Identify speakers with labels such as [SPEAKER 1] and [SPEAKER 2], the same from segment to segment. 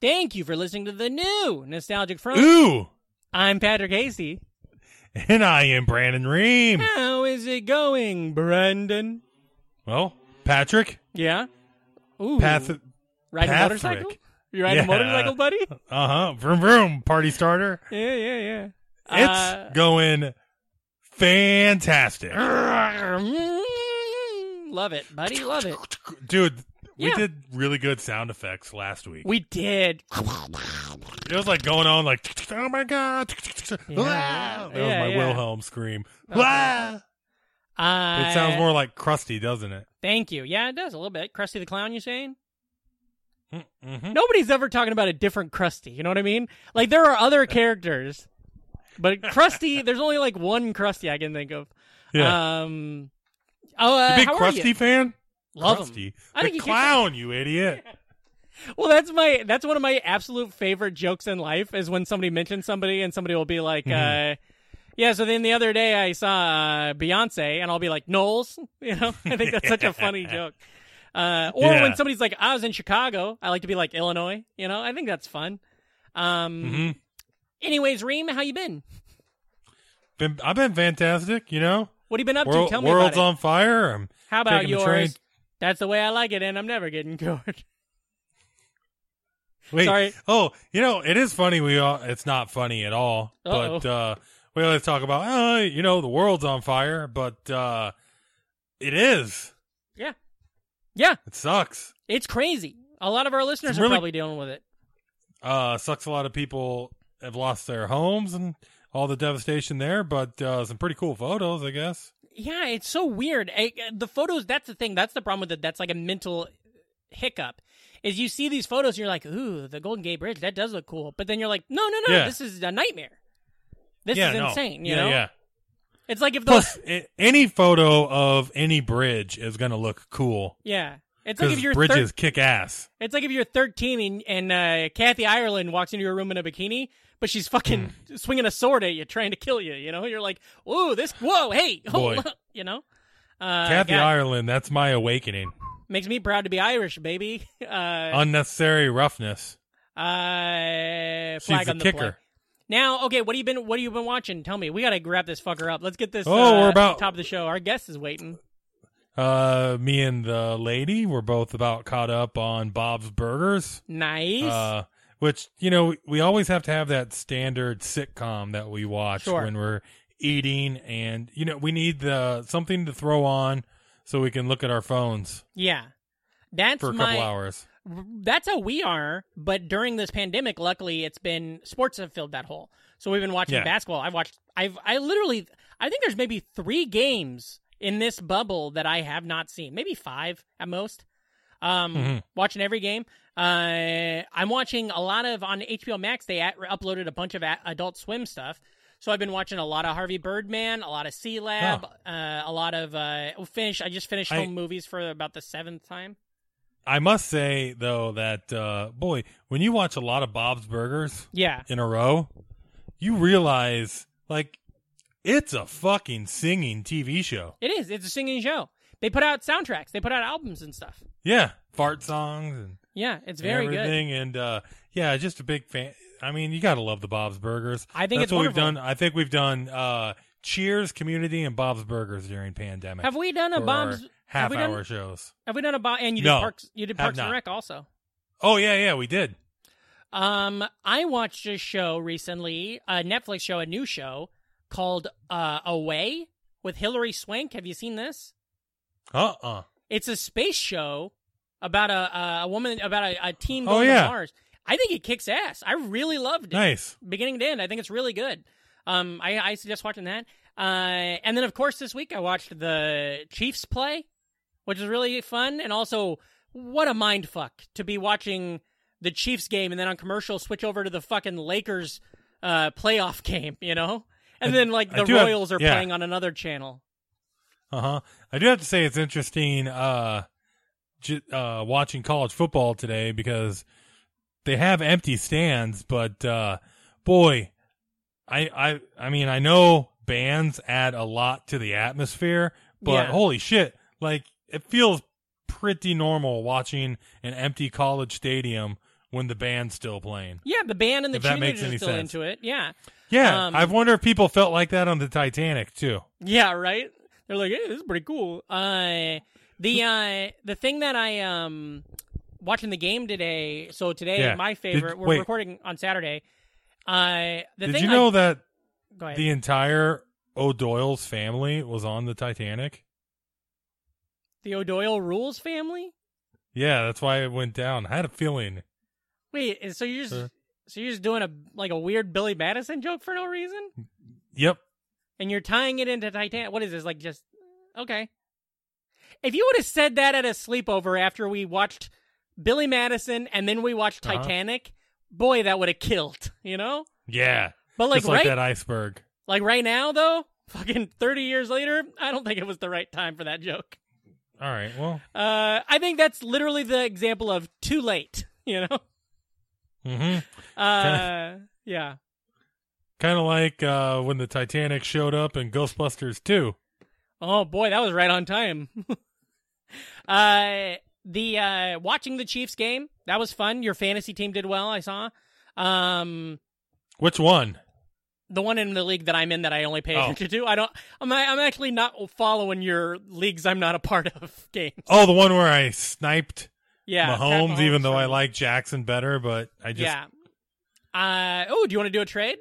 [SPEAKER 1] Thank you for listening to the new Nostalgic Front.
[SPEAKER 2] Ooh,
[SPEAKER 1] I'm Patrick Hasty.
[SPEAKER 2] and I am Brandon Ream.
[SPEAKER 1] How is it going, Brandon?
[SPEAKER 2] Well, Patrick,
[SPEAKER 1] Yeah? Ooh.
[SPEAKER 2] Path,
[SPEAKER 1] riding a
[SPEAKER 2] Patrick.
[SPEAKER 1] motorcycle? You riding a motorcycle, buddy?
[SPEAKER 2] uh huh, vroom vroom, party starter.
[SPEAKER 1] Yeah, yeah, yeah.
[SPEAKER 2] It's
[SPEAKER 1] Uh,
[SPEAKER 2] going fantastic,
[SPEAKER 1] Love it, buddy. Love it.
[SPEAKER 2] dude. We
[SPEAKER 1] Yeah.
[SPEAKER 2] did really good sound effects last week.
[SPEAKER 1] We did.
[SPEAKER 2] It was like going on like, oh my god,
[SPEAKER 1] Yeah.
[SPEAKER 2] Ah! that was
[SPEAKER 1] Yeah,
[SPEAKER 2] my
[SPEAKER 1] yeah.
[SPEAKER 2] Wilhelm scream.
[SPEAKER 1] Okay.
[SPEAKER 2] Ah!
[SPEAKER 1] Uh,
[SPEAKER 2] It sounds more like crusty, doesn't it?
[SPEAKER 1] Thank you. Yeah, it does a little bit. Krusty the Clown, you saying?
[SPEAKER 2] Mm-hmm.
[SPEAKER 1] Nobody's ever talking about a different Krusty. You know what I mean? Like there are other characters, but Krusty. there's only like one Krusty I can think of.
[SPEAKER 2] Yeah.
[SPEAKER 1] Um. Oh, uh,
[SPEAKER 2] you big
[SPEAKER 1] how are you?
[SPEAKER 2] crusty fan?
[SPEAKER 1] Love him. I
[SPEAKER 2] the
[SPEAKER 1] think he's your-
[SPEAKER 2] clown, you idiot.
[SPEAKER 1] Well, that's my that's one of my absolute favorite jokes in life is when somebody mentions somebody and somebody will be like,
[SPEAKER 2] Mm-hmm.
[SPEAKER 1] uh, "Yeah." So then the other day I saw uh, Beyonce and I'll be like, "Knowles," you know. I think that's such a funny joke. Uh, or
[SPEAKER 2] Yeah.
[SPEAKER 1] when somebody's like, "I was in Chicago," I like to be like Illinois. You know, I think that's fun. Um.
[SPEAKER 2] Mhm.
[SPEAKER 1] Anyways, Ream, how you been?
[SPEAKER 2] Been, I've been fantastic, you know.
[SPEAKER 1] What have you been up
[SPEAKER 2] World,
[SPEAKER 1] to? Tell me
[SPEAKER 2] world's
[SPEAKER 1] about it.
[SPEAKER 2] on fire. I'm
[SPEAKER 1] How about
[SPEAKER 2] train.
[SPEAKER 1] yours? That's the way I like it, and I'm never getting cured.
[SPEAKER 2] Wait.
[SPEAKER 1] Sorry.
[SPEAKER 2] Oh, you know, it is funny. We all, it's not funny at all.
[SPEAKER 1] Uh-oh.
[SPEAKER 2] But uh, we always talk about, oh, you know, the world's on fire, but uh, it is.
[SPEAKER 1] yeah, yeah,
[SPEAKER 2] It sucks.
[SPEAKER 1] it's crazy. A lot of our listeners are probably dealing with it.
[SPEAKER 2] Uh, sucks. A lot of people have lost their homes and all the devastation there, but uh, some pretty cool photos, I guess.
[SPEAKER 1] Yeah, it's so weird. I, the photos, that's the thing. That's the problem with it. That's like a mental hiccup. Is you see these photos and you're like, ooh, the Golden Gate Bridge, that does look cool. But then you're like, no, no, no,
[SPEAKER 2] Yeah.
[SPEAKER 1] this is a nightmare. This
[SPEAKER 2] yeah,
[SPEAKER 1] is
[SPEAKER 2] no.
[SPEAKER 1] insane. You
[SPEAKER 2] yeah,
[SPEAKER 1] know,
[SPEAKER 2] yeah.
[SPEAKER 1] it's like if those,
[SPEAKER 2] Plus, any photo of any bridge is going to look cool
[SPEAKER 1] yeah, it's like if you're
[SPEAKER 2] bridges
[SPEAKER 1] thir-
[SPEAKER 2] kick ass.
[SPEAKER 1] it's like if you're 13 and, and uh, Kathy Ireland walks into your room in a bikini, but she's fucking
[SPEAKER 2] Hmm.
[SPEAKER 1] swinging a sword at you, trying to kill you. You know, you're like, whoa, this, whoa, hey,
[SPEAKER 2] Boy.
[SPEAKER 1] hold up, you know. Uh,
[SPEAKER 2] Kathy
[SPEAKER 1] God,
[SPEAKER 2] Ireland, that's my awakening.
[SPEAKER 1] makes me proud to be Irish, baby. Uh,
[SPEAKER 2] Unnecessary roughness.
[SPEAKER 1] Uh,
[SPEAKER 2] She's
[SPEAKER 1] flag
[SPEAKER 2] the
[SPEAKER 1] on the play.
[SPEAKER 2] kicker.
[SPEAKER 1] Now, okay, what have you been? What have you been watching? Tell me. We gotta wrap this fucker up. Let's get this.
[SPEAKER 2] Oh,
[SPEAKER 1] uh,
[SPEAKER 2] we're about-
[SPEAKER 1] top of the show. Our guest is waiting.
[SPEAKER 2] Uh, me and the lady were both about caught up on Bob's Burgers.
[SPEAKER 1] Nice.
[SPEAKER 2] Uh, which you know we always have to have that standard sitcom that we watch
[SPEAKER 1] Sure.
[SPEAKER 2] when we're eating, and you know we need the something to throw on so we can look at our phones
[SPEAKER 1] yeah, that's
[SPEAKER 2] for a
[SPEAKER 1] my.
[SPEAKER 2] couple hours.
[SPEAKER 1] That's how we are. But during this pandemic, luckily, it's been sports have filled that hole. So we've been watching
[SPEAKER 2] Yeah.
[SPEAKER 1] basketball. I've watched. I've. I literally. I think there's maybe three games in this bubble that I have not seen. Maybe five at most. Um,
[SPEAKER 2] Mhm.
[SPEAKER 1] watching every game. Uh, I'm watching a lot of on HBO Max. They at, uploaded a bunch of a- Adult Swim stuff. So I've been watching a lot of Harvey Birdman, a lot of Sea Lab, uh, a lot of uh, finish. I just finished
[SPEAKER 2] I-
[SPEAKER 1] home movies for about the seventh time.
[SPEAKER 2] I must say though that uh, boy, when you watch a lot of Bob's Burgers
[SPEAKER 1] Yeah,
[SPEAKER 2] in a row, you realize like it's a fucking singing TV show.
[SPEAKER 1] it is. It's a singing show. They put out soundtracks. They put out albums and stuff.
[SPEAKER 2] Yeah, fart songs and
[SPEAKER 1] Yeah, it's very good.
[SPEAKER 2] everything, and uh, yeah, just a big fan. I mean, you got to love the Bob's Burgers.
[SPEAKER 1] I think
[SPEAKER 2] that's
[SPEAKER 1] it's
[SPEAKER 2] what
[SPEAKER 1] wonderful.
[SPEAKER 2] we've done. I think we've done uh, Cheers, Community, and Bob's Burgers during pandemic.
[SPEAKER 1] Have we done a Bob's?
[SPEAKER 2] our
[SPEAKER 1] have we done-
[SPEAKER 2] shows?
[SPEAKER 1] Have we done a Bob? And you did
[SPEAKER 2] No,
[SPEAKER 1] Parks. You did Parks and. Rec also.
[SPEAKER 2] Oh yeah, yeah, we did.
[SPEAKER 1] Um, I watched a show recently, a Netflix show, a new show called uh, Away with Hilary Swank. Have you seen this?
[SPEAKER 2] Uh uh
[SPEAKER 1] It's a space show about a a, woman about a, a team
[SPEAKER 2] Oh,
[SPEAKER 1] going
[SPEAKER 2] yeah.
[SPEAKER 1] to Mars. I think it kicks ass. I really loved it,
[SPEAKER 2] Nice.
[SPEAKER 1] beginning to end. I think it's really good. Um, I, I suggest watching that. Uh, and then of course this week I watched the Chiefs play, which is really fun, and also what a mind fuck to be watching the Chiefs game, and then on commercial switch over to the fucking Lakers uh, playoff game, you know, and then like the
[SPEAKER 2] do have-
[SPEAKER 1] Royals are
[SPEAKER 2] yeah.
[SPEAKER 1] playing on another channel.
[SPEAKER 2] Uh huh. I do have to say it's interesting uh, uh, watching college football today because they have empty stands, but uh, boy, I I I mean I know bands add a lot to the atmosphere, but
[SPEAKER 1] Yeah.
[SPEAKER 2] holy shit, like it feels pretty normal watching an empty college stadium when the band's still playing.
[SPEAKER 1] Yeah, the band and the
[SPEAKER 2] If that makes
[SPEAKER 1] cheerleaders are still
[SPEAKER 2] sense.
[SPEAKER 1] into it. Yeah,
[SPEAKER 2] Yeah,
[SPEAKER 1] Um,
[SPEAKER 2] I wonder if people felt like that on the Titanic too.
[SPEAKER 1] yeah, right. They're like, hey, this is pretty cool. Uh, the uh, the thing that I um watching the game today. So today,
[SPEAKER 2] Yeah.
[SPEAKER 1] my
[SPEAKER 2] Did-
[SPEAKER 1] favorite. we're
[SPEAKER 2] wait.
[SPEAKER 1] recording on Saturday. Uh, the
[SPEAKER 2] Did you
[SPEAKER 1] I-
[SPEAKER 2] know that
[SPEAKER 1] Go ahead.
[SPEAKER 2] the entire O'Doyle's family was on the Titanic?
[SPEAKER 1] the O'Doyle rules family.
[SPEAKER 2] Yeah, that's why it went down. I had a feeling.
[SPEAKER 1] Wait, so you're just
[SPEAKER 2] Uh.
[SPEAKER 1] so you're just doing a like a weird Billy Madison joke for no reason,
[SPEAKER 2] Yep.
[SPEAKER 1] and you're tying it into Titanic. What is this like? Just okay. If you would have said that at a sleepover after we watched Billy Madison and then we watched
[SPEAKER 2] Uh-huh.
[SPEAKER 1] Titanic, boy, that would have killed. You know.
[SPEAKER 2] Yeah.
[SPEAKER 1] But like
[SPEAKER 2] Just like
[SPEAKER 1] right,
[SPEAKER 2] that iceberg.
[SPEAKER 1] like right now though, fucking thirty years later, I don't think it was the right time for that joke.
[SPEAKER 2] All right. Well,
[SPEAKER 1] Uh, I think that's literally the example of too late. You know.
[SPEAKER 2] Mm-hmm.
[SPEAKER 1] Uh, yeah.
[SPEAKER 2] kind of like uh, when the Titanic showed up in Ghostbusters 2.
[SPEAKER 1] Oh boy, that was right on time. uh the uh watching the Chiefs game, that was fun. Your fantasy team did well, I saw. Um
[SPEAKER 2] Which one?
[SPEAKER 1] the one in the league that I'm in that I only pay
[SPEAKER 2] Oh.
[SPEAKER 1] attention to. I don't I'm I'm actually not following your leagues I'm not a part of games.
[SPEAKER 2] Oh, the one where I sniped
[SPEAKER 1] Yeah. Pat
[SPEAKER 2] Mahomes, even though I like Jackson better, but I just
[SPEAKER 1] Yeah. Uh oh, do you want to do a trade?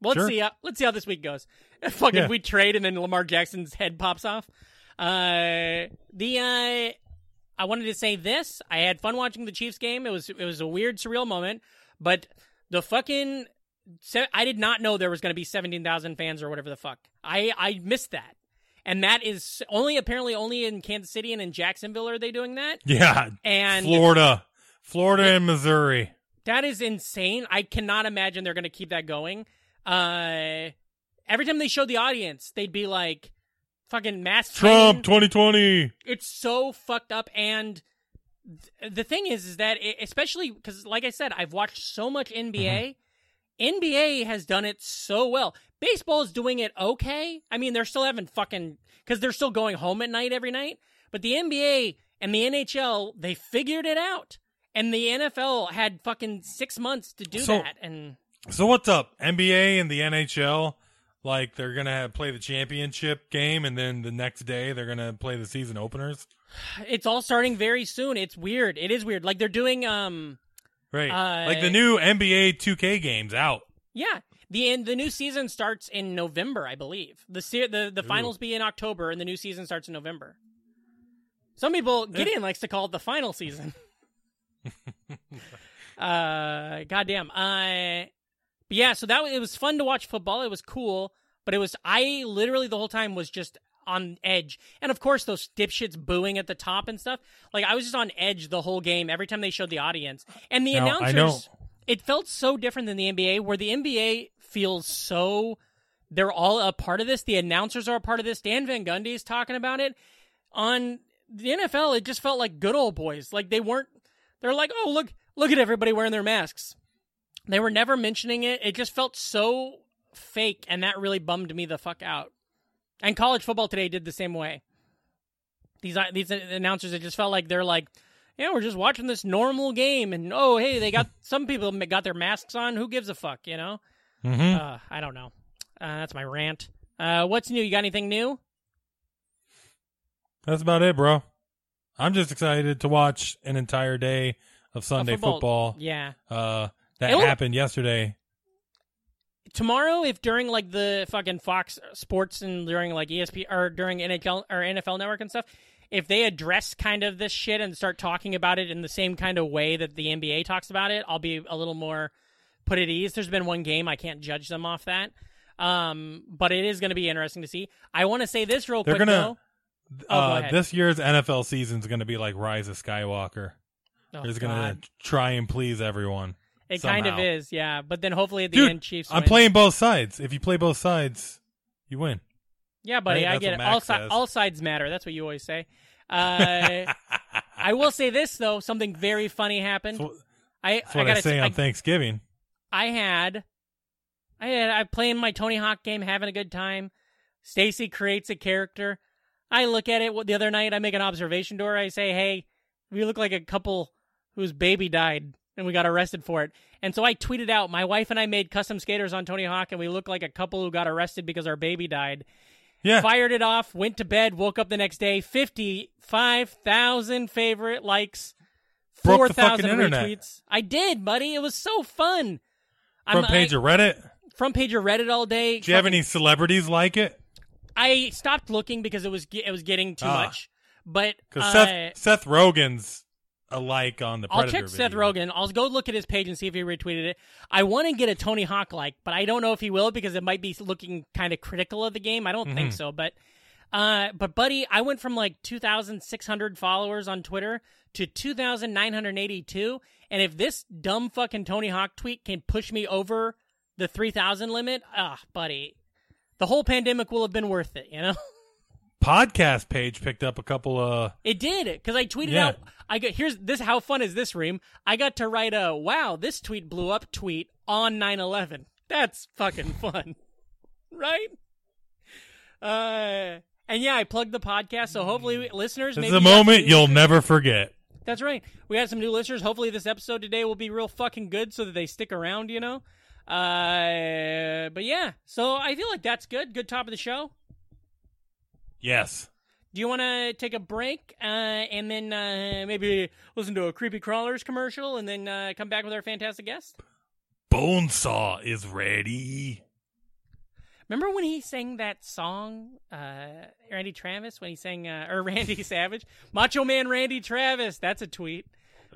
[SPEAKER 1] Well, let's
[SPEAKER 2] Sure.
[SPEAKER 1] see. How, let's see how this week goes. Fucking,
[SPEAKER 2] Yeah.
[SPEAKER 1] we trade and then Lamar Jackson's head pops off. Uh, the uh, I wanted to say this. I had fun watching the Chiefs game. It was it was a weird, surreal moment. But the fucking se- I did not know there was going to be seventeen thousand fans or whatever the fuck. I I missed that. And that is only apparently only in Kansas City and in Jacksonville are they doing that?
[SPEAKER 2] yeah,
[SPEAKER 1] And
[SPEAKER 2] Florida, Florida and Missouri.
[SPEAKER 1] That is insane. I cannot imagine they're going to keep that going. Uh, every time they showed the audience, they'd be like, "Fucking mass
[SPEAKER 2] Trump
[SPEAKER 1] training."
[SPEAKER 2] 2020.
[SPEAKER 1] It's so fucked up. And th- the thing is, is that it, especially because, like I said, I've watched so much NBA. Mm-hmm. NBA has done it so well. Baseball is doing it okay. I mean, they're still having fucking because they're still going home at night every night. But the NBA and the NHL, they figured it out. And the NFL had fucking six months to do
[SPEAKER 2] So-
[SPEAKER 1] that. And
[SPEAKER 2] So what's up? NBA and the NHL, like they're gonna have, play the championship game, and then the next day they're gonna play the season openers.
[SPEAKER 1] it's all starting very soon. It's weird. It is weird. Like they're doing, um,
[SPEAKER 2] Right.
[SPEAKER 1] Uh,
[SPEAKER 2] like the new NBA 2K games out.
[SPEAKER 1] yeah. The the new season starts in November, I believe. The se- the the finals be in October, and the new season starts in November. Some people, Gideon likes to call it the final season. uh, goddamn. Uh, but yeah. So that it was fun to watch football. It was cool, but it was I literally the whole time was just on edge, and of course those dipshits booing at the top and stuff. Like I was just on edge the whole game every time they showed the audience and the
[SPEAKER 2] Now,
[SPEAKER 1] announcers. It felt so different than the NBA, where the NBA feels so they're all a part of this. The announcers are a part of this. Stan Van Gundy is talking about it. On the NFL, it just felt like good old boys. Like they weren't. They're like, oh look, look at everybody wearing their masks. They were never mentioning it. It just felt so fake, and that really bummed me the fuck out. And college football today did the same way. These these announcers, it just felt like they're like, yeah, we're just watching this normal game, and oh hey, they got some people got their masks on. Who gives a fuck, you know?
[SPEAKER 2] Mm-hmm.
[SPEAKER 1] Uh, I don't know. Uh, that's my rant. Uh, what's new? You got anything new?
[SPEAKER 2] That's about it, bro. I'm just excited to watch an entire day of Sunday
[SPEAKER 1] football.
[SPEAKER 2] football.
[SPEAKER 1] Yeah.
[SPEAKER 2] Uh, that
[SPEAKER 1] It'll-
[SPEAKER 2] happened yesterday.
[SPEAKER 1] Tomorrow, if during like the fucking Fox Sports and during like ESP or during NHL or NFL Network and stuff, if they address kind of this shit and start talking about it in the same kind of way that the NBA talks about it, I'll be a little more put at ease. There's been one game I can't judge them off that. Um, but it is going to be interesting to see. I want to say this real
[SPEAKER 2] They're
[SPEAKER 1] quick
[SPEAKER 2] gonna-
[SPEAKER 1] though. Oh,
[SPEAKER 2] uh,
[SPEAKER 1] ahead.
[SPEAKER 2] this year's NFL season is going to be like Rise of Skywalker.
[SPEAKER 1] Oh,
[SPEAKER 2] They're gonna try and please everyone.
[SPEAKER 1] It kind of is, yeah. But then hopefully at the
[SPEAKER 2] Dude,
[SPEAKER 1] end, Chiefs.
[SPEAKER 2] I'm
[SPEAKER 1] win.
[SPEAKER 2] playing both sides. If you play both sides, you win.
[SPEAKER 1] Yeah, buddy,
[SPEAKER 2] Right?
[SPEAKER 1] I get it. All, si- all sides matter. That's what you always say. Uh, I will say this though, something very funny happened.
[SPEAKER 2] What,
[SPEAKER 1] I
[SPEAKER 2] that's
[SPEAKER 1] I
[SPEAKER 2] what I,
[SPEAKER 1] gotta
[SPEAKER 2] say
[SPEAKER 1] say,
[SPEAKER 2] on
[SPEAKER 1] I,
[SPEAKER 2] Thanksgiving.
[SPEAKER 1] I had, I had, I playing my Tony Hawk game, having a good time. Stacy creates a character. I look at it the other night. I make an observation to her. I say, "Hey, we look like a couple whose baby died and we got arrested for it." And so I tweeted out, "My wife and I made custom skaters on Tony Hawk, and we look like a couple who got arrested because our baby died."
[SPEAKER 2] Yeah.
[SPEAKER 1] Fired it off, went to bed, woke up the next day, fifty-five thousand favorite likes,
[SPEAKER 2] Broke
[SPEAKER 1] four
[SPEAKER 2] the fucking
[SPEAKER 1] thousand
[SPEAKER 2] internet.
[SPEAKER 1] retweets. I did, buddy. It was so fun.
[SPEAKER 2] Front
[SPEAKER 1] I'm-
[SPEAKER 2] page
[SPEAKER 1] I-
[SPEAKER 2] of Reddit.
[SPEAKER 1] front page of Reddit all day.
[SPEAKER 2] Do you have any celebrities like it?
[SPEAKER 1] I stopped looking because it was it was getting too
[SPEAKER 2] Ah.
[SPEAKER 1] much. But
[SPEAKER 2] Because
[SPEAKER 1] uh,
[SPEAKER 2] Seth Seth Rogen's a like on the
[SPEAKER 1] I'll
[SPEAKER 2] Predator
[SPEAKER 1] check Seth
[SPEAKER 2] video.
[SPEAKER 1] Rogen. I'll go look at his page and see if he retweeted it. I want to get a Tony Hawk like, but I don't know if he will because it might be looking kind of critical of the game. I don't think
[SPEAKER 2] Mhm.
[SPEAKER 1] so, but uh, but buddy, I went from like two thousand six hundred followers on Twitter to two thousand nine hundred eighty two, and if this dumb fucking Tony Hawk tweet can push me over the three thousand limit, ah, buddy, the whole pandemic will have been worth it. You know.
[SPEAKER 2] Podcast page picked up a couple of
[SPEAKER 1] It did because I tweeted
[SPEAKER 2] Yeah.
[SPEAKER 1] out. I got here's this. How fun is this, Ream? I got to write a "Wow, this tweet blew up" tweet on 9/11. That's fucking fun, right? Uh, and yeah, I plugged the podcast, so hopefully, listeners.
[SPEAKER 2] This
[SPEAKER 1] maybe
[SPEAKER 2] is a
[SPEAKER 1] you got some
[SPEAKER 2] moment you'll
[SPEAKER 1] listeners.
[SPEAKER 2] never forget.
[SPEAKER 1] That's right. We had some new listeners. Hopefully, this episode today will be real fucking good, so that they stick around. You know. Uh, but yeah, so I feel like that's good. Good top of the show.
[SPEAKER 2] Yes.
[SPEAKER 1] Do you want to take a break uh, and then uh, maybe listen to a Creepy Crawlers commercial and then uh, come back with our fantastic guest?
[SPEAKER 2] Bonesaw is ready.
[SPEAKER 1] Remember when he sang that song, uh, Randy Travis, when he sang, uh, or Randy Savage? Macho Man Randy Travis. That's a tweet.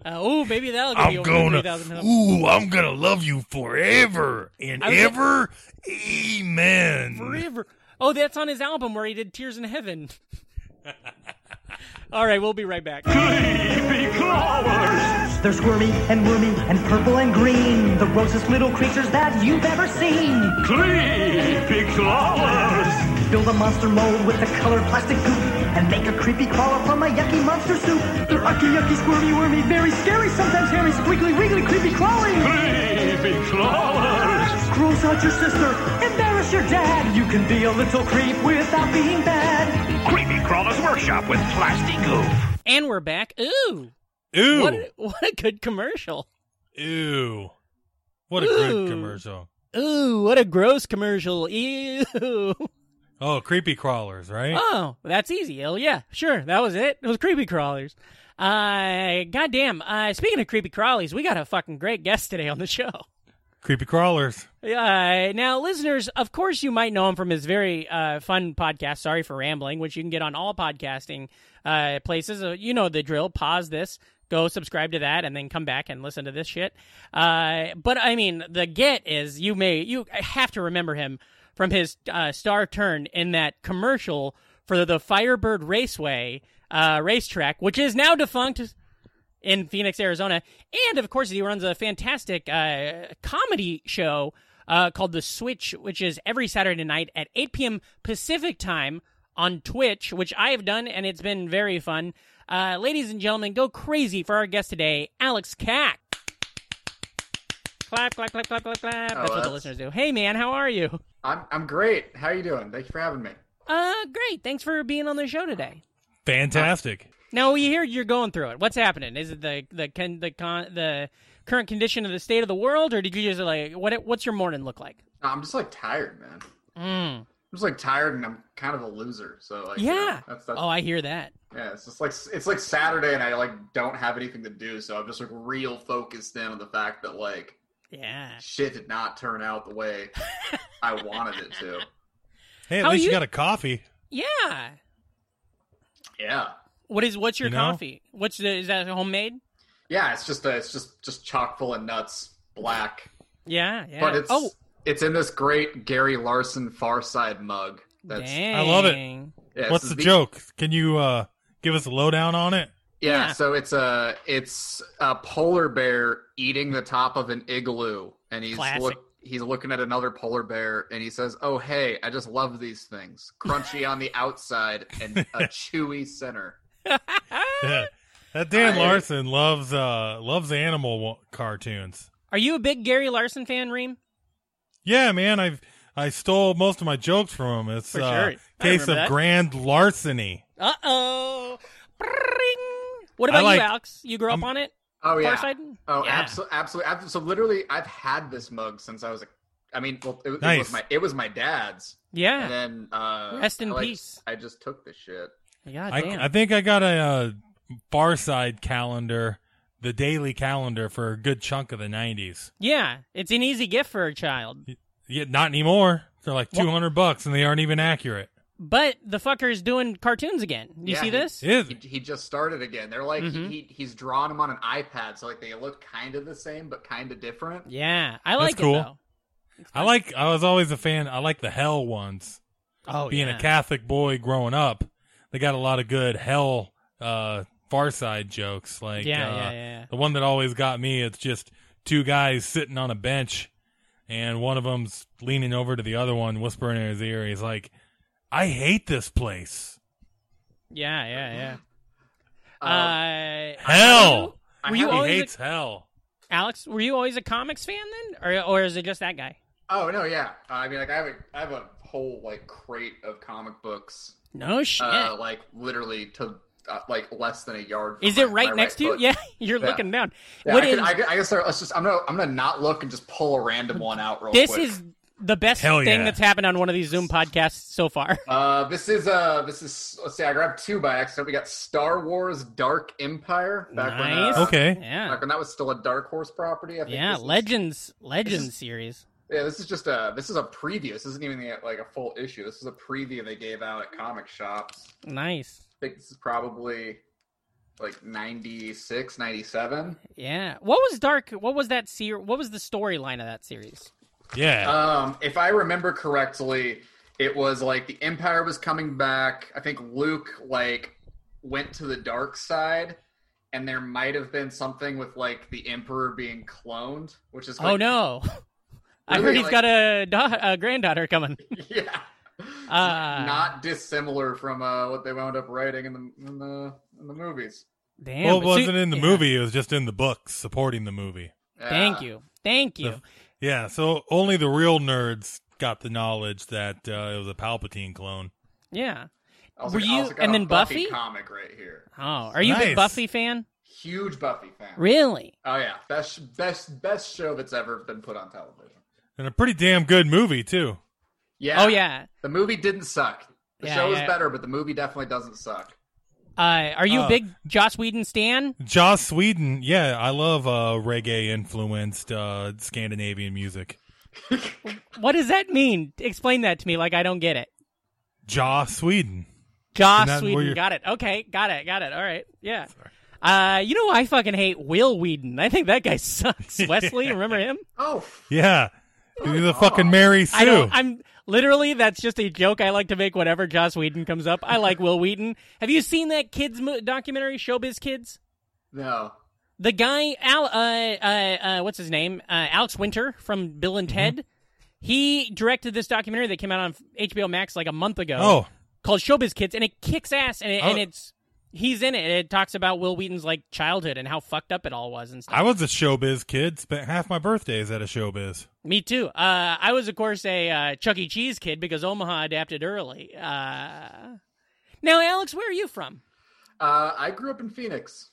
[SPEAKER 1] Uh, oh, maybe that'll get
[SPEAKER 2] I'm
[SPEAKER 1] over
[SPEAKER 2] gonna,
[SPEAKER 1] 3,000
[SPEAKER 2] ooh, I'm gonna love you forever and ever. Amen.
[SPEAKER 1] Forever. Oh, that's on his album where he did Tears in Heaven. All right, we'll be right back. Creepy crawlers!
[SPEAKER 3] They're squirmy and wormy and purple and green. The grossest little creatures that you've ever seen.
[SPEAKER 4] Creepy crawlers.
[SPEAKER 3] Build a monster mold with the colored plastic goop and make a creepy crawler from a yucky monster soup. They're ucky, yucky, squirmy, wormy, very scary, sometimes hairy, squiggly, wiggly, creepy crawling.
[SPEAKER 4] Creepy crawlers.
[SPEAKER 3] Gross out your sister, embarrass your dad. You can be a little creep without being bad.
[SPEAKER 4] Creepy crawlers workshop with plastic goof.
[SPEAKER 1] And we're back. Ooh,
[SPEAKER 2] Ooh.
[SPEAKER 1] what a, what a good commercial.
[SPEAKER 2] Ooh. What a
[SPEAKER 1] Ooh.
[SPEAKER 2] good commercial.
[SPEAKER 1] Ooh, what a gross commercial. Ew.
[SPEAKER 2] Oh, creepy crawlers, right?
[SPEAKER 1] Oh, that's easy. Oh, yeah, sure. That was it. It was creepy crawlers. Uh, goddamn. Uh, speaking of creepy crawlies, we got a fucking great guest today on the show.
[SPEAKER 2] Creepy crawlers.
[SPEAKER 1] Uh, now, listeners, of course, you might know him from his very uh, fun podcast, Sorry for Rambling, which you can get on all podcasting uh, places. Uh, you know the drill. Pause this, go subscribe to that, and then come back and listen to this shit. Uh, but I mean, the get is you may you have to remember him from his uh, star turn in that commercial for the Firebird Raceway racetrack, which is now defunct in Phoenix, Arizona. And of course, he runs a fantastic comedy show uh, called The Switch, which is every Saturday night at 8 p.m. Pacific time on Twitch, which I have done, and it's been very fun. Uh, ladies and gentlemen, go crazy for our guest today, Alex Kack. Clap, clap, clap, clap, clap, clap. that's what the listeners do. Hey, man, how are you?
[SPEAKER 5] I'm I'm great. How are you doing? Thank you for having me.
[SPEAKER 1] Uh, great. Thanks for being on the show today.
[SPEAKER 2] Fantastic.
[SPEAKER 1] Now we hear you're going through it. What's happening? Is it the the con, the con, the current condition of the state of the world, or did you just like what? What's your morning look like?
[SPEAKER 5] No, I'm just like tired, man.
[SPEAKER 1] Mm.
[SPEAKER 5] I'm just like tired, and I'm kind of a loser. So like, you know,
[SPEAKER 1] Yeah.
[SPEAKER 5] that's that's
[SPEAKER 1] Oh, I hear that.
[SPEAKER 5] yeah. It's just like it's like Saturday, and I like don't have anything to do, so I'm just like real focused in on the fact that like
[SPEAKER 1] Yeah.
[SPEAKER 5] shit did not turn out the way I wanted it to.
[SPEAKER 2] Hey, at
[SPEAKER 1] How
[SPEAKER 2] least you
[SPEAKER 1] you-
[SPEAKER 2] got a coffee.
[SPEAKER 1] Yeah.
[SPEAKER 5] Yeah,
[SPEAKER 1] What is what's your
[SPEAKER 2] You know?
[SPEAKER 1] coffee? What's the is that homemade?
[SPEAKER 5] Yeah. It's just a, it's just just chock full of nuts, black,
[SPEAKER 1] Yeah. Yeah.
[SPEAKER 5] but it's
[SPEAKER 1] oh,
[SPEAKER 5] it's in this great Gary Larson Far Side mug. That's
[SPEAKER 1] dang.
[SPEAKER 2] I love it.
[SPEAKER 5] yeah,
[SPEAKER 2] What's
[SPEAKER 5] this
[SPEAKER 2] the joke? Can you uh give us a lowdown on it?
[SPEAKER 5] Yeah,
[SPEAKER 1] Yeah.
[SPEAKER 5] so it's a it's a polar bear eating the top of an igloo, and he's
[SPEAKER 1] Classic.
[SPEAKER 5] look he's looking at another polar bear, and he says, "Oh hey, I just love these things, crunchy on the outside and a chewy center."
[SPEAKER 2] Yeah. That Dan
[SPEAKER 5] I-
[SPEAKER 2] Larson loves uh loves animal wa- cartoons.
[SPEAKER 1] Are you a big Gary Larson fan, Ream?
[SPEAKER 2] Yeah, man, I've I stole most of my jokes from him. It's
[SPEAKER 1] For
[SPEAKER 2] uh,
[SPEAKER 1] sure. I
[SPEAKER 2] case of
[SPEAKER 1] that.
[SPEAKER 2] grand larceny.
[SPEAKER 1] Uh oh. What about
[SPEAKER 2] like-
[SPEAKER 1] you, Alex? You grew up
[SPEAKER 2] I'm-
[SPEAKER 1] on it?
[SPEAKER 5] Oh yeah,
[SPEAKER 1] Farside?
[SPEAKER 5] oh
[SPEAKER 1] Yeah.
[SPEAKER 5] absolutely, absolutely. So literally, I've had this mug since I was a. I mean, well, it, it was my it was my dad's,
[SPEAKER 1] Yeah.
[SPEAKER 5] and then uh,
[SPEAKER 1] Rest in
[SPEAKER 5] I, like,
[SPEAKER 1] peace.
[SPEAKER 5] I just took the shit.
[SPEAKER 1] God
[SPEAKER 2] I,
[SPEAKER 1] damn.
[SPEAKER 2] I think I got a uh, Far Side calendar, the daily calendar for a good chunk of the '90s.
[SPEAKER 1] yeah, it's an easy gift for a child.
[SPEAKER 2] Yeah, not anymore. They're like
[SPEAKER 1] What?
[SPEAKER 2] two hundred bucks, and they aren't even accurate.
[SPEAKER 1] But the fucker's doing cartoons again. You
[SPEAKER 5] Yeah,
[SPEAKER 1] see this?
[SPEAKER 2] Is
[SPEAKER 5] He, he just started again. They're like
[SPEAKER 1] Mhm.
[SPEAKER 5] he, he he's drawing them on an iPad, so like they look kind of the same but kind of different.
[SPEAKER 1] Yeah, I like
[SPEAKER 2] cool.
[SPEAKER 1] it though.
[SPEAKER 2] I like. I was always a fan. I like the hell ones.
[SPEAKER 1] Oh,
[SPEAKER 2] Being
[SPEAKER 1] yeah.
[SPEAKER 2] a Catholic boy growing up, they got a lot of good hell uh, Far Side jokes. Like
[SPEAKER 1] Yeah,
[SPEAKER 2] uh,
[SPEAKER 1] yeah, yeah.
[SPEAKER 2] the one that always got me. It's just two guys sitting on a bench, and one of them's leaning over to the other one, whispering in his ear. He's like, "I hate this place.
[SPEAKER 1] Yeah, yeah, yeah.
[SPEAKER 5] Um,
[SPEAKER 1] Uh,
[SPEAKER 2] Hell.
[SPEAKER 5] I
[SPEAKER 1] were you
[SPEAKER 2] he
[SPEAKER 1] always a-
[SPEAKER 2] hates hell."
[SPEAKER 1] Alex, were you always a comics fan then, or or is it just that guy?
[SPEAKER 5] oh no, yeah. I mean, like I have a I have a whole like crate of comic books,
[SPEAKER 1] No shit.
[SPEAKER 5] uh, like literally to uh, like less than a yard. from
[SPEAKER 1] is it
[SPEAKER 5] my-
[SPEAKER 1] right
[SPEAKER 5] my
[SPEAKER 1] next to you? Yeah, you're
[SPEAKER 5] Yeah.
[SPEAKER 1] looking down.
[SPEAKER 5] Yeah,
[SPEAKER 1] What
[SPEAKER 5] I,
[SPEAKER 1] is
[SPEAKER 5] could, I, could, I guess there- let's just. I'm gonna. I'm gonna not look and just pull a random one out real quick.
[SPEAKER 1] this?
[SPEAKER 5] quick.
[SPEAKER 1] Is the best
[SPEAKER 2] Hell
[SPEAKER 1] thing
[SPEAKER 2] yeah.
[SPEAKER 1] that's happened on one of these Zoom podcasts so far.
[SPEAKER 5] Uh, this is uh, this is. Let's see. I grabbed two by accident. We got Star Wars: Dark Empire back when.
[SPEAKER 1] Nice.
[SPEAKER 5] Uh,
[SPEAKER 2] Okay.
[SPEAKER 1] Yeah,
[SPEAKER 5] Back when that was still a Dark Horse property. I think
[SPEAKER 1] yeah.
[SPEAKER 5] this is-
[SPEAKER 1] Legends, Legends
[SPEAKER 5] is-
[SPEAKER 1] series.
[SPEAKER 5] Yeah, this is just a. This is a preview. This isn't even the, like a full issue. This is a preview they gave out at comic shops.
[SPEAKER 1] Nice.
[SPEAKER 5] I think this is probably like 96, 97.
[SPEAKER 1] Yeah. What was Dark? What was that ser- What was the storyline of that series?
[SPEAKER 2] Yeah.
[SPEAKER 5] Um, if I remember correctly, it was like the Empire was coming back. I think Luke like went to the dark side, and there might have been something with like the Emperor being cloned, which is
[SPEAKER 1] Oh
[SPEAKER 5] like,
[SPEAKER 1] no. I heard he's
[SPEAKER 5] like-
[SPEAKER 1] got a, da- a granddaughter coming.
[SPEAKER 5] yeah.
[SPEAKER 1] Uh,
[SPEAKER 5] Not dissimilar from uh, what they wound up writing in the in the in the movies.
[SPEAKER 1] Damn.
[SPEAKER 2] well, it wasn't
[SPEAKER 1] see-
[SPEAKER 2] in the
[SPEAKER 1] yeah.
[SPEAKER 2] movie. It was just in the books supporting the movie.
[SPEAKER 1] Thank you. Thank you.
[SPEAKER 2] The- Yeah, so only the real nerds got the knowledge that uh, it was a Palpatine clone.
[SPEAKER 1] Yeah.
[SPEAKER 5] Also-
[SPEAKER 1] Were
[SPEAKER 5] I
[SPEAKER 1] you-
[SPEAKER 5] also got
[SPEAKER 1] and
[SPEAKER 5] a
[SPEAKER 1] then Buffy?
[SPEAKER 5] comic right here?
[SPEAKER 1] Oh, are you a big
[SPEAKER 2] Nice.
[SPEAKER 1] Buffy fan?
[SPEAKER 5] Huge Buffy fan.
[SPEAKER 1] Really?
[SPEAKER 5] Oh yeah, best best best show that's ever been put on television.
[SPEAKER 2] And a pretty damn good movie, too.
[SPEAKER 5] Yeah.
[SPEAKER 1] Oh yeah.
[SPEAKER 5] The movie didn't suck. The
[SPEAKER 1] Yeah,
[SPEAKER 5] show is
[SPEAKER 1] yeah.
[SPEAKER 5] better, but the movie definitely doesn't suck.
[SPEAKER 1] Uh, are you a
[SPEAKER 2] Uh,
[SPEAKER 1] big Joss Whedon stan?
[SPEAKER 2] Joss Whedon, yeah, I love uh, reggae influenced uh, Scandinavian music.
[SPEAKER 1] What does that mean? Explain that to me, like I don't get it.
[SPEAKER 2] Joss Whedon.
[SPEAKER 1] Joss
[SPEAKER 2] Isn't that where
[SPEAKER 1] Whedon, got it. Okay, got it, got it. All right, yeah. Uh, you know, I fucking hate Will Wheaton. I think that guy sucks. Wesley, remember him?
[SPEAKER 5] Oh,
[SPEAKER 2] Yeah. He's a fucking Mary Sue.
[SPEAKER 1] I don't. I'm literally that's just a joke I like to make whenever Joss Whedon comes up. I like Will Wheaton. Have you seen that kids mo- documentary, Showbiz Kids?
[SPEAKER 5] no.
[SPEAKER 1] The guy, Al, uh, uh, uh, what's his name? Uh, Alex Winter from Bill and Ted. He directed this documentary that came out on HBO Max like a month ago
[SPEAKER 2] oh,
[SPEAKER 1] called Showbiz Kids, and it kicks ass. And, it, and
[SPEAKER 2] Oh.
[SPEAKER 1] it's he's in it. It talks about Will Wheaton's like childhood and how fucked up it all was and stuff.
[SPEAKER 2] I was a showbiz kid. Spent half my birthdays at a showbiz.
[SPEAKER 1] Me too. Uh, I was, of course, a uh, Chuck E. Cheese kid because Omaha adapted early. Uh, now, Alex, where are you from?
[SPEAKER 5] Uh, I grew up in Phoenix,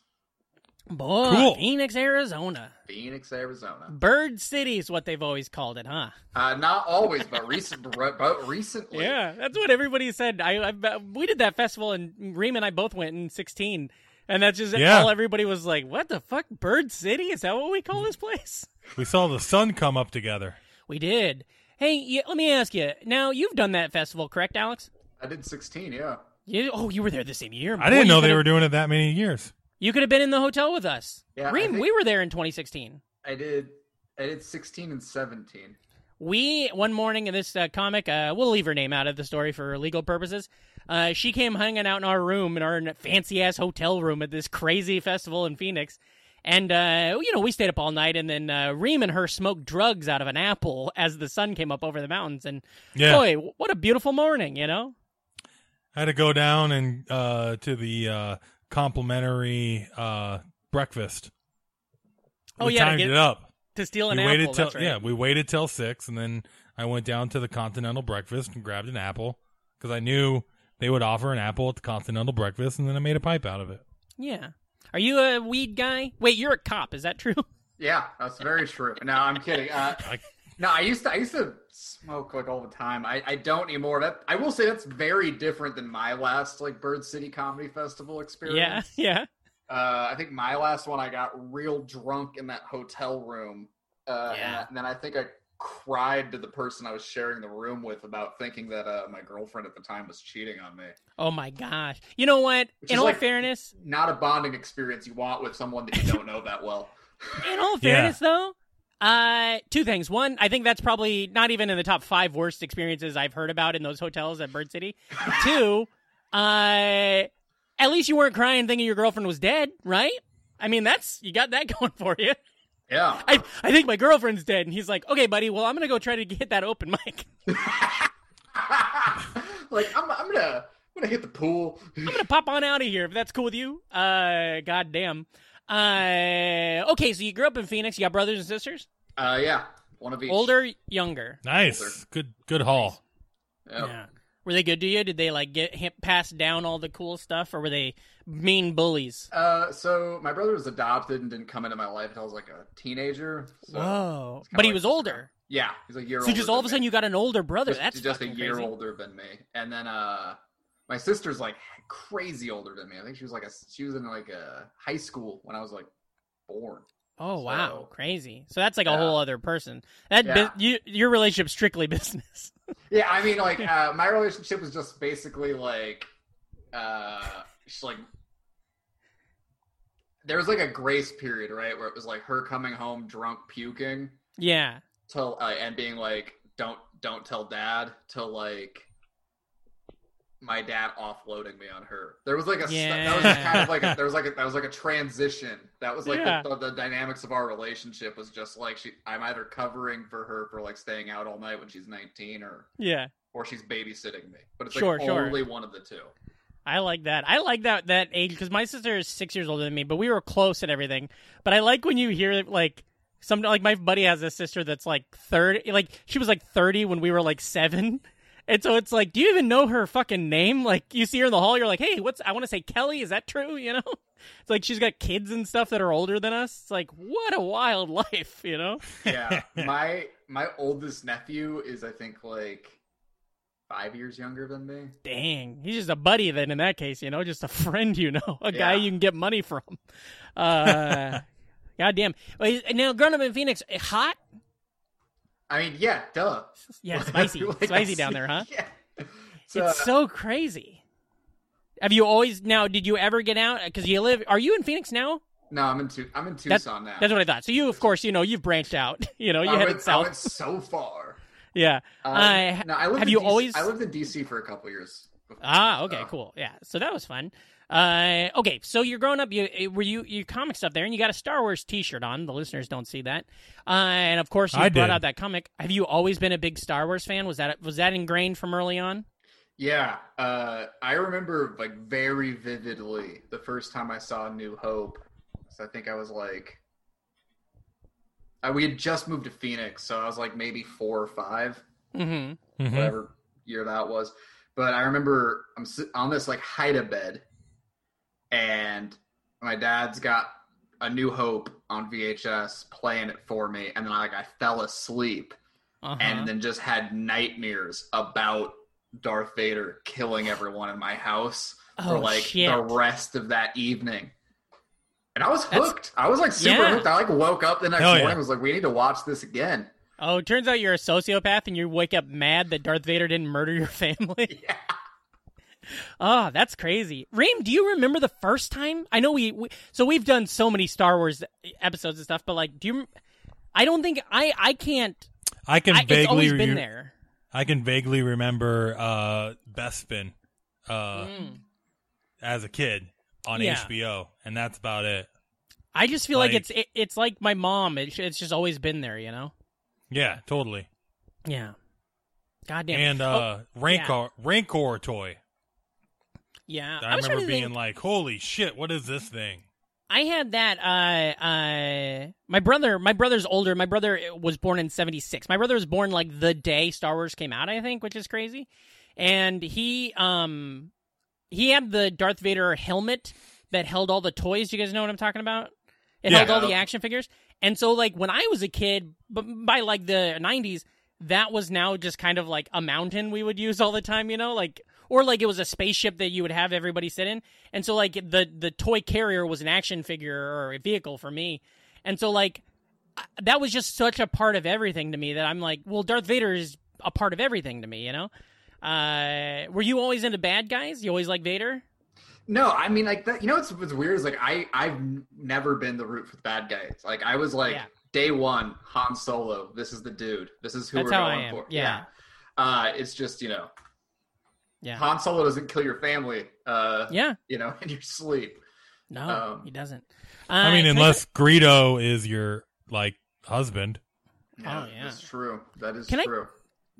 [SPEAKER 1] Boy,
[SPEAKER 2] Cool.
[SPEAKER 1] Phoenix, Arizona.
[SPEAKER 5] Phoenix, Arizona.
[SPEAKER 1] Bird City is what they've always called it, huh?
[SPEAKER 5] Uh, not always, but recent, but recently.
[SPEAKER 1] Yeah, that's what everybody said. I, I we did that festival, and Ream and I both went in '16, and that's just
[SPEAKER 2] Yeah.
[SPEAKER 1] all everybody was like, "What the fuck, Bird City? Is that what we call this place?"
[SPEAKER 2] We saw the sun come up together.
[SPEAKER 1] We did. Hey, yeah, let me ask you. Now you've done that festival, correct, Alex?
[SPEAKER 5] I did 16. Yeah.
[SPEAKER 1] You, oh, you were there the same year.
[SPEAKER 2] I didn't know they
[SPEAKER 1] could've-
[SPEAKER 2] were doing it that many years.
[SPEAKER 1] You could have been in the hotel with us.
[SPEAKER 5] Yeah, Ream,
[SPEAKER 1] we were there in 2016.
[SPEAKER 5] I did. I did 16 and 17.
[SPEAKER 1] We one morning in this uh, comic, uh, we'll leave her name out of the story for legal purposes. Uh, she came hanging out in our room, in our fancy ass hotel room at this crazy festival in Phoenix. And, uh, you know, we stayed up all night, and then uh, Ream and her smoked drugs out of an apple as the sun came up over the mountains. And
[SPEAKER 2] Yeah.
[SPEAKER 1] boy, what a beautiful morning, you know?
[SPEAKER 2] I had to go down and uh, to the uh, complimentary uh, breakfast.
[SPEAKER 1] Oh,
[SPEAKER 2] we
[SPEAKER 1] yeah, to
[SPEAKER 2] timed
[SPEAKER 1] get-
[SPEAKER 2] it up.
[SPEAKER 1] To steal an
[SPEAKER 2] we
[SPEAKER 1] apple.
[SPEAKER 2] waited till
[SPEAKER 1] that's right.
[SPEAKER 2] yeah, we waited till six, and then I went down to the continental breakfast and grabbed an apple because I knew they would offer an apple at the continental breakfast, and then I made a pipe out of it.
[SPEAKER 1] Yeah. Are you a weed guy? Wait, you're a cop. Is that true?
[SPEAKER 5] Yeah, that's very true. No, I'm kidding. Uh,
[SPEAKER 2] I-
[SPEAKER 5] no, I used to I used to smoke like all the time. I, I don't anymore. That I will say that's very different than my last like Bird City Comedy Festival experience.
[SPEAKER 1] yeah.
[SPEAKER 5] Uh, I think my last one I got real drunk in that hotel room. Uh,
[SPEAKER 1] Yeah.
[SPEAKER 5] and then I think I cried to the person I was sharing the room with about thinking that uh, my girlfriend at the time was cheating on me.
[SPEAKER 1] Oh my gosh. You know what?
[SPEAKER 5] Which
[SPEAKER 1] In
[SPEAKER 5] is
[SPEAKER 1] all
[SPEAKER 5] like-
[SPEAKER 1] fairness,
[SPEAKER 5] Not a bonding experience you want with someone that you don't know that well.
[SPEAKER 1] in all
[SPEAKER 2] Yeah.
[SPEAKER 1] fairness though, uh two things. One, I think that's probably not even in the top 5 worst experiences I've heard about in those hotels at Bird City. Two, uh at least you weren't crying thinking your girlfriend was dead, right? I mean, that's you got that going for you.
[SPEAKER 5] Yeah.
[SPEAKER 1] I I think my girlfriend's dead and he's like, "Okay, buddy, well, I'm going to go try to get that open mic."
[SPEAKER 5] like I'm, I'm gonna I'm gonna hit the pool.
[SPEAKER 1] I'm gonna pop on out of here if that's cool with you. Uh, goddamn. Uh, okay, so you grew up in Phoenix. You got brothers and sisters.
[SPEAKER 5] Uh, yeah, one of each.
[SPEAKER 1] Older, younger.
[SPEAKER 2] Nice,
[SPEAKER 5] Older.
[SPEAKER 2] good, good haul.
[SPEAKER 5] Yep.
[SPEAKER 1] Yeah. Were they good to you? Did they like get him, pass down all the cool stuff, or were they mean bullies?
[SPEAKER 5] Uh, so my brother was adopted and didn't come into my life until I was like a teenager. So
[SPEAKER 1] Whoa!
[SPEAKER 5] it's kinda
[SPEAKER 1] But he
[SPEAKER 5] like
[SPEAKER 1] was older.
[SPEAKER 5] Yeah, he's a year.
[SPEAKER 1] So
[SPEAKER 5] older
[SPEAKER 1] just all of a sudden
[SPEAKER 5] me.
[SPEAKER 1] you got an older brother.
[SPEAKER 5] just,
[SPEAKER 1] That's
[SPEAKER 5] just a year
[SPEAKER 1] crazy.
[SPEAKER 5] older than me, and then uh, my sister's like crazy older than me. I think she was like a she was in like a high school when I was like born.
[SPEAKER 1] Oh wow, crazy! So that's like a
[SPEAKER 5] Yeah.
[SPEAKER 1] whole other person. That
[SPEAKER 5] Yeah.
[SPEAKER 1] you, your relationship strictly business.
[SPEAKER 5] Yeah, I mean, like uh, my relationship was just basically like, uh, she's like, there was like a grace period, right, where it was like her coming home drunk, puking,
[SPEAKER 1] yeah,
[SPEAKER 5] till uh, and being like, don't don't tell dad, till like my dad offloading me on her. There was like a that was
[SPEAKER 1] Yeah.
[SPEAKER 5] kind of like a, there was like a, that was like a transition. That was like
[SPEAKER 1] Yeah.
[SPEAKER 5] the, the, the dynamics of our relationship was just like she I'm either covering for her for like staying out all night when she's 19 or
[SPEAKER 1] yeah.
[SPEAKER 5] or she's babysitting me. But it's
[SPEAKER 1] Sure,
[SPEAKER 5] like
[SPEAKER 1] sure.
[SPEAKER 5] only one of the two.
[SPEAKER 1] I like that. I like that that age because my sister is six years older than me, but we were close and everything. But I like when you hear like some like my buddy has a sister that's like thirty, like she was like thirty when we were like seven. And so it's like, do you even know her fucking name? Like you see her in the hall, you're like, hey, what's? I want to say Kelly. Is that true? You know, it's like she's got kids and stuff that are older than us. It's like, what a wild life, you know?
[SPEAKER 5] Yeah. my my oldest nephew is I think like five years younger than me.
[SPEAKER 1] Dang, he's just a buddy then. In that case, you know, just a friend, you know, a guy you can get money from. Uh, goddamn. Wait, Now, growing up in Phoenix, hot?
[SPEAKER 5] I mean, yeah, duh.
[SPEAKER 1] Yeah, spicy,
[SPEAKER 5] Like,
[SPEAKER 1] spicy down there, huh?
[SPEAKER 5] Yeah.
[SPEAKER 1] It's so crazy. Have you always now? Did you ever get out? Because you live. Are you in Phoenix now?
[SPEAKER 5] no, I'm in Tu- I'm in
[SPEAKER 1] That's-
[SPEAKER 5] Tucson now.
[SPEAKER 1] That's what I thought. So you, of course, you know, you've branched out. You know, you
[SPEAKER 5] I
[SPEAKER 1] headed
[SPEAKER 5] went, I went so far.
[SPEAKER 1] Yeah.
[SPEAKER 5] Um,
[SPEAKER 1] Uh,
[SPEAKER 5] no, I lived
[SPEAKER 1] have you
[SPEAKER 5] DC
[SPEAKER 1] always-
[SPEAKER 5] I lived in DC for a couple years. before.
[SPEAKER 1] Ah, okay,
[SPEAKER 5] Uh,
[SPEAKER 1] cool. Yeah, so that was fun. Uh, okay, so you're growing up. You eh, were you you comic stuff there, and you got a Star Wars T-shirt on. The listeners don't see that. Uh, and of course, you
[SPEAKER 2] I
[SPEAKER 1] brought
[SPEAKER 2] did.
[SPEAKER 1] out that comic. Have you always been a big Star Wars fan? Was that was that ingrained from early on?
[SPEAKER 5] Yeah, uh, I remember like very vividly the first time I saw New Hope. So I think I was like, uh, we had just moved to Phoenix, so I was like maybe four or five,
[SPEAKER 1] Mm-hmm.
[SPEAKER 2] Mhm.
[SPEAKER 5] whatever year that was. But I remember I'm on this like hide a bed, and my dad's got a New Hope on VHS playing it for me, and then I like I fell asleep
[SPEAKER 1] Uh-huh.
[SPEAKER 5] and then just had nightmares about Darth Vader killing everyone in my house for
[SPEAKER 1] Oh,
[SPEAKER 5] like
[SPEAKER 1] shit.
[SPEAKER 5] the rest of that evening. And I was
[SPEAKER 1] That's-
[SPEAKER 5] hooked. I was like super
[SPEAKER 1] Yeah.
[SPEAKER 5] hooked. I like woke up the next
[SPEAKER 2] Hell
[SPEAKER 5] morning and was like, we need to watch this again.
[SPEAKER 1] oh, it turns out you're a sociopath, and you wake up mad that Darth Vader didn't murder your family.
[SPEAKER 5] Yeah.
[SPEAKER 1] Oh, that's crazy. Ream, do you remember the first time? I know we, we so we've done so many Star Wars episodes and stuff, but like, do you? I don't think I I can't.
[SPEAKER 2] I can
[SPEAKER 1] I, it's
[SPEAKER 2] vaguely
[SPEAKER 1] always been
[SPEAKER 2] re-
[SPEAKER 1] there.
[SPEAKER 2] I can vaguely remember uh, Bespin uh,
[SPEAKER 1] Mm.
[SPEAKER 2] as a kid on
[SPEAKER 1] Yeah.
[SPEAKER 2] HBO, and that's about it.
[SPEAKER 1] I just feel like,
[SPEAKER 2] Like-
[SPEAKER 1] it's it, it's like my mom. It, it's just always been there, you know.
[SPEAKER 2] Yeah, totally.
[SPEAKER 1] Yeah. Goddamn.
[SPEAKER 2] And uh,
[SPEAKER 1] Oh,
[SPEAKER 2] uh, Rancor Rancor toy.
[SPEAKER 1] Yeah.
[SPEAKER 2] I,
[SPEAKER 1] trying
[SPEAKER 2] remember being
[SPEAKER 1] think-
[SPEAKER 2] like, "Holy shit, what is this thing?"
[SPEAKER 1] I had that. Uh, uh, my brother, my brother's older. My brother was born in '76. My brother was born like the day Star Wars came out. I think, which is crazy. And he, um, he had the Darth Vader helmet that held all the toys. Do you guys know what I'm talking about? It
[SPEAKER 2] Yeah.
[SPEAKER 1] held all the action figures. And so, like when I was a kid, but by like the '90s, that was now just kind of like a mountain we would use all the time. You know, like or like it was a spaceship that you would have everybody sit in. And so like the the toy carrier was an action figure or a vehicle for me. And so like that was just such a part of everything to me that I'm like, well, Darth Vader is a part of everything to me, you know? Uh, were you always into bad guys? You always like Vader?
[SPEAKER 5] No, I mean like that. You know what's, what's weird is like I I've never been the root for the bad guys. Like I was like
[SPEAKER 1] Yeah.
[SPEAKER 5] day one Han Solo. This is the dude. This is who
[SPEAKER 1] That's
[SPEAKER 5] we're going for.
[SPEAKER 1] Yeah.
[SPEAKER 5] Uh, it's just you know
[SPEAKER 1] Yeah.
[SPEAKER 5] Han Solo doesn't kill your family. Uh,
[SPEAKER 1] Yeah.
[SPEAKER 5] you know in your sleep.
[SPEAKER 1] No,
[SPEAKER 5] Um,
[SPEAKER 1] he doesn't. Uh,
[SPEAKER 2] I mean,
[SPEAKER 1] can
[SPEAKER 2] unless Greedo is your like husband.
[SPEAKER 1] Oh, yeah.
[SPEAKER 5] that's true. That is
[SPEAKER 1] Can I-
[SPEAKER 5] true.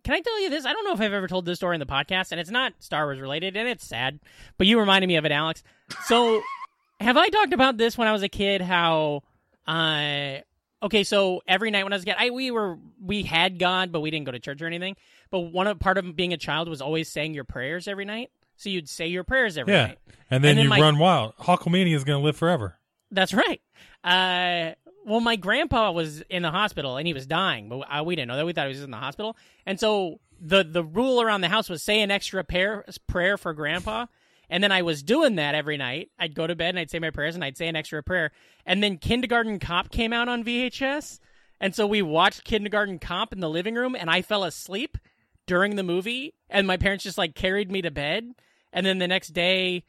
[SPEAKER 1] Can I tell you this? I don't know if I've ever told this story in the podcast, and it's not Star Wars related, and it's sad, but you reminded me of it, Alex. So, have I talked about this when I was a kid? How, uh, okay, so every night when I was a kid, I we were we had God, but we didn't go to church or anything. But one of part of being a child was always saying your prayers every night. So you'd say your prayers every
[SPEAKER 2] Yeah,
[SPEAKER 1] night.
[SPEAKER 2] and then
[SPEAKER 1] And then
[SPEAKER 2] you
[SPEAKER 1] my-
[SPEAKER 2] run wild. Hulkamania is going to live forever.
[SPEAKER 1] That's right. Uh, well, my grandpa was in the hospital and he was dying, but uh, we didn't know that. We thought he was in the hospital, and so the the rule around the house was say an extra prayer prayer for grandpa. And then I was doing that every night. I'd go to bed and I'd say my prayers and I'd say an extra prayer. And then Kindergarten Cop came out on VHS, and so we watched Kindergarten Cop in the living room, and I fell asleep during the movie, and my parents just like carried me to bed. And then the next day,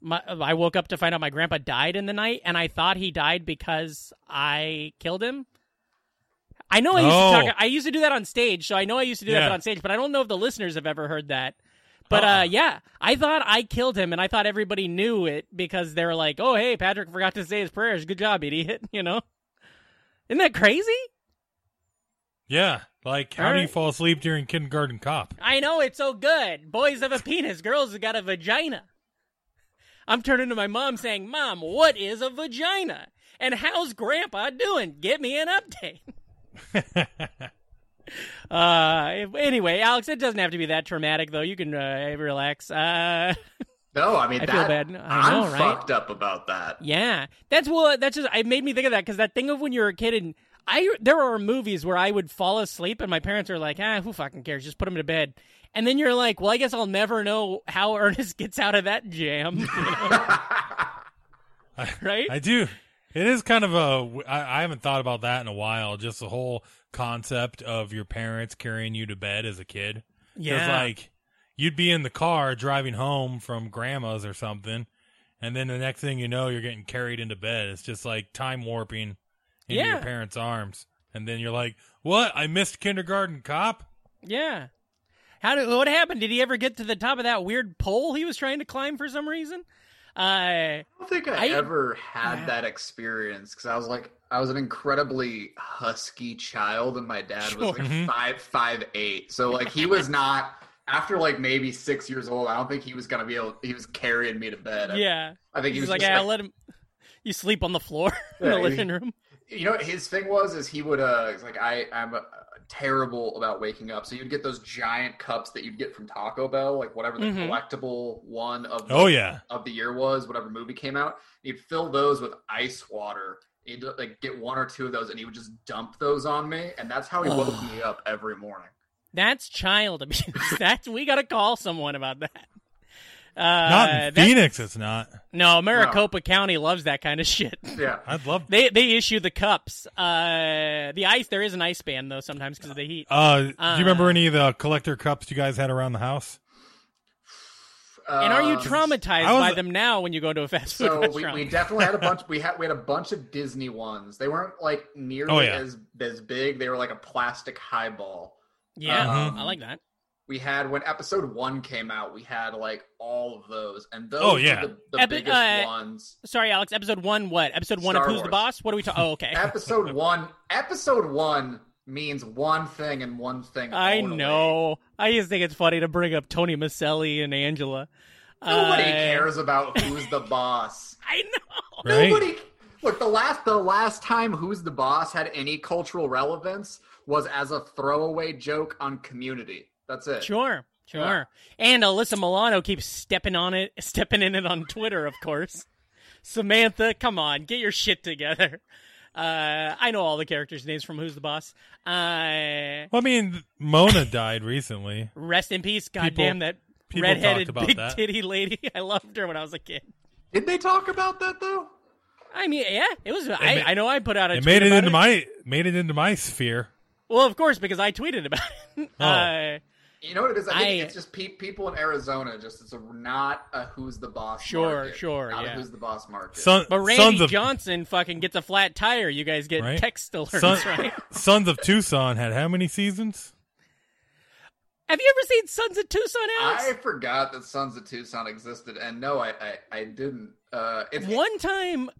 [SPEAKER 1] my, I woke up to find out my grandpa died in the night, and I thought he died because I killed him. I know I used
[SPEAKER 2] Oh.
[SPEAKER 1] to talk. Oh. I used to do that on stage, so I know I used to do that on stage, but I don't know if the listeners have ever heard that. But uh, yeah, I thought I killed him, and I thought everybody knew it because they were like, "Oh, hey, Patrick forgot to say his prayers. Good job, idiot." You know, isn't that crazy?
[SPEAKER 2] Yeah, like how
[SPEAKER 1] All
[SPEAKER 2] do you
[SPEAKER 1] right.
[SPEAKER 2] fall asleep during Kindergarten Cop?
[SPEAKER 1] I know it's so good. Boys have a penis, girls have got a vagina. I'm turning to my mom saying, "Mom, what is a vagina? And how's Grandpa doing? Give me an update." uh, anyway, Alex, it doesn't have to be that traumatic, though. You can uh, relax. Uh,
[SPEAKER 5] No, I mean
[SPEAKER 1] I
[SPEAKER 5] that,
[SPEAKER 1] feel bad. I know,
[SPEAKER 5] am
[SPEAKER 1] right?
[SPEAKER 5] fucked up about that.
[SPEAKER 1] yeah, that's what. That's just. It made me think of that because that thing of when you're a kid and. I there are movies where I would fall asleep and my parents are like, ah, who fucking cares? Just put him to bed. And then you're like, well, I guess I'll never know how Ernest gets out of that jam, you know? right?
[SPEAKER 2] I do. It is kind of a. I, I haven't thought about that in a while. Just the whole concept of your parents carrying you to bed as a kid.
[SPEAKER 1] yeah,
[SPEAKER 2] like you'd be in the car driving home from grandma's or something, and then the next thing you know, you're getting carried into bed. It's just like time warping into
[SPEAKER 1] Yeah.
[SPEAKER 2] your parents' arms, and then you're like, "What? I missed Kindergarten Cop."
[SPEAKER 1] yeah. How did what happened? Did he ever get to the top of that weird pole he was trying to climb for some reason? Uh,
[SPEAKER 5] I don't think I,
[SPEAKER 1] I-
[SPEAKER 5] ever had
[SPEAKER 1] Yeah.
[SPEAKER 5] that experience because I was like, I was an incredibly husky child, and my dad was like
[SPEAKER 2] Sure.
[SPEAKER 5] five five eight. So like he was not after like maybe six years old. I don't think he was gonna be able. He was carrying me to bed.
[SPEAKER 1] Yeah.
[SPEAKER 5] I think he
[SPEAKER 1] He's
[SPEAKER 5] was
[SPEAKER 1] like, "Ah,
[SPEAKER 5] like,
[SPEAKER 1] let him. You sleep on the floor in the
[SPEAKER 5] Yeah, he-
[SPEAKER 1] living room.
[SPEAKER 5] you know what his thing was is he would uh like I I'm uh, terrible about waking up. So you'd get those giant cups that you'd get from Taco Bell, like whatever the
[SPEAKER 1] Mhm.
[SPEAKER 5] collectible one of the,
[SPEAKER 2] Oh yeah,
[SPEAKER 5] of the year was, whatever movie came out. You'd fill those with ice water. You'd like get one or two of those, and he would just dump those on me, and that's how he woke me up every morning.
[SPEAKER 1] That's child abuse. That's we got to call someone about that. Uh,
[SPEAKER 2] not in
[SPEAKER 1] that-
[SPEAKER 2] Phoenix. It's not.
[SPEAKER 1] No, Maricopa County loves that kind of shit.
[SPEAKER 5] Yeah,
[SPEAKER 2] I'd love.
[SPEAKER 1] They they issue the cups. Uh, the ice there is an ice band though sometimes because of the heat.
[SPEAKER 2] Uh, do you remember
[SPEAKER 1] Uh,
[SPEAKER 2] any of the collector cups you guys had around the house?
[SPEAKER 1] and are you
[SPEAKER 5] Um,
[SPEAKER 1] traumatized
[SPEAKER 2] was-
[SPEAKER 1] by them now when you go to a fast food
[SPEAKER 5] So we, we definitely had a bunch. We had we had a bunch of Disney ones. They weren't like nearly
[SPEAKER 2] Oh, yeah.
[SPEAKER 5] as as big. They were like a plastic highball.
[SPEAKER 1] yeah,
[SPEAKER 5] Um,
[SPEAKER 1] I like that.
[SPEAKER 5] We had when episode one came out, we had like all of those, and those
[SPEAKER 2] Oh, yeah.
[SPEAKER 5] were the, the
[SPEAKER 1] Epi-
[SPEAKER 5] biggest
[SPEAKER 1] uh,
[SPEAKER 5] ones.
[SPEAKER 1] Sorry, Alex. Episode one. What? Episode one of
[SPEAKER 5] Star
[SPEAKER 1] Who's the Boss? What are we talking? Oh, okay.
[SPEAKER 5] Episode one, episode one means one thing and one thing.
[SPEAKER 1] I
[SPEAKER 5] only.
[SPEAKER 1] know. I just think it's funny to bring up Tony Micelli and Angela.
[SPEAKER 5] Nobody
[SPEAKER 1] Uh,
[SPEAKER 5] cares about who's the boss.
[SPEAKER 1] I know.
[SPEAKER 2] Right?
[SPEAKER 5] Nobody. Look, the last the last time Who's the Boss had any cultural relevance was as a throwaway joke on Community. That's it.
[SPEAKER 1] Sure, sure. And Alyssa Milano keeps stepping on it, stepping in it on Twitter, of course. Samantha, come on, get your shit together. Uh, I know all the characters' names from Who's the Boss. Uh,
[SPEAKER 2] Well, I mean, Mona died recently.
[SPEAKER 1] rest in peace. God
[SPEAKER 2] People-
[SPEAKER 1] damn that
[SPEAKER 2] people
[SPEAKER 1] redheaded
[SPEAKER 2] about
[SPEAKER 1] big
[SPEAKER 2] that.
[SPEAKER 1] titty lady. I loved her when I was a kid.
[SPEAKER 5] Did they talk about that though?
[SPEAKER 1] I mean, yeah, it was. I,
[SPEAKER 2] ma-
[SPEAKER 1] I know I put out a.
[SPEAKER 2] It
[SPEAKER 1] tweet
[SPEAKER 2] made it
[SPEAKER 1] about
[SPEAKER 2] into my made it into my sphere.
[SPEAKER 1] Well, of course, because I tweeted about it.
[SPEAKER 2] Oh.
[SPEAKER 1] Uh,
[SPEAKER 5] You know what it is? I think
[SPEAKER 1] I-
[SPEAKER 5] it's just pe- people in Arizona. Just it's a, not a Who's the Boss.
[SPEAKER 1] Sure,
[SPEAKER 5] market.
[SPEAKER 1] sure,
[SPEAKER 5] Not
[SPEAKER 1] yeah.
[SPEAKER 5] a Who's the Boss market.
[SPEAKER 2] Son,
[SPEAKER 1] but Randy
[SPEAKER 2] sons of
[SPEAKER 1] Johnson fucking gets a flat tire. You guys get
[SPEAKER 2] Right.
[SPEAKER 1] text alerts,
[SPEAKER 2] Son-
[SPEAKER 1] right?
[SPEAKER 2] Sons of Tucson had how many seasons?
[SPEAKER 1] Have you ever seen Sons of Tucson, Alex?
[SPEAKER 5] I forgot that Sons of Tucson existed, and no, I I, I didn't. Uh, it's
[SPEAKER 1] One time,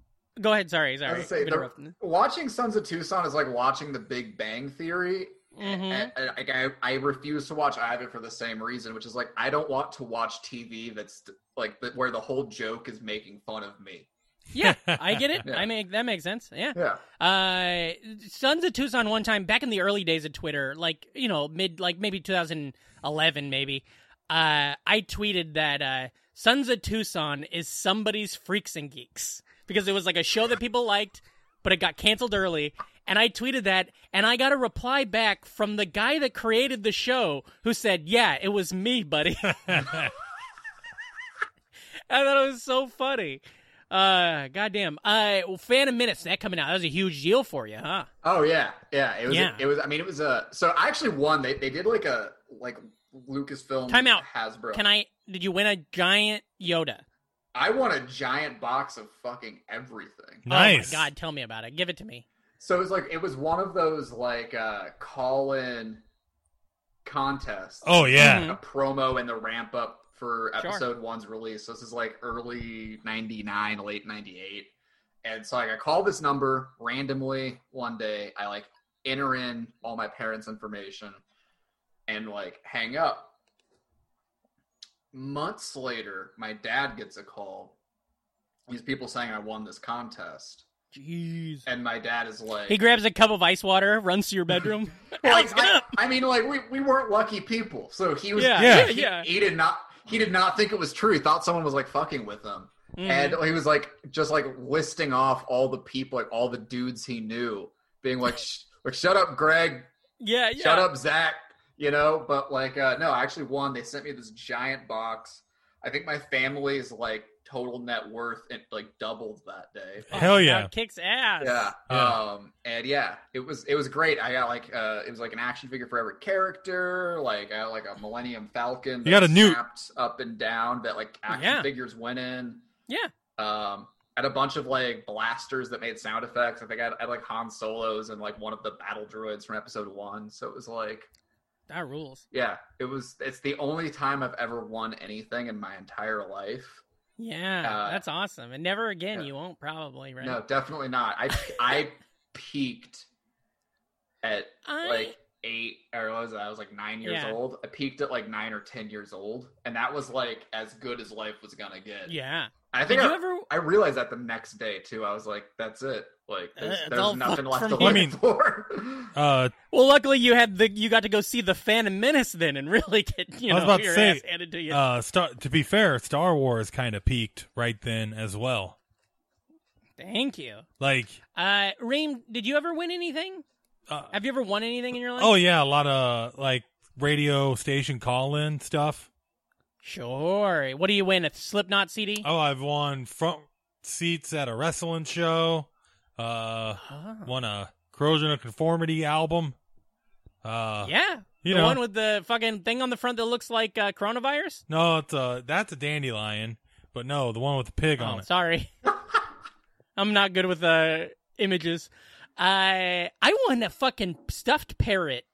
[SPEAKER 1] go ahead. Sorry,
[SPEAKER 5] I
[SPEAKER 1] sorry.
[SPEAKER 5] was gonna say, the-
[SPEAKER 1] Interrupting.
[SPEAKER 5] watching Sons of Tucson is like watching The Big Bang Theory.
[SPEAKER 1] Mhm.
[SPEAKER 5] And, and, like, I, I refuse to watch either for the same reason, which is like I don't want to watch TV that's like the, where the whole joke is making fun of me.
[SPEAKER 1] Yeah, I get it.
[SPEAKER 5] Yeah.
[SPEAKER 1] I make that makes sense. Yeah.
[SPEAKER 5] Yeah,
[SPEAKER 1] Uh, Sons of Tucson one time back in the early days of Twitter, like you know mid like maybe 2011 maybe. Uh, I tweeted that uh, Sons of Tucson is somebody's Freaks and Geeks because it was like a show that people liked, but it got canceled early. And I tweeted that, and I got a reply back from the guy that created the show who said, "Yeah, it was me, buddy." I thought it was so funny. Uh, goddamn. Uh, well, Phantom Menace that coming out. That was a huge deal for you, huh?
[SPEAKER 5] Oh yeah, yeah. It was.
[SPEAKER 1] Yeah.
[SPEAKER 5] It was. I mean, it was a. So I actually won. They they did like a like Lucasfilm
[SPEAKER 1] Time out.
[SPEAKER 5] Hasbro.
[SPEAKER 1] Can I? Did you win a giant Yoda?
[SPEAKER 5] I won a giant box of fucking everything.
[SPEAKER 2] Nice.
[SPEAKER 1] Oh my god, tell me about it. Give it to me.
[SPEAKER 5] So it was like it was one of those like uh call in contests.
[SPEAKER 2] Oh yeah.
[SPEAKER 1] Mhm.
[SPEAKER 5] a promo and the ramp up for
[SPEAKER 1] Sure.
[SPEAKER 5] episode one's release. So this is like early '99, late '98, and so like I call this number randomly one day. I like enter in all my parents' information and like hang up. Months later, my dad gets a call. These people saying I won this contest,
[SPEAKER 1] Jeez.
[SPEAKER 5] and my dad is like,
[SPEAKER 1] He grabs a cup of ice water, runs to your bedroom.
[SPEAKER 5] Well,
[SPEAKER 1] Alex, get
[SPEAKER 5] I,
[SPEAKER 1] up.
[SPEAKER 5] I mean, like we, we weren't lucky people, so he was.
[SPEAKER 1] Yeah,
[SPEAKER 2] yeah,
[SPEAKER 5] he,
[SPEAKER 1] yeah.
[SPEAKER 5] He did not. He did not think it was true. He thought someone was like fucking with him,
[SPEAKER 1] Mhm.
[SPEAKER 5] and he was like just like listing off all the people, like all the dudes he knew, being like, Sh- like shut up, Greg.
[SPEAKER 1] yeah, yeah.
[SPEAKER 5] Shut up, Zach. You know, but like, uh, no, I actually won. They sent me this giant box. I think my family's like total net worth it like doubled that day.
[SPEAKER 2] Hell yeah.
[SPEAKER 1] God kicks ass.
[SPEAKER 5] Yeah.
[SPEAKER 2] Yeah.
[SPEAKER 5] Um and yeah, it was it was great. I got like uh it was like an action figure for every character, like I got like a Millennium Falcon
[SPEAKER 2] You got a new-
[SPEAKER 5] snapped up and down that like action
[SPEAKER 1] Yeah.
[SPEAKER 5] figures went in.
[SPEAKER 1] Yeah.
[SPEAKER 5] Um I had a bunch of like blasters that made sound effects. I think I had, I had like Han Solos and like one of the battle droids from episode one. So it was like
[SPEAKER 1] That rules.
[SPEAKER 5] yeah, it was it's the only time I've ever won anything in my entire life.
[SPEAKER 1] Yeah,
[SPEAKER 5] Uh,
[SPEAKER 1] that's awesome. And never again.
[SPEAKER 5] yeah.
[SPEAKER 1] You won't probably, right?
[SPEAKER 5] No, definitely not. I I peaked at
[SPEAKER 1] I-
[SPEAKER 5] like eight or what was it? I was like nine years
[SPEAKER 1] Yeah.
[SPEAKER 5] old. I peaked at like nine or ten years old, and that was like as good as life was gonna get.
[SPEAKER 1] Yeah.
[SPEAKER 5] I think
[SPEAKER 1] Did
[SPEAKER 5] I,
[SPEAKER 1] you ever?
[SPEAKER 5] I realized that the next day too. I was like, "That's it. Like, there's,
[SPEAKER 1] Uh,
[SPEAKER 5] there's nothing left to
[SPEAKER 1] here.
[SPEAKER 5] live
[SPEAKER 2] I mean-
[SPEAKER 5] for."
[SPEAKER 2] Uh,
[SPEAKER 1] Well, luckily you had the you got to go see the Phantom Menace then and really get you know
[SPEAKER 2] about to
[SPEAKER 1] your
[SPEAKER 2] say,
[SPEAKER 1] ass handed to you.
[SPEAKER 2] uh, Star, to be fair, Star Wars kind of peaked right then as well.
[SPEAKER 1] Thank you.
[SPEAKER 2] Like,
[SPEAKER 1] Uh, Ream, did you ever win anything?
[SPEAKER 2] uh,
[SPEAKER 1] Have you ever won anything in your life?
[SPEAKER 2] oh yeah, a lot of like radio station call-in stuff.
[SPEAKER 1] Sure. What do you win? A Slipknot CD?
[SPEAKER 2] Oh, I've won front seats at a wrestling show. Uh, won a Corrosion of Conformity album. Uh,
[SPEAKER 1] yeah.
[SPEAKER 2] you
[SPEAKER 1] the
[SPEAKER 2] know,
[SPEAKER 1] one with the fucking thing on the front that looks like uh, coronavirus?
[SPEAKER 2] no, it's a that's a dandelion, but no, the one with the pig
[SPEAKER 1] Oh,
[SPEAKER 2] on it.
[SPEAKER 1] sorry. I'm not good with uh, images. I I won a fucking stuffed parrot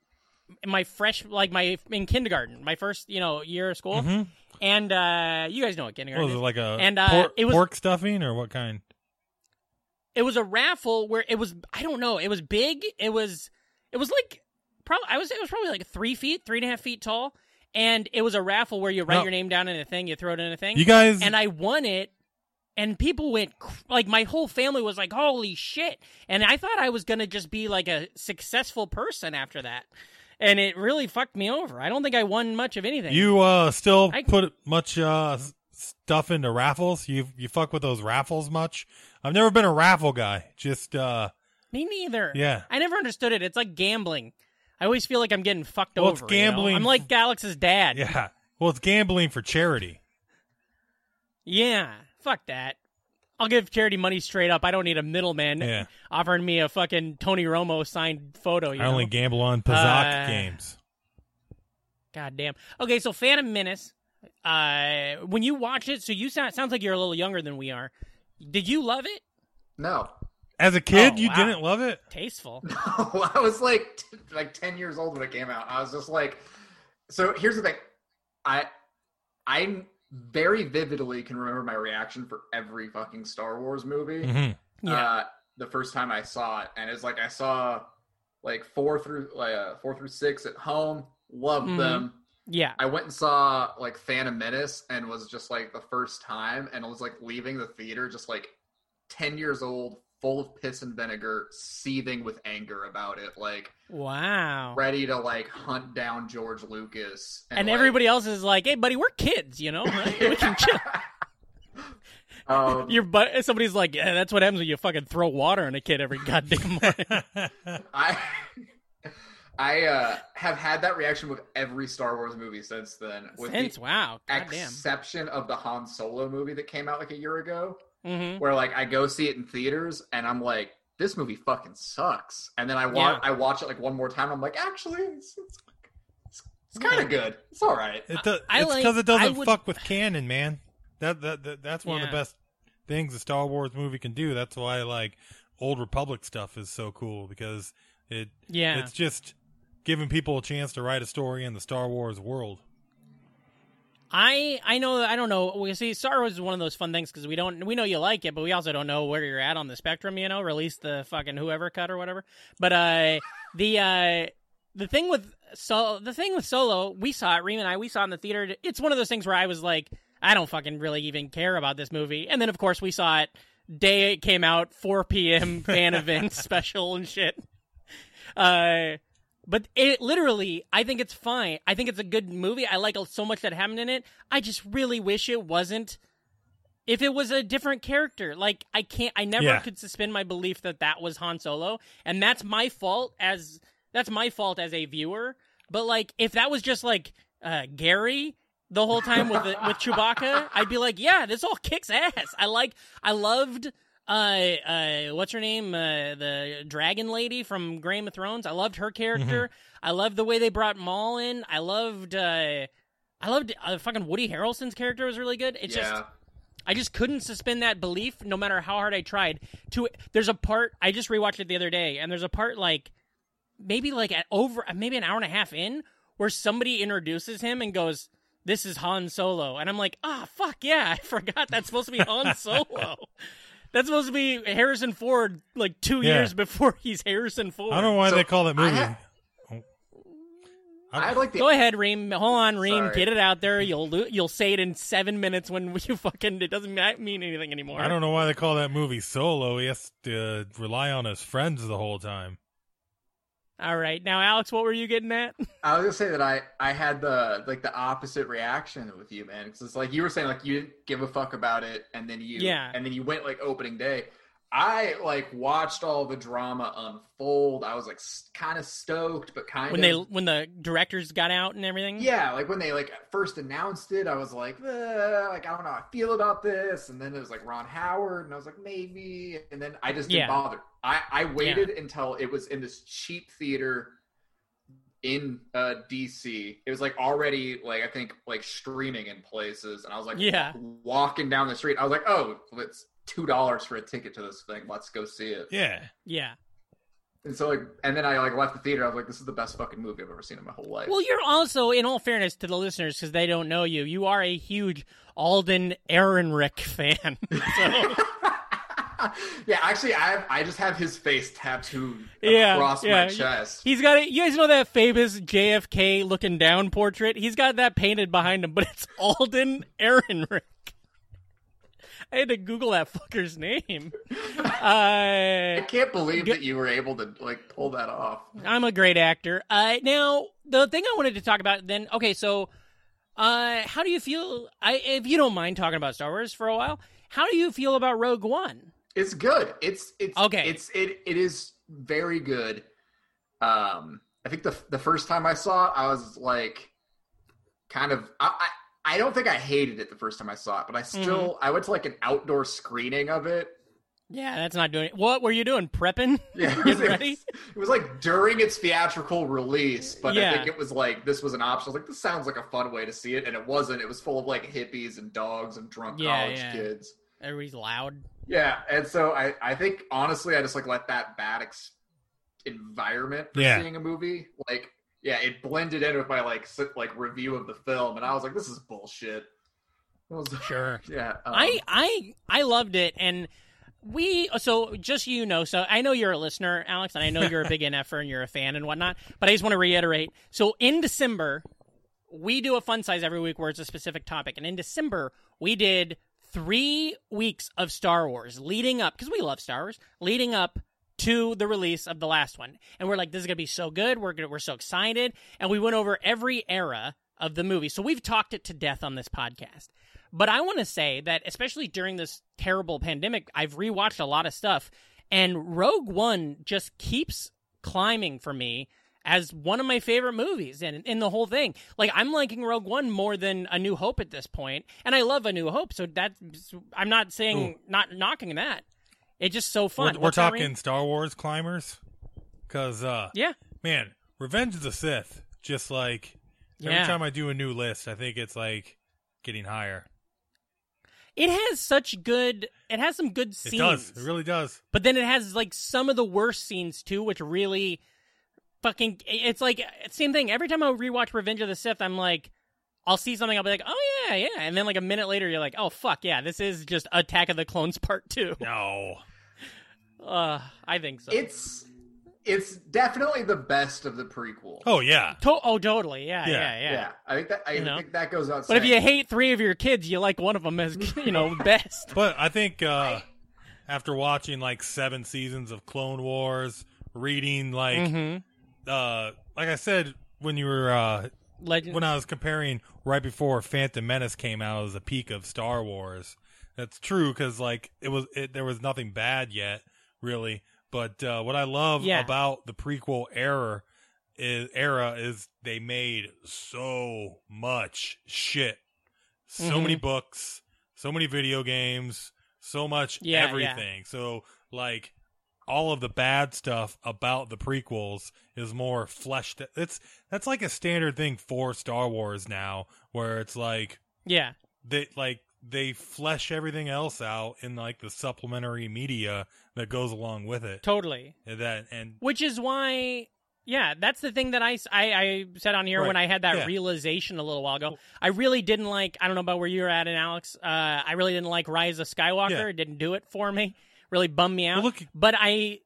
[SPEAKER 1] my fresh like my in kindergarten, my first you know year of school,
[SPEAKER 2] Mhm.
[SPEAKER 1] and uh, you guys know what
[SPEAKER 2] What
[SPEAKER 1] kindergarten
[SPEAKER 2] was it like a
[SPEAKER 1] And, uh,
[SPEAKER 2] pork,
[SPEAKER 1] it was-
[SPEAKER 2] pork stuffing or what kind?
[SPEAKER 1] It was a raffle where it was I don't know, it was big. It was it was like probably I was it was probably like three feet, three and a half feet tall, and it was a raffle where you write
[SPEAKER 2] No.
[SPEAKER 1] your name down in a thing, you throw it in a thing.
[SPEAKER 2] You guys,
[SPEAKER 1] and I won it. And people went like my whole family was like, "Holy shit!" And I thought I was gonna just be like a successful person after that, and it really fucked me over. I don't think I won much of anything.
[SPEAKER 2] you uh still
[SPEAKER 1] I-
[SPEAKER 2] put much uh stuff into raffles? You you fuck with those raffles much? I've never been a raffle guy. Just uh
[SPEAKER 1] me neither.
[SPEAKER 2] Yeah.
[SPEAKER 1] I never understood it. It's like gambling. I always feel like I'm getting fucked
[SPEAKER 2] Well,
[SPEAKER 1] over.
[SPEAKER 2] it's
[SPEAKER 1] you know?
[SPEAKER 2] gambling
[SPEAKER 1] I'm like Alex's dad.
[SPEAKER 2] yeah. Well, it's gambling for charity.
[SPEAKER 1] Yeah, fuck that. I'll give charity money straight up. I don't need a middleman
[SPEAKER 2] Yeah.
[SPEAKER 1] offering me a fucking Tony Romo signed photo. You
[SPEAKER 2] I only gamble on Pazaak
[SPEAKER 1] Uh,
[SPEAKER 2] games.
[SPEAKER 1] God damn. Okay, so Phantom Menace. Uh, when you watch it, so you sound sounds like you're a little younger than we are. Did you love it?
[SPEAKER 5] No.
[SPEAKER 2] As a kid,
[SPEAKER 1] oh,
[SPEAKER 2] you
[SPEAKER 1] wow.
[SPEAKER 2] didn't love it?
[SPEAKER 1] Tasteful.
[SPEAKER 5] No, I was like t- like 10 years old when it came out. I was just like so here's the thing. I I very vividly can remember my reaction for every fucking Star Wars movie.
[SPEAKER 2] hmm
[SPEAKER 1] Yeah.
[SPEAKER 5] Uh the first time I saw it and it's like I saw like 4 through like uh, 4 through 6 at home, loved
[SPEAKER 1] Mhm.
[SPEAKER 5] them.
[SPEAKER 1] Yeah.
[SPEAKER 5] I went and saw like Phantom Menace and was just like the first time and I was like leaving the theater just like 10 years old, full of piss and vinegar, seething with anger about it, like
[SPEAKER 1] Wow.
[SPEAKER 5] ready to like hunt down George Lucas.
[SPEAKER 1] And
[SPEAKER 5] like-
[SPEAKER 1] everybody else is like, "Hey, buddy, we're kids, you know. Right? We can chill."
[SPEAKER 5] um,
[SPEAKER 1] Your but somebody's like, "Yeah, that's what happens when you fucking throw water on a kid every goddamn morning."
[SPEAKER 5] I I uh, have had that reaction with every Star Wars movie since then, with
[SPEAKER 1] Since
[SPEAKER 5] the
[SPEAKER 1] wow, goddamn.
[SPEAKER 5] exception of the Han Solo movie that came out like a year ago.
[SPEAKER 1] hmm
[SPEAKER 5] where like I go see it in theaters and I'm like, this movie fucking sucks. And then I watch
[SPEAKER 1] Yeah.
[SPEAKER 5] I watch it like one more time. I'm like, actually, it's, it's, it's, it's kind of good. It's all right.
[SPEAKER 2] It do,
[SPEAKER 1] I
[SPEAKER 2] it's
[SPEAKER 1] like-
[SPEAKER 2] because it doesn't
[SPEAKER 1] would-
[SPEAKER 2] fuck with canon, man. That, that, that that's one of the best things a Star Wars movie can do. That's why like Old Republic stuff is so cool because it
[SPEAKER 1] Yeah.
[SPEAKER 2] it's just giving people a chance to write a story in the Star Wars world.
[SPEAKER 1] I I know I don't know. We see Star Wars is one of those fun things because we don't we know you like it, but we also don't know where you're at on the spectrum. You know, release the fucking whoever cut or whatever. But uh, the uh, the thing with so the thing with Solo, we saw it. Ream and I we saw it in the theater. It's one of those things where I was like, I don't fucking really even care about this movie. And then of course we saw it day it came out, 4 p.m. fan event special and shit. Uh, but it literally, I think it's fine. I think it's a good movie. I like so much that happened in it. I just really wish it wasn't. If it was a different character, like I can't, I never
[SPEAKER 2] Yeah.
[SPEAKER 1] could suspend my belief that that was Han Solo, and that's my fault as that's my fault as a viewer. But like, if that was just like uh, Gary the whole time with the, with Chewbacca, I'd be like, yeah, this all kicks ass. I like, I loved uh uh what's her name? Uh the dragon lady from game of thrones. I loved her character. I loved the way they brought maul in. I loved uh i loved uh, fucking woody harrelson's character was really good. It's
[SPEAKER 5] yeah.
[SPEAKER 1] just i just couldn't suspend that belief no matter how hard i tried to there's a part i just rewatched it the other day and there's a part like maybe like at over maybe an hour and a half in where somebody introduces him and goes this is Han Solo. And I'm like ah fuck yeah I forgot that's supposed to be Han Solo that's supposed to be Harrison Ford like 2
[SPEAKER 2] Yeah.
[SPEAKER 1] years before he's Harrison Ford
[SPEAKER 2] I don't know why
[SPEAKER 5] So,
[SPEAKER 2] they call that
[SPEAKER 5] I
[SPEAKER 2] movie.
[SPEAKER 5] ha- I like the
[SPEAKER 1] Go ahead, Ream. Hold on, Ream.
[SPEAKER 5] Sorry.
[SPEAKER 1] Get it out there. You'll lo- you'll say it in seven minutes when you fucking. It doesn't mean anything anymore.
[SPEAKER 2] I don't know why they call that movie Solo. He has to rely on his friends the whole time.
[SPEAKER 1] All right, now Alex, what were you getting at?
[SPEAKER 5] I was gonna say that I I had the like the opposite reaction with you, man. Because it's like you were saying, like you didn't give a fuck about it, and then you
[SPEAKER 1] Yeah.
[SPEAKER 5] and then you went like opening day. I like watched all the drama unfold. I was like kind of stoked, but kind of when
[SPEAKER 1] they when the directors got out and everything.
[SPEAKER 5] Yeah, like when they like first announced it, I was like, eh, like I don't know how I feel about this, and then it was like Ron Howard, and I was like maybe, and then I just didn't
[SPEAKER 1] Yeah.
[SPEAKER 5] bother. I I waited until it was in this cheap theater in uh DC. It was like already like I think like streaming in places, and I was like,
[SPEAKER 1] Yeah.
[SPEAKER 5] walking down the street, I was like, oh, it's two dollars for a ticket to this thing. Let's go see it.
[SPEAKER 2] Yeah.
[SPEAKER 1] Yeah.
[SPEAKER 5] And so like, and then I like left the theater. I was like, "This is the best fucking movie I've ever seen in my whole life."
[SPEAKER 1] Well, you're also, in all fairness to the listeners, because they don't know you, you are a huge Alden Ehrenreich fan. so,
[SPEAKER 5] yeah, actually, I have, I just have his face tattooed
[SPEAKER 1] Yeah,
[SPEAKER 5] across
[SPEAKER 1] yeah.
[SPEAKER 5] my chest.
[SPEAKER 1] he's got it. You guys know that famous JFK looking down portrait? He's got that painted behind him, but it's Alden Ehrenreich. I had to Google that fucker's name. Uh,
[SPEAKER 5] I can't believe that you were able to like pull that off.
[SPEAKER 1] I'm a great actor. Uh, now, the thing I wanted to talk about then, okay, so uh, how do you feel? I, if you don't mind talking about Star Wars for a while, how do you feel about Rogue One?
[SPEAKER 5] It's good. It's it's
[SPEAKER 1] Okay.
[SPEAKER 5] It's it it is very good. Um, I think the the first time I saw it, I was like, kind of. I I, I don't think I hated it the first time I saw it, but I mm-hmm. still I went to like an outdoor screening of it.
[SPEAKER 1] Yeah, that's not doing. What were you doing? Prepping?
[SPEAKER 5] Yeah, it was, it
[SPEAKER 1] ready?
[SPEAKER 5] was- it was like during its theatrical release, but
[SPEAKER 1] Yeah.
[SPEAKER 5] I think it was like this was an option. I was like, this sounds like a fun way to see it, and it wasn't. It was full of like hippies and dogs and drunk
[SPEAKER 1] Yeah,
[SPEAKER 5] college
[SPEAKER 1] yeah.
[SPEAKER 5] kids.
[SPEAKER 1] Everybody's loud.
[SPEAKER 5] Yeah, and so I, I think honestly, I just like let that bad ex- environment for
[SPEAKER 2] Yeah.
[SPEAKER 5] seeing a movie, like yeah, it blended in with my like like review of the film, and I was like, this is bullshit. I was-
[SPEAKER 1] Sure.
[SPEAKER 5] yeah, um,
[SPEAKER 1] I I I loved it, and we so just you know. So I know you're a listener, Alex, and I know you're a big NFer and you're a fan and whatnot. But I just want to reiterate. So in December, we do a fun size every week where it's a specific topic, and in December we did three weeks of Star Wars leading up because we love Star Wars, leading up to the release of the last one, and we're like, this is gonna be so good. We're gonna, we're so excited, and we went over every era of the movie. So we've talked it to death on this podcast. But I want to say that, especially during this terrible pandemic, I've rewatched a lot of stuff, and Rogue One just keeps climbing for me as one of my favorite movies in, in the whole thing. Like, I'm liking Rogue One more than A New Hope at this point, and I love A New Hope, so that's, I'm not saying, not knocking that. It's just so
[SPEAKER 2] We're,
[SPEAKER 1] fun.
[SPEAKER 2] we're talking
[SPEAKER 1] Ream?
[SPEAKER 2] Star Wars climbers, because uh,
[SPEAKER 1] Yeah.
[SPEAKER 2] man, Revenge of the Sith. Just like every
[SPEAKER 1] Yeah.
[SPEAKER 2] time I do a new list, I think it's like getting higher.
[SPEAKER 1] It has such good, it has some good
[SPEAKER 2] It
[SPEAKER 1] scenes.
[SPEAKER 2] does. It really does.
[SPEAKER 1] But then it has like some of the worst scenes too, which really fucking. It's like same thing. Every time I rewatch Revenge of the Sith, I'm like, I'll see something, I'll be like, oh yeah, yeah, and then like a minute later, you're like, oh fuck yeah, this is just Attack of the Clones Part Two.
[SPEAKER 2] No.
[SPEAKER 1] Uh, I think so.
[SPEAKER 5] it's it's definitely the best of the prequel.
[SPEAKER 2] Oh yeah.
[SPEAKER 1] To- oh, totally, yeah, yeah,
[SPEAKER 2] Yeah.
[SPEAKER 1] yeah.
[SPEAKER 5] yeah, I think that I
[SPEAKER 1] You know?
[SPEAKER 5] think that goes out.
[SPEAKER 1] But if you hate three of your kids, you like one of them as you know best.
[SPEAKER 2] But I think uh, after watching like seven seasons of Clone Wars, reading like
[SPEAKER 1] Mhm.
[SPEAKER 2] uh, like I said when you were uh,
[SPEAKER 1] Legend.
[SPEAKER 2] when I was comparing right before Phantom Menace came out as a peak of Star Wars. That's true because like it was it, there was nothing bad yet really. But uh, what I love
[SPEAKER 1] Yeah.
[SPEAKER 2] about the prequel era is era is they made so much shit, so
[SPEAKER 1] Mhm.
[SPEAKER 2] many books, so many video games, so much
[SPEAKER 1] Yeah, yeah.
[SPEAKER 2] everything. So like all of the bad stuff about the prequels is more fleshed. It's that's like a standard thing for Star Wars now, where it's like
[SPEAKER 1] yeah,
[SPEAKER 2] they like they flesh everything else out in like the supplementary media that goes along with it.
[SPEAKER 1] totally.
[SPEAKER 2] And that and
[SPEAKER 1] Which is why, yeah, that's the thing that I I said on here
[SPEAKER 2] Right.
[SPEAKER 1] when I had that
[SPEAKER 2] Yeah.
[SPEAKER 1] realization a little while ago. I really didn't like, I don't know about where you're at, and Alex, uh, I really didn't like Rise of Skywalker.
[SPEAKER 2] Yeah.
[SPEAKER 1] It didn't do it for me. Really bummed me out.
[SPEAKER 2] Well, look-
[SPEAKER 1] but I,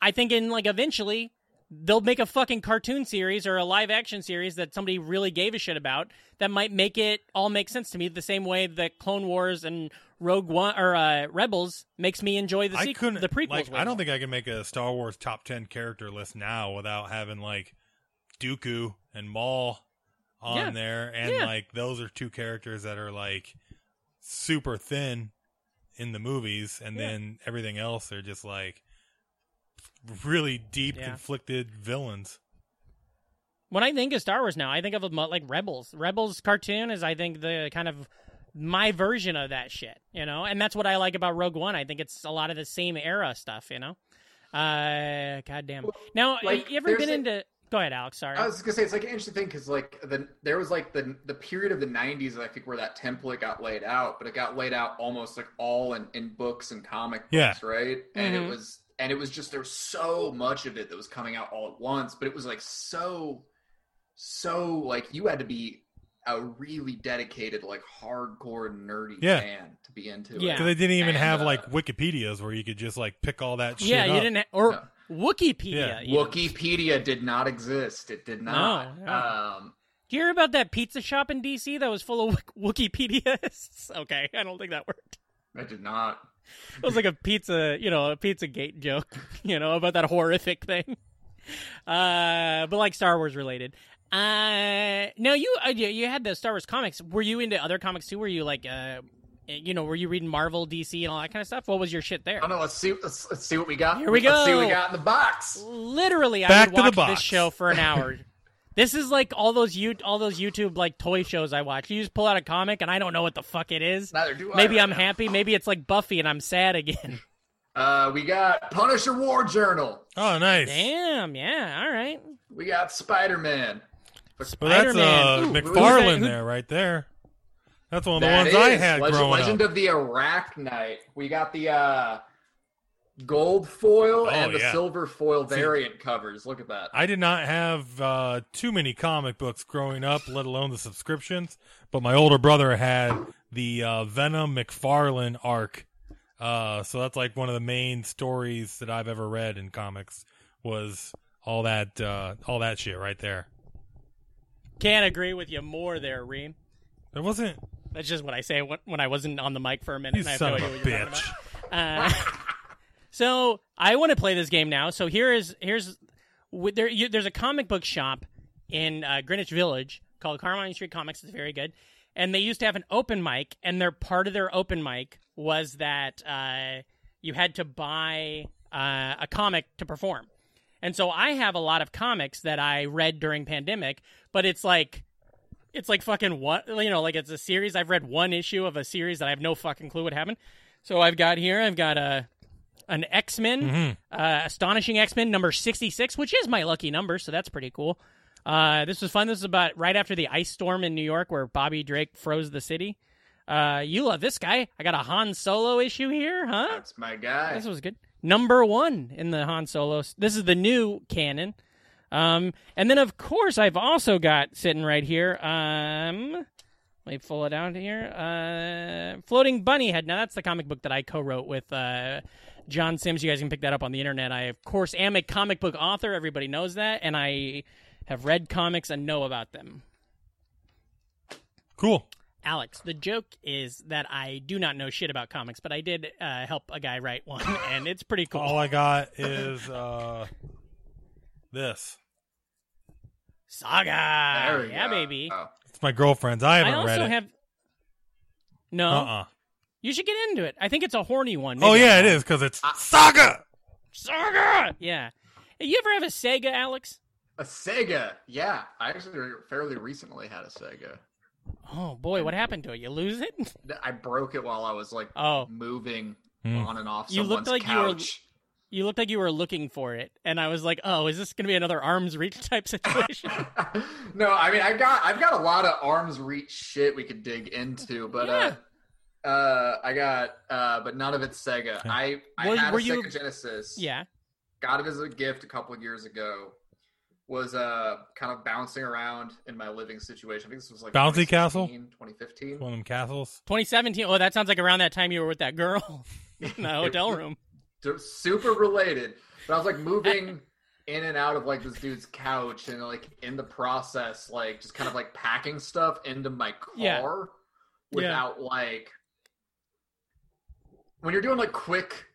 [SPEAKER 1] I think in like eventually they'll make a fucking cartoon series or a live action series that somebody really gave a shit about that might make it all make sense to me the same way that Clone Wars and Rogue One or uh, Rebels makes me enjoy the
[SPEAKER 2] I couldn't
[SPEAKER 1] the prequels.
[SPEAKER 2] Like, I don't think I can make a Star Wars top ten character list now without having like Dooku and Maul on
[SPEAKER 1] Yeah.
[SPEAKER 2] there, and
[SPEAKER 1] Yeah.
[SPEAKER 2] like those are two characters that are like super thin in the movies, and
[SPEAKER 1] Yeah.
[SPEAKER 2] then everything else are just like really deep,
[SPEAKER 1] Yeah.
[SPEAKER 2] conflicted villains.
[SPEAKER 1] when I think of Star Wars now, I think of it like Rebels. Rebels cartoon is, I think, the kind of my version of that shit, you know. And that's what I like about Rogue One. I think it's a lot of the same era stuff, you know. Uh, goddamn. Now,
[SPEAKER 5] like,
[SPEAKER 1] you ever been
[SPEAKER 5] a-
[SPEAKER 1] into? Go ahead, Alex. Sorry.
[SPEAKER 5] I was gonna say it's like an interesting thing because like the there was like the the period of the '90s I think where that template got laid out, but it got laid out almost like all in, in books and comic books,
[SPEAKER 2] Yeah.
[SPEAKER 5] right? And
[SPEAKER 1] Mhm.
[SPEAKER 5] it was and it was just there was so much of it that was coming out all at once, but it was like so, so like you had to be a really dedicated, like hardcore nerdy
[SPEAKER 2] Yeah.
[SPEAKER 5] fan to be into
[SPEAKER 1] Yeah.
[SPEAKER 5] it.
[SPEAKER 2] Because they didn't even
[SPEAKER 5] And,
[SPEAKER 2] have
[SPEAKER 5] uh,
[SPEAKER 2] like Wikipedias where you could just like pick all that shit
[SPEAKER 1] yeah, you
[SPEAKER 2] up.
[SPEAKER 1] didn't, ha- or
[SPEAKER 5] No.
[SPEAKER 1] Wikipedia.
[SPEAKER 2] Yeah.
[SPEAKER 1] even.
[SPEAKER 5] Wikipedia did not exist. It did not.
[SPEAKER 1] No, no.
[SPEAKER 5] Um,
[SPEAKER 1] Do you hear about that pizza shop in DC that was full of Wik- Wikipediaists? Okay, I don't think that worked.
[SPEAKER 5] I did not.
[SPEAKER 1] It was like a pizza, you know, a pizza gate joke, you know, about that horrific thing. Uh, but like Star Wars related. Uh, no, you uh, you you had the Star Wars comics. Were you into other comics too? Were you like, uh, you know, were you reading Marvel, DC, and all that kind of stuff? What was your shit there?
[SPEAKER 5] I don't know. Let's see. Let's, let's see what we got.
[SPEAKER 1] Here we go.
[SPEAKER 5] Let's see what we got in the box.
[SPEAKER 1] Literally,
[SPEAKER 2] Back
[SPEAKER 1] I
[SPEAKER 2] to
[SPEAKER 1] would
[SPEAKER 2] the
[SPEAKER 1] watch
[SPEAKER 2] box.
[SPEAKER 1] this show for an hour. this is like all those you all those YouTube like toy shows I watch. You just pull out a comic and I don't know what the fuck it is.
[SPEAKER 5] Neither do I.
[SPEAKER 1] Maybe
[SPEAKER 5] right
[SPEAKER 1] I'm
[SPEAKER 5] now.
[SPEAKER 1] happy. Maybe it's like Buffy and I'm sad again.
[SPEAKER 5] Uh, we got Punisher War Journal.
[SPEAKER 2] Oh, nice.
[SPEAKER 1] Damn. Yeah. All right.
[SPEAKER 5] We got Spider Man.
[SPEAKER 2] That's
[SPEAKER 1] Spider-Man.
[SPEAKER 2] uh, McFarlane there, right there. That's one of the ones I had
[SPEAKER 5] Legend,
[SPEAKER 2] growing
[SPEAKER 5] Legend
[SPEAKER 2] up.
[SPEAKER 5] of the Dark Knight. We got the uh, gold foil
[SPEAKER 2] Oh,
[SPEAKER 5] and the
[SPEAKER 2] yeah.
[SPEAKER 5] silver foil variant covers. Look at that.
[SPEAKER 2] I did not have uh, too many comic books growing up, let alone the subscriptions. But my older brother had the uh, Venom McFarlane arc. Uh, so that's like one of the main stories that I've ever read in comics was all that uh, all that shit right there.
[SPEAKER 1] Can't agree with you more there, Ream.
[SPEAKER 2] There wasn't
[SPEAKER 1] That's just what I say when, when I wasn't on the mic for a minute.
[SPEAKER 2] you
[SPEAKER 1] and I have
[SPEAKER 2] son
[SPEAKER 1] no
[SPEAKER 2] of
[SPEAKER 1] idea
[SPEAKER 2] a
[SPEAKER 1] what you're talking
[SPEAKER 2] bitch.
[SPEAKER 1] so I want to play this game now. So here is here's there. You, there's a comic book shop in uh, Greenwich Village called Carmine Street Comics. It's very good, and they used to have an open mic, and their part of their open mic was that uh, you had to buy uh, a comic to perform. And so I have a lot of comics that I read during pandemic, but it's like it's like fucking what you know, like it's a series. I've read one issue of a series that I have no fucking clue what happened. So I've got here, I've got a an X Men, uh, astonishing X Men number sixty six, which is my lucky number, so that's pretty cool. Uh, this was fun. This is about right after the ice storm in New York, where Bobby Drake froze the city. Uh, you love this guy. I got a Han Solo issue here, huh?
[SPEAKER 5] That's my guy.
[SPEAKER 1] This was good. Number one in the Han Solo. This is the new canon. Um, and then of course I've also got sitting right here. Um, let me pull it out here. Uh, Floating Bunny Head. Now that's the comic book that I co-wrote with uh, John Sims. You guys can pick that up on the internet. I of course am a comic book author. Everybody knows that, and I have read comics and know about them.
[SPEAKER 2] Cool.
[SPEAKER 1] Alex, the joke is that I do not know shit about comics, but I did uh, help a guy write one, and it's pretty cool.
[SPEAKER 2] All I got is uh, this.
[SPEAKER 1] Saga.
[SPEAKER 5] There we
[SPEAKER 1] yeah,
[SPEAKER 5] go.
[SPEAKER 1] baby.
[SPEAKER 5] Oh.
[SPEAKER 2] It's my girlfriend's. I
[SPEAKER 1] I
[SPEAKER 2] haven't
[SPEAKER 1] also
[SPEAKER 2] read it.
[SPEAKER 1] have. No,
[SPEAKER 2] uh uh
[SPEAKER 1] you should get into it. I think it's a horny one.
[SPEAKER 2] Oh
[SPEAKER 1] Maybe
[SPEAKER 2] yeah,
[SPEAKER 1] I'm
[SPEAKER 2] it
[SPEAKER 1] wrong.
[SPEAKER 2] is because it's Saga.
[SPEAKER 1] Saga. Yeah. Hey, You ever have a Sega, Alex?
[SPEAKER 5] A Sega. Yeah, I actually fairly recently had a Sega.
[SPEAKER 1] Oh boy, what happened to it? You lose it?
[SPEAKER 5] I broke it while I was like
[SPEAKER 1] Oh.
[SPEAKER 5] moving
[SPEAKER 2] Hmm.
[SPEAKER 5] on and off
[SPEAKER 1] You
[SPEAKER 5] someone's
[SPEAKER 1] looked like you were- You looked like you were looking for it, and I was like, "Oh, is this going to be another arms reach type situation?"
[SPEAKER 5] no, I mean I got I've got a lot of arms reach shit we could dig into, but uh uh I got uh but none of it's Sega. I I
[SPEAKER 1] Well,
[SPEAKER 5] had
[SPEAKER 1] were
[SPEAKER 5] a
[SPEAKER 1] you-
[SPEAKER 5] Sega Genesis.
[SPEAKER 1] yeah.
[SPEAKER 5] Got it as a gift a couple of years ago. Was uh kind of bouncing around in my living situation. I think this was like
[SPEAKER 2] Bouncy castle?
[SPEAKER 5] 2016, 2015.
[SPEAKER 2] One of them castles.
[SPEAKER 1] 2017. Oh, that sounds like around that time you were with that girl in the hotel room.
[SPEAKER 5] Super related. But I was like moving in and out of like this dude's couch and like in the process, like just kind of like packing stuff into my car
[SPEAKER 1] Yeah.
[SPEAKER 5] without like when you're doing like quick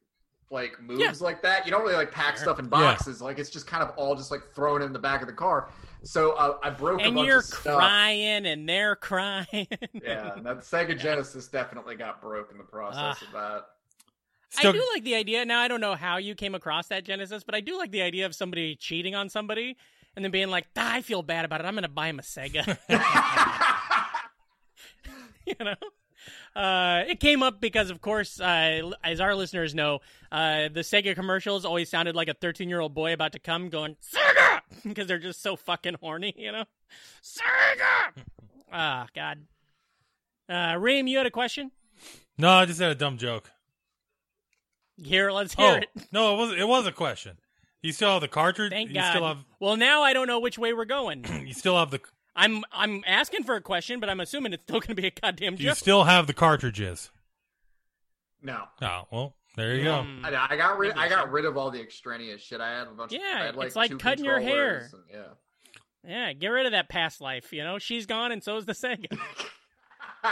[SPEAKER 5] like moves
[SPEAKER 1] Yeah.
[SPEAKER 5] like that, you don't really like pack stuff in
[SPEAKER 2] Yeah.
[SPEAKER 5] boxes. Like it's just kind of all just like thrown in the back of the car. So uh, I broke a
[SPEAKER 1] And
[SPEAKER 5] bunch
[SPEAKER 1] you're
[SPEAKER 5] of stuff.
[SPEAKER 1] crying, and they're crying.
[SPEAKER 5] Yeah, and that Sega Genesis definitely got broke in the process
[SPEAKER 1] Ah.
[SPEAKER 5] of that.
[SPEAKER 2] Still,
[SPEAKER 1] I do like the idea. Now I don't know how you came across that Genesis, but I do like the idea of somebody cheating on somebody and then being like, "Ah, "I feel bad about it. I'm going to buy him a Sega." you know. Uh, it came up because, of course, uh, as our listeners know, uh, the Sega commercials always sounded like a 13 year old boy about to come going, Sega! because they're just so fucking horny, you know? Sega! Ah, God. Uh, Ream, you had a question?
[SPEAKER 2] no, I just had a dumb joke.
[SPEAKER 1] Here, let's hear
[SPEAKER 2] Oh
[SPEAKER 1] it.
[SPEAKER 2] no, it was it was a question. You still have the cartridge.
[SPEAKER 1] Thank
[SPEAKER 2] you
[SPEAKER 1] God.
[SPEAKER 2] still have
[SPEAKER 1] Well, now I don't know which way we're going.
[SPEAKER 2] you still have the
[SPEAKER 1] I'm I'm asking for a question, but I'm assuming it's still going to be a goddamn
[SPEAKER 2] do you still have the cartridges?
[SPEAKER 5] No.
[SPEAKER 2] Oh well, there you go.
[SPEAKER 1] Hmm.
[SPEAKER 5] I, I got rid. I got rid of all the extraneous shit. I had a bunch.
[SPEAKER 1] Yeah,
[SPEAKER 5] of, had like
[SPEAKER 1] it's like cutting your hair.
[SPEAKER 5] and- yeah.
[SPEAKER 1] Yeah, get rid of that past life. You know, she's gone, and so is the Sega.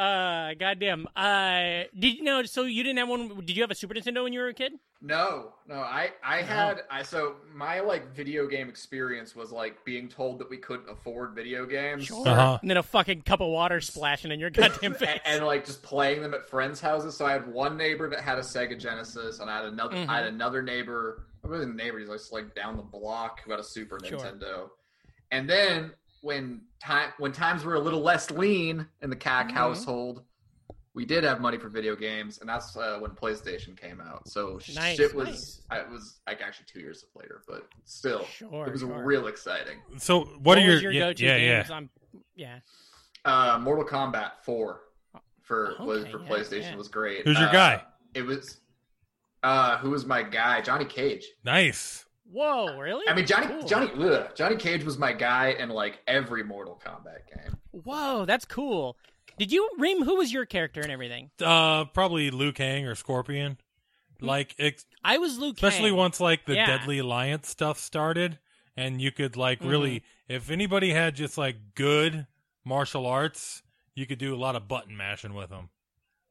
[SPEAKER 1] uh, goddamn. Uh, did you know? So you didn't have one? Did you have a Super Nintendo when you were a kid?
[SPEAKER 5] No, no. I I had I so my like video game experience was like being told that we couldn't afford video games.
[SPEAKER 2] Uh-huh.
[SPEAKER 1] And then a fucking cup of water splashing in your goddamn face.
[SPEAKER 5] and, and, like just playing them at friends' houses. So I had one neighbor that had a Sega Genesis, and I had another. I had
[SPEAKER 1] Mm-hmm.
[SPEAKER 5] another neighbor. I wasn't a neighbor. He's like, like down the block who had a Super
[SPEAKER 1] Sure.
[SPEAKER 5] Nintendo. And then when time when times were a little less lean in the Kack
[SPEAKER 1] Mhm.
[SPEAKER 5] household, we did have money for video games, and that's uh, when PlayStation came out. So
[SPEAKER 1] Nice,
[SPEAKER 5] shit was
[SPEAKER 1] nice.
[SPEAKER 5] I, it was like actually two years later, but still,
[SPEAKER 1] Sure,
[SPEAKER 5] it was
[SPEAKER 1] sure.
[SPEAKER 5] real exciting.
[SPEAKER 2] So what, are your,
[SPEAKER 1] your
[SPEAKER 2] yeah,
[SPEAKER 1] go-to
[SPEAKER 2] yeah,
[SPEAKER 1] games?
[SPEAKER 2] yeah.
[SPEAKER 1] On, yeah.
[SPEAKER 5] Uh, Mortal Kombat Four for was for
[SPEAKER 1] yeah,
[SPEAKER 5] PlayStation
[SPEAKER 1] yeah.
[SPEAKER 5] was great.
[SPEAKER 2] Who's your
[SPEAKER 5] Uh,
[SPEAKER 2] guy?
[SPEAKER 5] It was uh who was my guy? Johnny Cage.
[SPEAKER 2] Nice.
[SPEAKER 1] Whoa, really?
[SPEAKER 5] I mean Johnny
[SPEAKER 1] Cool.
[SPEAKER 5] Johnny ugh, Johnny Cage was my guy in like every Mortal Kombat game.
[SPEAKER 1] Whoa, that's cool. Did you Ream? Who was your character and everything?
[SPEAKER 2] Uh, probably Liu Kang or Scorpion. Like, ex-
[SPEAKER 1] I was Luke.
[SPEAKER 2] especially
[SPEAKER 1] Kang.
[SPEAKER 2] once like the
[SPEAKER 1] Yeah.
[SPEAKER 2] Deadly Alliance stuff started, and you could like
[SPEAKER 1] Mm-hmm.
[SPEAKER 2] really, if anybody had just like good martial arts, you could do a lot of button mashing with them.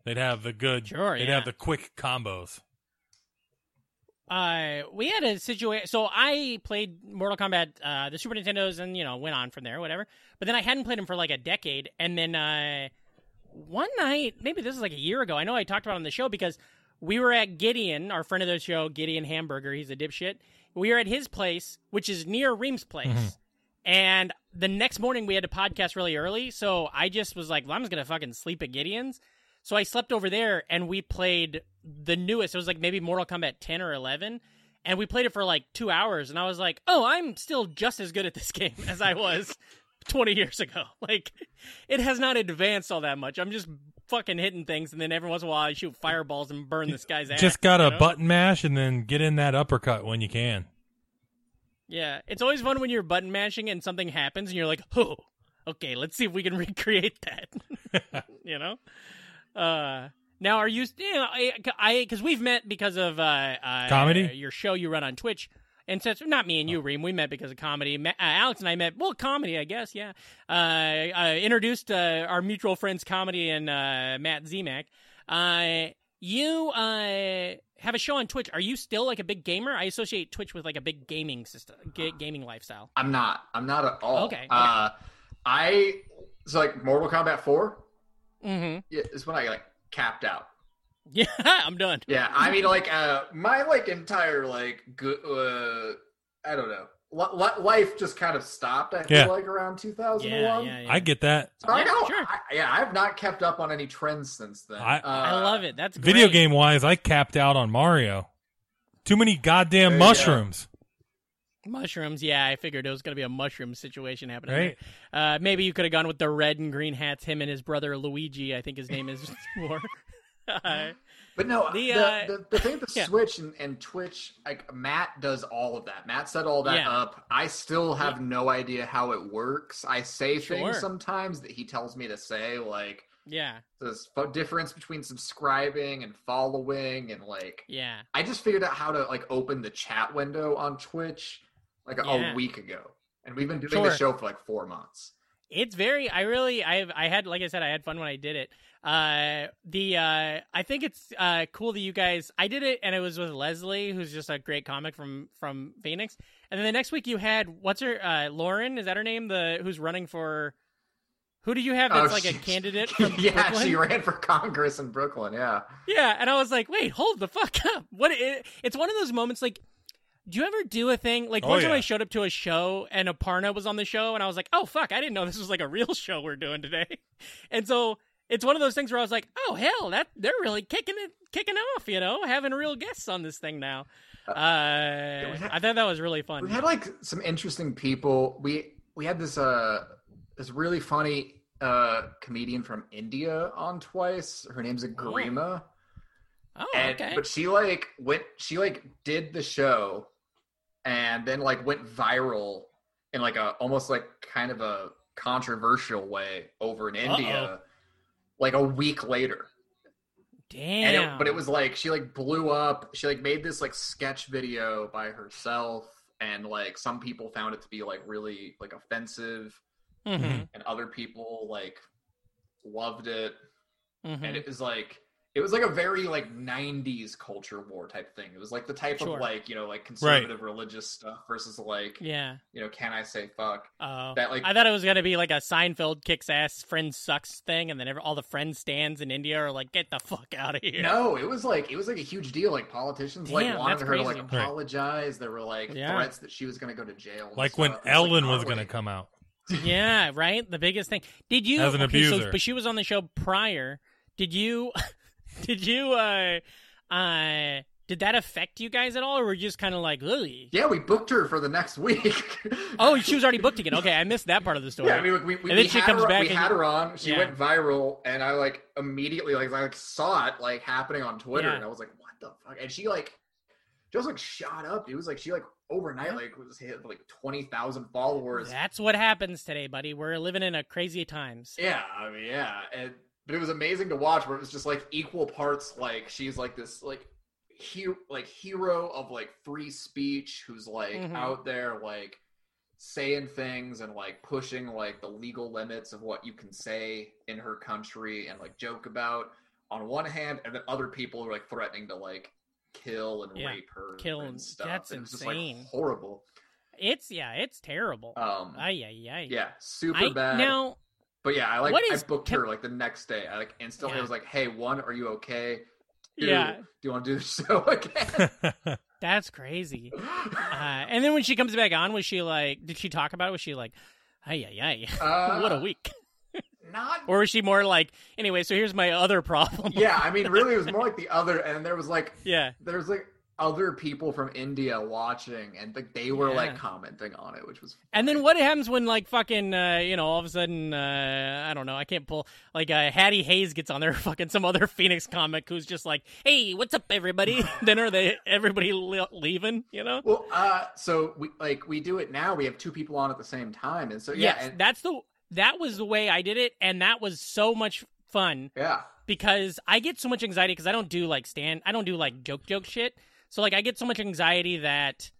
[SPEAKER 2] They'd have the good,
[SPEAKER 1] Sure,
[SPEAKER 2] they'd
[SPEAKER 1] yeah.
[SPEAKER 2] have the quick combos.
[SPEAKER 1] Uh, we had a situation. So I played Mortal Kombat, uh, the Super Nintendos, and you know went on from there, whatever. But then I hadn't played them for like a decade, and then uh, one night, maybe this is like a year ago. I know I talked about it on the show because we were at Gideon, our friend of the show, Gideon Hamburger. He's a dipshit. We were at his place, which is near Ream's place. And the next morning we had to podcast really early, so I just was like, well, I'm just gonna fucking sleep at Gideon's. So I slept over there and we played the newest. It was like maybe Mortal Kombat 10 or 11. And we played it for like two hours. And I was like, oh, I'm still just as good at this game as I was 20 years ago. Like, it has not advanced all that much. I'm just fucking hitting things. And then every once in a while I shoot fireballs and burn this guy's ass.
[SPEAKER 2] Just gotta
[SPEAKER 1] you know?
[SPEAKER 2] button mash and then get in that uppercut when you can.
[SPEAKER 1] Yeah, it's always fun when you're button mashing and something happens and you're like, oh, okay, let's see if we can recreate that. you know? Uh, now, are you, you know, I, because we've met because of, uh, uh,
[SPEAKER 2] Comedy?
[SPEAKER 1] your show you run on Twitch. And since, not me and you, Ream, we met because of comedy. Uh, Alex and I met, well, comedy, I guess, yeah. Uh, uh introduced, uh, our mutual friends, comedy and, uh, Matt Zemak. Uh, you, uh, have a show on Twitch. Are you still like a big gamer? I associate Twitch with like a big gaming system, ga- gaming lifestyle.
[SPEAKER 5] I'm not. I'm not at all.
[SPEAKER 1] Okay, okay.
[SPEAKER 5] Uh, I it's like Mortal Kombat Four.
[SPEAKER 1] Mm-hmm.
[SPEAKER 5] Yeah, it's when I like capped out.
[SPEAKER 1] Yeah, I'm done.
[SPEAKER 5] Yeah, I mean, like, uh, my like entire like good, uh, I don't know, Li- li- life just kind of stopped. I feel
[SPEAKER 2] Yeah.
[SPEAKER 5] like around 2001.
[SPEAKER 1] Yeah, yeah, yeah.
[SPEAKER 2] I get that.
[SPEAKER 5] So I
[SPEAKER 1] Yeah,
[SPEAKER 5] don't,
[SPEAKER 1] sure.
[SPEAKER 5] I, yeah, I have not kept up on any trends since then.
[SPEAKER 2] I-
[SPEAKER 5] uh,
[SPEAKER 1] I love it. That's
[SPEAKER 2] Video game wise, I capped out on Mario. Too many goddamn
[SPEAKER 5] There you go.
[SPEAKER 2] Mushrooms.
[SPEAKER 1] mushrooms. Yeah, I figured it was going to be a mushroom situation happening.
[SPEAKER 2] Right.
[SPEAKER 1] there. Uh, maybe you could have gone with the red and green hats. Him and his brother Luigi. I think his name is more. Uh,
[SPEAKER 5] But no,
[SPEAKER 1] The,
[SPEAKER 5] the,
[SPEAKER 1] uh,
[SPEAKER 5] the, the thing with
[SPEAKER 1] yeah.
[SPEAKER 5] Switch and, and Twitch, like Matt does all of that. Matt set all that
[SPEAKER 1] Yeah.
[SPEAKER 5] up. I still have no idea how it works. I say
[SPEAKER 1] Sure.
[SPEAKER 5] things sometimes that he tells me to say, like
[SPEAKER 1] yeah,
[SPEAKER 5] this f- difference between subscribing and following, and like
[SPEAKER 1] yeah.
[SPEAKER 5] I just figured out how to like open the chat window on Twitch like a,
[SPEAKER 1] Yeah.
[SPEAKER 5] a week ago, and we've been doing
[SPEAKER 1] Sure.
[SPEAKER 5] the show for like four months.
[SPEAKER 1] It's very. I really. I. I had. Like I said, I had fun when I did it. Uh, the. Uh, I think it's uh cool that you guys. I did it, and it was with Leslie, who's just a great comic from from Phoenix. And then the next week you had what's her uh Lauren? Is that her name? The who's running for. Who do you have that's
[SPEAKER 5] Oh,
[SPEAKER 1] like a candidate from
[SPEAKER 5] yeah,
[SPEAKER 1] Brooklyn?
[SPEAKER 5] she ran for Congress in Brooklyn. Yeah.
[SPEAKER 1] Yeah, and I was like, wait, hold the fuck up. What? It, it's one of those moments like. Do you ever do a thing like
[SPEAKER 2] Oh,
[SPEAKER 1] one time
[SPEAKER 2] yeah.
[SPEAKER 1] I showed up to a show and Aparna was on the show and I was like, oh fuck, I didn't know this was like a real show we're doing today, and so it's one of those things where I was like, oh hell, that they're really kicking it, kicking off, you know, having real guests on this thing now. Uh,
[SPEAKER 5] we had-
[SPEAKER 1] I thought that was really fun.
[SPEAKER 5] We had like some interesting people. We we had this uh this really funny uh comedian from India on twice. Her name's Garima.
[SPEAKER 1] Oh,
[SPEAKER 5] and,
[SPEAKER 1] okay.
[SPEAKER 5] But she like went. She like did the show, and then like went viral in like a almost like kind of a controversial way over in India, like a week later.
[SPEAKER 1] Damn.
[SPEAKER 5] And it, but it was like she like blew up. She like made this like sketch video by herself, and like some people found it to be like really like offensive,
[SPEAKER 1] Mhm,
[SPEAKER 5] and other people like loved it.
[SPEAKER 1] mhm.
[SPEAKER 5] and it was like it was like a very like 90s culture war type thing it was like the type
[SPEAKER 1] Sure.
[SPEAKER 5] of like you know like conservative religious stuff versus like
[SPEAKER 1] yeah.
[SPEAKER 5] you know can i say fuck
[SPEAKER 1] Oh,
[SPEAKER 5] that like
[SPEAKER 1] I thought it was gonna be like a Seinfeld kicks ass, friend sucks thing, and then every, all the friend stands in India are like, "Get the fuck out of here!"
[SPEAKER 5] no it was like it was like a huge deal like politicians like wanted
[SPEAKER 1] that's
[SPEAKER 5] her to like
[SPEAKER 1] crazy.
[SPEAKER 2] Right.
[SPEAKER 5] apologize there were like
[SPEAKER 1] Yeah.
[SPEAKER 5] threats that she was going to go to jail
[SPEAKER 2] Like when
[SPEAKER 5] stuff. It was, like,
[SPEAKER 2] Ellen was going to come out.
[SPEAKER 1] yeah, right. The biggest thing. Did you?
[SPEAKER 2] As an
[SPEAKER 1] okay, so-
[SPEAKER 2] abuser.
[SPEAKER 1] but she was on the show prior. Did you? did you? uh uh Did that affect you guys at all, or were you just kind of like, "Lily"?
[SPEAKER 5] yeah we booked her for the next week
[SPEAKER 1] Oh, she was already booked again. Okay, I missed that part of the story.
[SPEAKER 5] Yeah, I mean, we, we,
[SPEAKER 1] And
[SPEAKER 5] we
[SPEAKER 1] then she comes
[SPEAKER 5] her,
[SPEAKER 1] back
[SPEAKER 5] We
[SPEAKER 1] and-
[SPEAKER 5] had her on. She
[SPEAKER 1] Yeah.
[SPEAKER 5] went viral, and I like immediately like I like saw it like happening on Twitter,
[SPEAKER 1] Yeah.
[SPEAKER 5] and I was like, "What the fuck?" And she like just like shot up. It was like she like overnight like was hit like twenty thousand followers.
[SPEAKER 1] That's what happens today, buddy. We're living in a crazy times.
[SPEAKER 5] Yeah, I mean, yeah, and but it was amazing to watch. Where it was just like equal parts. Like she's like this like hero, like hero of like free speech, who's like
[SPEAKER 1] Mhm.
[SPEAKER 5] out there like saying things and like pushing like the legal limits of what you can say in her country and like joke about on one hand, and then other people are like threatening to like kill and
[SPEAKER 1] Yeah,
[SPEAKER 5] rape her,
[SPEAKER 1] kill
[SPEAKER 5] and
[SPEAKER 1] and-
[SPEAKER 5] stuff.
[SPEAKER 1] that's
[SPEAKER 5] It was just
[SPEAKER 1] insane.
[SPEAKER 5] like horrible.
[SPEAKER 1] It's yeah, it's terrible.
[SPEAKER 5] Um,
[SPEAKER 1] yeah yeah
[SPEAKER 5] yeah, super
[SPEAKER 1] I,
[SPEAKER 5] bad.
[SPEAKER 1] Now,
[SPEAKER 5] But yeah, I like
[SPEAKER 1] What
[SPEAKER 5] I booked
[SPEAKER 1] can-
[SPEAKER 5] her like the next day. I like instantly
[SPEAKER 1] Yeah.
[SPEAKER 5] was like, "Hey, one, are you okay? Two,
[SPEAKER 1] Yeah.
[SPEAKER 5] do you want to do the show again?"
[SPEAKER 1] that's crazy. Uh, and then when she comes back on, was she like? Did she talk about it? Was she like, "Ay ay ay,
[SPEAKER 5] Uh,
[SPEAKER 1] what a week"?
[SPEAKER 5] Not.
[SPEAKER 1] Or was she more like, "Anyway, so here's my other problem."
[SPEAKER 5] Yeah, I mean, really, it was more like the other, and there was like
[SPEAKER 1] yeah.
[SPEAKER 5] there was like other people from India watching, and like they were like commenting on it, which was.
[SPEAKER 1] And then what happens when like fucking uh, you know all of a sudden uh, I don't know I can't pull like uh, Hattie Hayes gets on there fucking some other Phoenix comic who's just like hey what's up everybody then are they everybody le- leaving you know
[SPEAKER 5] Well, uh, so we like we do it now. We have two people on at the same time, and so yeah,
[SPEAKER 1] yes
[SPEAKER 5] and,
[SPEAKER 1] that's the that was the way I did it and that was so much fun
[SPEAKER 5] yeah.
[SPEAKER 1] because I get so much anxiety because I don't do like stand I don't do like joke joke shit. So like I get so much anxiety that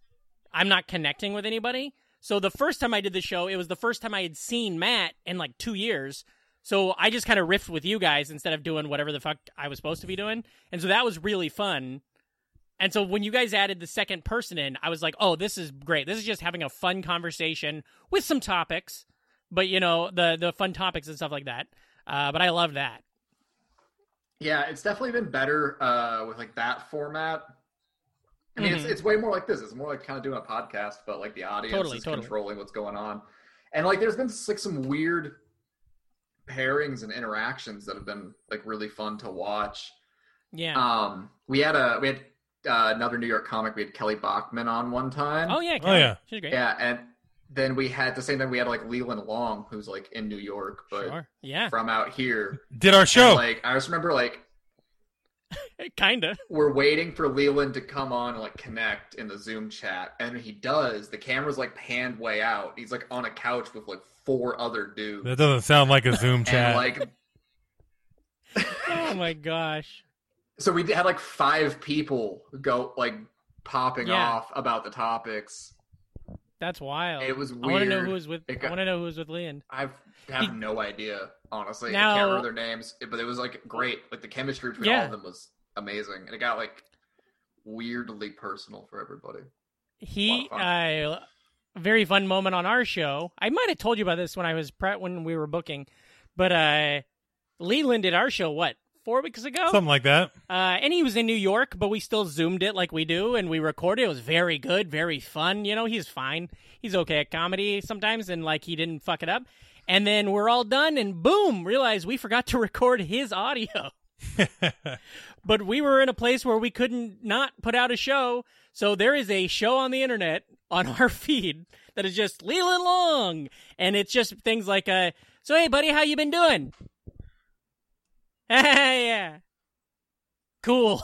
[SPEAKER 1] I'm not connecting with anybody. So the first time I did the show, it was the first time I had seen Matt in like 2 years. So I just kind of riffed with you guys instead of doing whatever the fuck I was supposed to be doing. And so that was really fun. And so when you guys added the second person in, I was like, "Oh, this is great. This is just having a fun conversation with some topics, but you know, the the fun topics and stuff like that." Uh, but I love that.
[SPEAKER 5] Yeah, it's definitely been better uh, with like that format. I mean, it's
[SPEAKER 1] Mhm.
[SPEAKER 5] it's way more like this. It's more like kind of doing a podcast, but like the audience
[SPEAKER 1] Totally,
[SPEAKER 5] is
[SPEAKER 1] totally.
[SPEAKER 5] controlling what's going on. And like, there's been like some weird pairings and interactions that have been like really fun to watch.
[SPEAKER 1] Yeah.
[SPEAKER 5] Um, we had a we had uh, another New York comic. We had Kelly Bachman on one time.
[SPEAKER 1] Oh yeah,
[SPEAKER 2] Oh, yeah.
[SPEAKER 1] she's great.
[SPEAKER 5] yeah, and then we had the same thing. we had like Leland Long, who's like in New York, but
[SPEAKER 1] sure. Yeah,
[SPEAKER 5] from out here.
[SPEAKER 2] Did our show.
[SPEAKER 5] And, like I just remember like
[SPEAKER 1] kinda.
[SPEAKER 5] we're waiting for Leland to come on and like connect in the Zoom chat, and he does. The camera's like panned way out. He's like on a couch with like four other dudes,
[SPEAKER 2] that doesn't sound like a Zoom chat.
[SPEAKER 5] like
[SPEAKER 1] Oh my gosh.
[SPEAKER 5] so we had like five people go like popping
[SPEAKER 1] Yeah.
[SPEAKER 5] off about the topics.
[SPEAKER 1] That's wild.
[SPEAKER 5] It was
[SPEAKER 1] I want to know who was with.
[SPEAKER 5] It
[SPEAKER 1] I want to know who was with Leland.
[SPEAKER 5] I have
[SPEAKER 1] Did-
[SPEAKER 5] no idea, honestly. I can't remember their names, but it was like great. Like the chemistry between
[SPEAKER 1] Yeah.
[SPEAKER 5] all of them was amazing, and it got like weirdly personal for everybody.
[SPEAKER 1] He,
[SPEAKER 5] Lot
[SPEAKER 1] uh, very fun moment on our show. I might have told you about this when I was pre- when we were booking, but uh, Leland did our show what four weeks ago.
[SPEAKER 2] Something like that.
[SPEAKER 1] Uh, and he was in New York, but we still zoomed it like we do, and we recorded. It was very good, very fun. You know, he's fine. He's okay at comedy sometimes, and like he didn't fuck it up. And then we're all done, and boom, realize we forgot to record his audio. but we were in a place where we couldn't not put out a show, so there is a show on the internet on our feed that is just Leland Long, and it's just things like, uh, "So hey, buddy, how you been doing?" Hey, yeah, cool.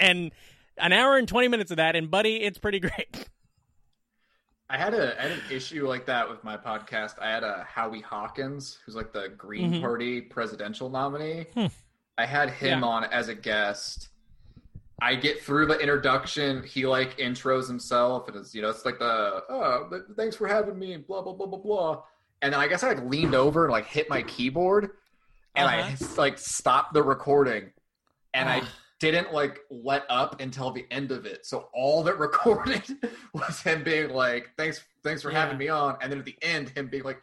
[SPEAKER 1] and an hour and twenty minutes of that, and buddy, it's pretty great.
[SPEAKER 5] I had a I had an issue like that with my podcast. I had a Howie Hawkins, who's like the Green
[SPEAKER 1] Mhm.
[SPEAKER 5] Party presidential nominee.
[SPEAKER 2] Hmm.
[SPEAKER 5] I had him
[SPEAKER 1] Yeah.
[SPEAKER 5] on as a guest. I get through the introduction. He like intros himself, and it's you know it's like the oh thanks for having me, blah blah blah blah blah. And then I guess I like leaned over and like hit my keyboard, and I
[SPEAKER 1] Uh-huh.
[SPEAKER 5] like stopped the recording, and I didn't like let up until the end of it. So all that recorded was him being like, "Thanks, thanks for
[SPEAKER 1] Yeah.
[SPEAKER 5] having me on," and then at the end, him being like,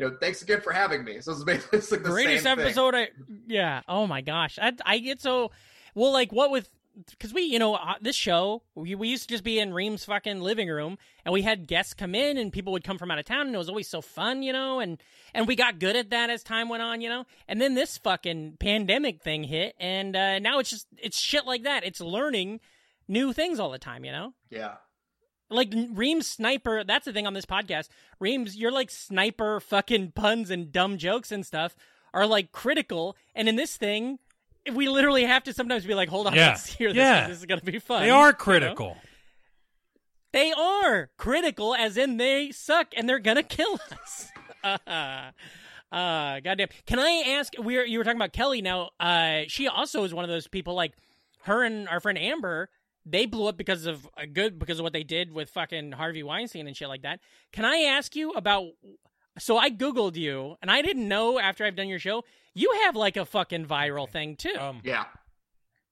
[SPEAKER 5] "You know, thanks again for having me." So it's basically it's like the
[SPEAKER 1] greatest episode I yeah. Oh my gosh. I, I get so well like what with because we you know uh, this show we, we used to just be in Ream's fucking living room and we had guests come in and people would come from out of town and it was always so fun you know and and we got good at that as time went on you know. And then this fucking pandemic thing hit and uh, now it's just it's shit like that. It's learning new things all the time you know?
[SPEAKER 5] Yeah,
[SPEAKER 1] like Ream's sniper. That's the thing on this podcast. Ream's, you're like sniper fucking puns and dumb jokes and stuff are like critical. And in this thing, we literally have to sometimes be like, hold on,
[SPEAKER 2] Yeah.
[SPEAKER 1] let's hear this.
[SPEAKER 2] Yeah.
[SPEAKER 1] This is gonna be fun.
[SPEAKER 2] They are
[SPEAKER 1] you know?
[SPEAKER 2] critical.
[SPEAKER 1] They are critical, as in they suck and they're gonna kill us. uh, uh, goddamn. Can I ask? We were, you were talking about Kelly. Now, uh, she also is one of those people. Like her and our friend Amber, they blew up because of a good because of what they did with fucking Harvey Weinstein and shit like that. Can I ask you about? So I googled you, and I didn't know after I've done your show, you have like a fucking viral thing too.
[SPEAKER 2] Um,
[SPEAKER 5] yeah.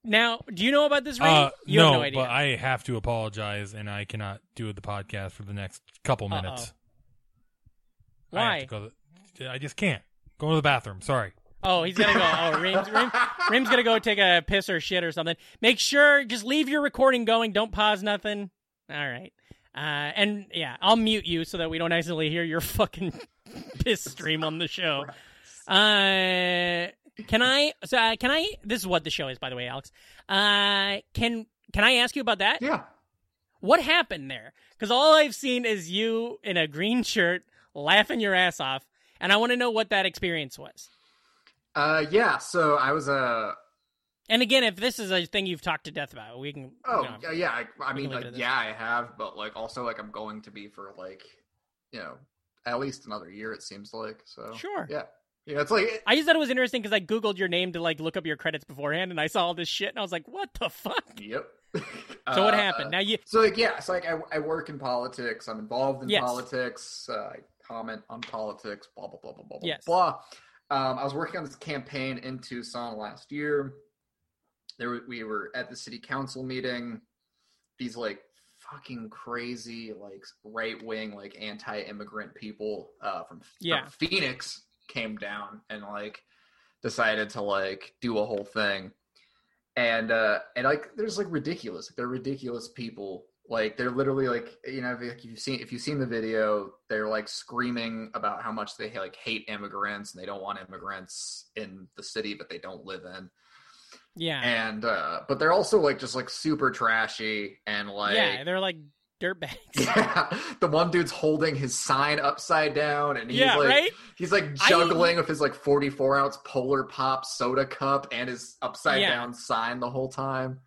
[SPEAKER 1] now, do you know about this? Ream?
[SPEAKER 2] uh,
[SPEAKER 1] you
[SPEAKER 2] no,
[SPEAKER 1] have no idea.
[SPEAKER 2] but I have to apologize, and I cannot do the podcast for the next couple
[SPEAKER 1] Uh-oh.
[SPEAKER 2] minutes. I,
[SPEAKER 1] Why?
[SPEAKER 2] to go to- I just can't. Go to the bathroom. Sorry.
[SPEAKER 1] Oh, he's gonna go. Oh, Ream's, Ream, Ream's gonna go take a piss or shit or something. Make sure just leave your recording going. Don't pause nothing. All right. Uh, and yeah, I'll mute you so that we don't accidentally hear your fucking piss stream on the show. Uh, can I? So uh, can I? This is what the show is, by the way, Alex. Uh, can can I ask you about that?
[SPEAKER 5] Yeah.
[SPEAKER 1] What happened there? Because all I've seen is you in a green shirt laughing your ass off, and I want to know what that experience was.
[SPEAKER 5] Uh, yeah. So I was uh
[SPEAKER 1] And again, if this is a thing you've talked to death about, we can.
[SPEAKER 5] oh
[SPEAKER 1] you know,
[SPEAKER 5] yeah, yeah. I, I mean,
[SPEAKER 1] it
[SPEAKER 5] like yeah, I have, but like also like I'm going to be for like you know at least another year. It seems like so.
[SPEAKER 1] Sure.
[SPEAKER 5] Yeah. Yeah. It's like
[SPEAKER 1] I just thought it was interesting because I googled your name to like look up your credits beforehand, and I saw all this shit, and I was like, "What the fuck?"
[SPEAKER 5] Yep.
[SPEAKER 1] So what
[SPEAKER 5] Uh,
[SPEAKER 1] happened? Now you,
[SPEAKER 5] So like yeah, so like I, I work in politics. I'm involved in
[SPEAKER 1] Yes.
[SPEAKER 5] politics. Uh, I comment on politics. Blah blah blah blah blah
[SPEAKER 1] Yes.
[SPEAKER 5] blah. Um, I was working on this campaign in Tucson last year. There we were at the city council meeting. These like fucking crazy like right wing like anti immigrant people uh, from, from
[SPEAKER 1] Yeah.
[SPEAKER 5] Phoenix came down and like decided to like do a whole thing and uh and like there's like ridiculous they're ridiculous people like they're literally like you know if you've seen if you've seen the video they're like screaming about how much they like hate immigrants and they don't want immigrants in the city that they don't live in
[SPEAKER 1] yeah,
[SPEAKER 5] and uh but they're also like just like super trashy and like
[SPEAKER 1] yeah, they're like dirtbags.
[SPEAKER 5] yeah, the one dude's holding his sign upside down, and he's
[SPEAKER 1] Yeah,
[SPEAKER 5] like,
[SPEAKER 1] right?
[SPEAKER 5] he's like
[SPEAKER 1] I-
[SPEAKER 5] juggling with his like forty-four ounce Polar Pop soda cup and his upside
[SPEAKER 1] Yeah.
[SPEAKER 5] down sign the whole time.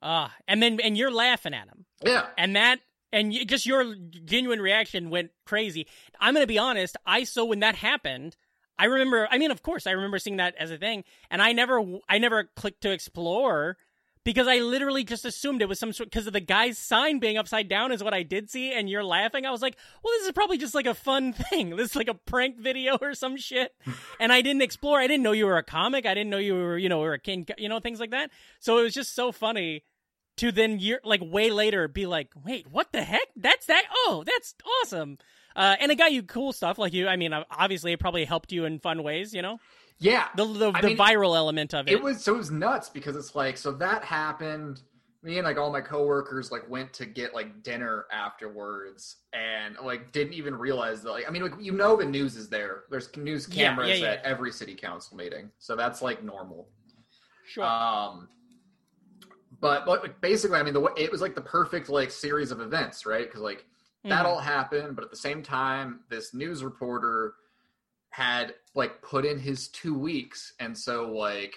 [SPEAKER 1] Ah, and then and you're laughing at him,
[SPEAKER 5] Yeah,
[SPEAKER 1] and that and you, just your genuine reaction went crazy. I'm gonna be honest. I so when that happened, I remember. I mean, of course, I remember seeing that as a thing, and I never, I never clicked to explore because I literally just assumed it was some sort because of the guy's sign being upside down is what I did see, and you're laughing. I was like, well, this is probably just like a fun thing. This is like a prank video or some shit, and I didn't explore. I didn't know you were a comic. I didn't know you were, you know, were a king, you know, things like that. So it was just so funny to then year like way later be like, wait, what the heck? That's that? Oh, that's awesome. Uh, and it got you cool stuff like you. I mean, obviously, it probably helped you in fun ways. You know,
[SPEAKER 5] yeah.
[SPEAKER 1] the the, the
[SPEAKER 5] mean,
[SPEAKER 1] viral element of it.
[SPEAKER 5] It was so it was nuts because it's like so that happened. Me and like all my coworkers like went to get like dinner afterwards and like didn't even realize that like I mean like you know the news is there. There's news
[SPEAKER 1] Yeah,
[SPEAKER 5] cameras
[SPEAKER 1] yeah, yeah.
[SPEAKER 5] at every city council meeting, so that's like normal.
[SPEAKER 1] sure.
[SPEAKER 5] Um, but but basically, I mean, the way it was like the perfect like series of events, right? Because like that
[SPEAKER 1] Mhm.
[SPEAKER 5] all happened, but at the same time, this news reporter had like put in his two weeks, and so like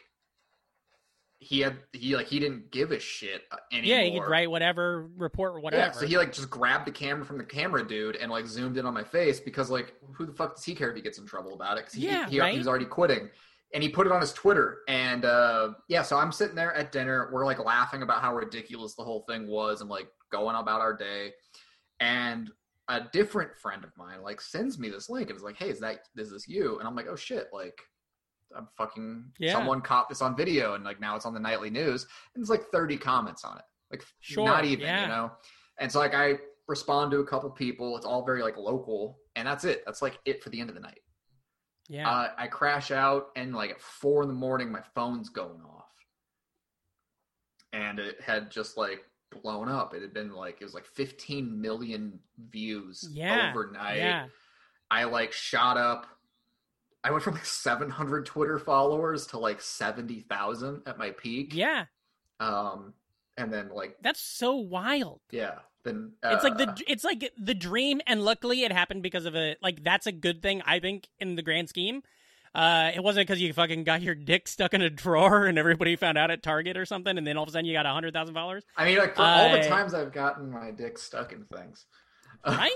[SPEAKER 5] he had he like he didn't give a shit uh, anymore.
[SPEAKER 1] Yeah, he could write whatever, report or whatever.
[SPEAKER 5] Yeah, so he like just grabbed the camera from the camera dude and like zoomed in on my face because like who the fuck does he care if he gets in trouble about it? 'Cause he,
[SPEAKER 1] Yeah,
[SPEAKER 5] he,
[SPEAKER 1] right?
[SPEAKER 5] he was already quitting, and he put it on his Twitter. And uh yeah, so I'm sitting there at dinner. We're like laughing about how ridiculous the whole thing was, and like going about our day. And a different friend of mine like sends me this link and is like, "Hey, is that is this you?" And I'm like, "Oh shit!" Like. I'm fucking
[SPEAKER 1] Yeah.
[SPEAKER 5] someone caught this on video and like now it's on the nightly news and there's like 30 comments on it like
[SPEAKER 1] Sure,
[SPEAKER 5] not even
[SPEAKER 1] yeah.
[SPEAKER 5] you know and so like I respond to a couple people. It's all very like local, and that's it. That's like it for the end of the night.
[SPEAKER 1] Yeah.
[SPEAKER 5] Uh, I crash out, and like at four in the morning, my phone's going off, and it had just like blown up. It had been like it was like 15 million views
[SPEAKER 1] yeah.
[SPEAKER 5] overnight.
[SPEAKER 1] Yeah.
[SPEAKER 5] I like shot up. I went from like 700 Twitter followers to like 70,000 at my peak.
[SPEAKER 1] Yeah.
[SPEAKER 5] Um, and then like
[SPEAKER 1] That's so wild.
[SPEAKER 5] yeah, then
[SPEAKER 1] It's like
[SPEAKER 5] uh,
[SPEAKER 1] the it's like the dream, and luckily it happened because of a like that's a good thing I think in the grand scheme. Uh, it wasn't because you fucking got your dick stuck in a drawer and everybody found out at Target or something, and then all of a sudden you got a hundred thousand dollars.
[SPEAKER 5] I mean, like for all the times I've gotten my dick stuck in things.
[SPEAKER 1] right?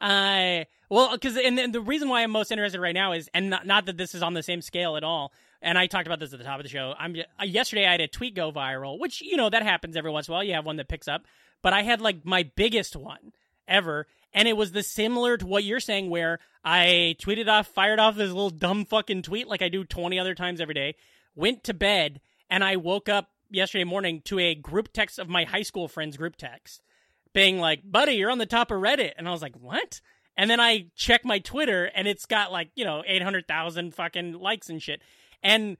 [SPEAKER 1] uh, well, because and, and the reason why I'm most interested right now is, and not, not that this is on the same scale at all. And I talked about this at the top of the show. I'm uh, yesterday I had a tweet go viral, which you know that happens every once in a while. You have one that picks up, but I had like my biggest one ever, and it was the similar to what you're saying, where I tweeted off, fired off this little dumb fucking tweet like I do 20 other times every day, went to bed, and I woke up yesterday morning to a group text of my high school friends group text being like, buddy, you're on the top of Reddit. And I was like, what? And then I check my Twitter and it's got like, you know, 800,000 fucking likes and shit. And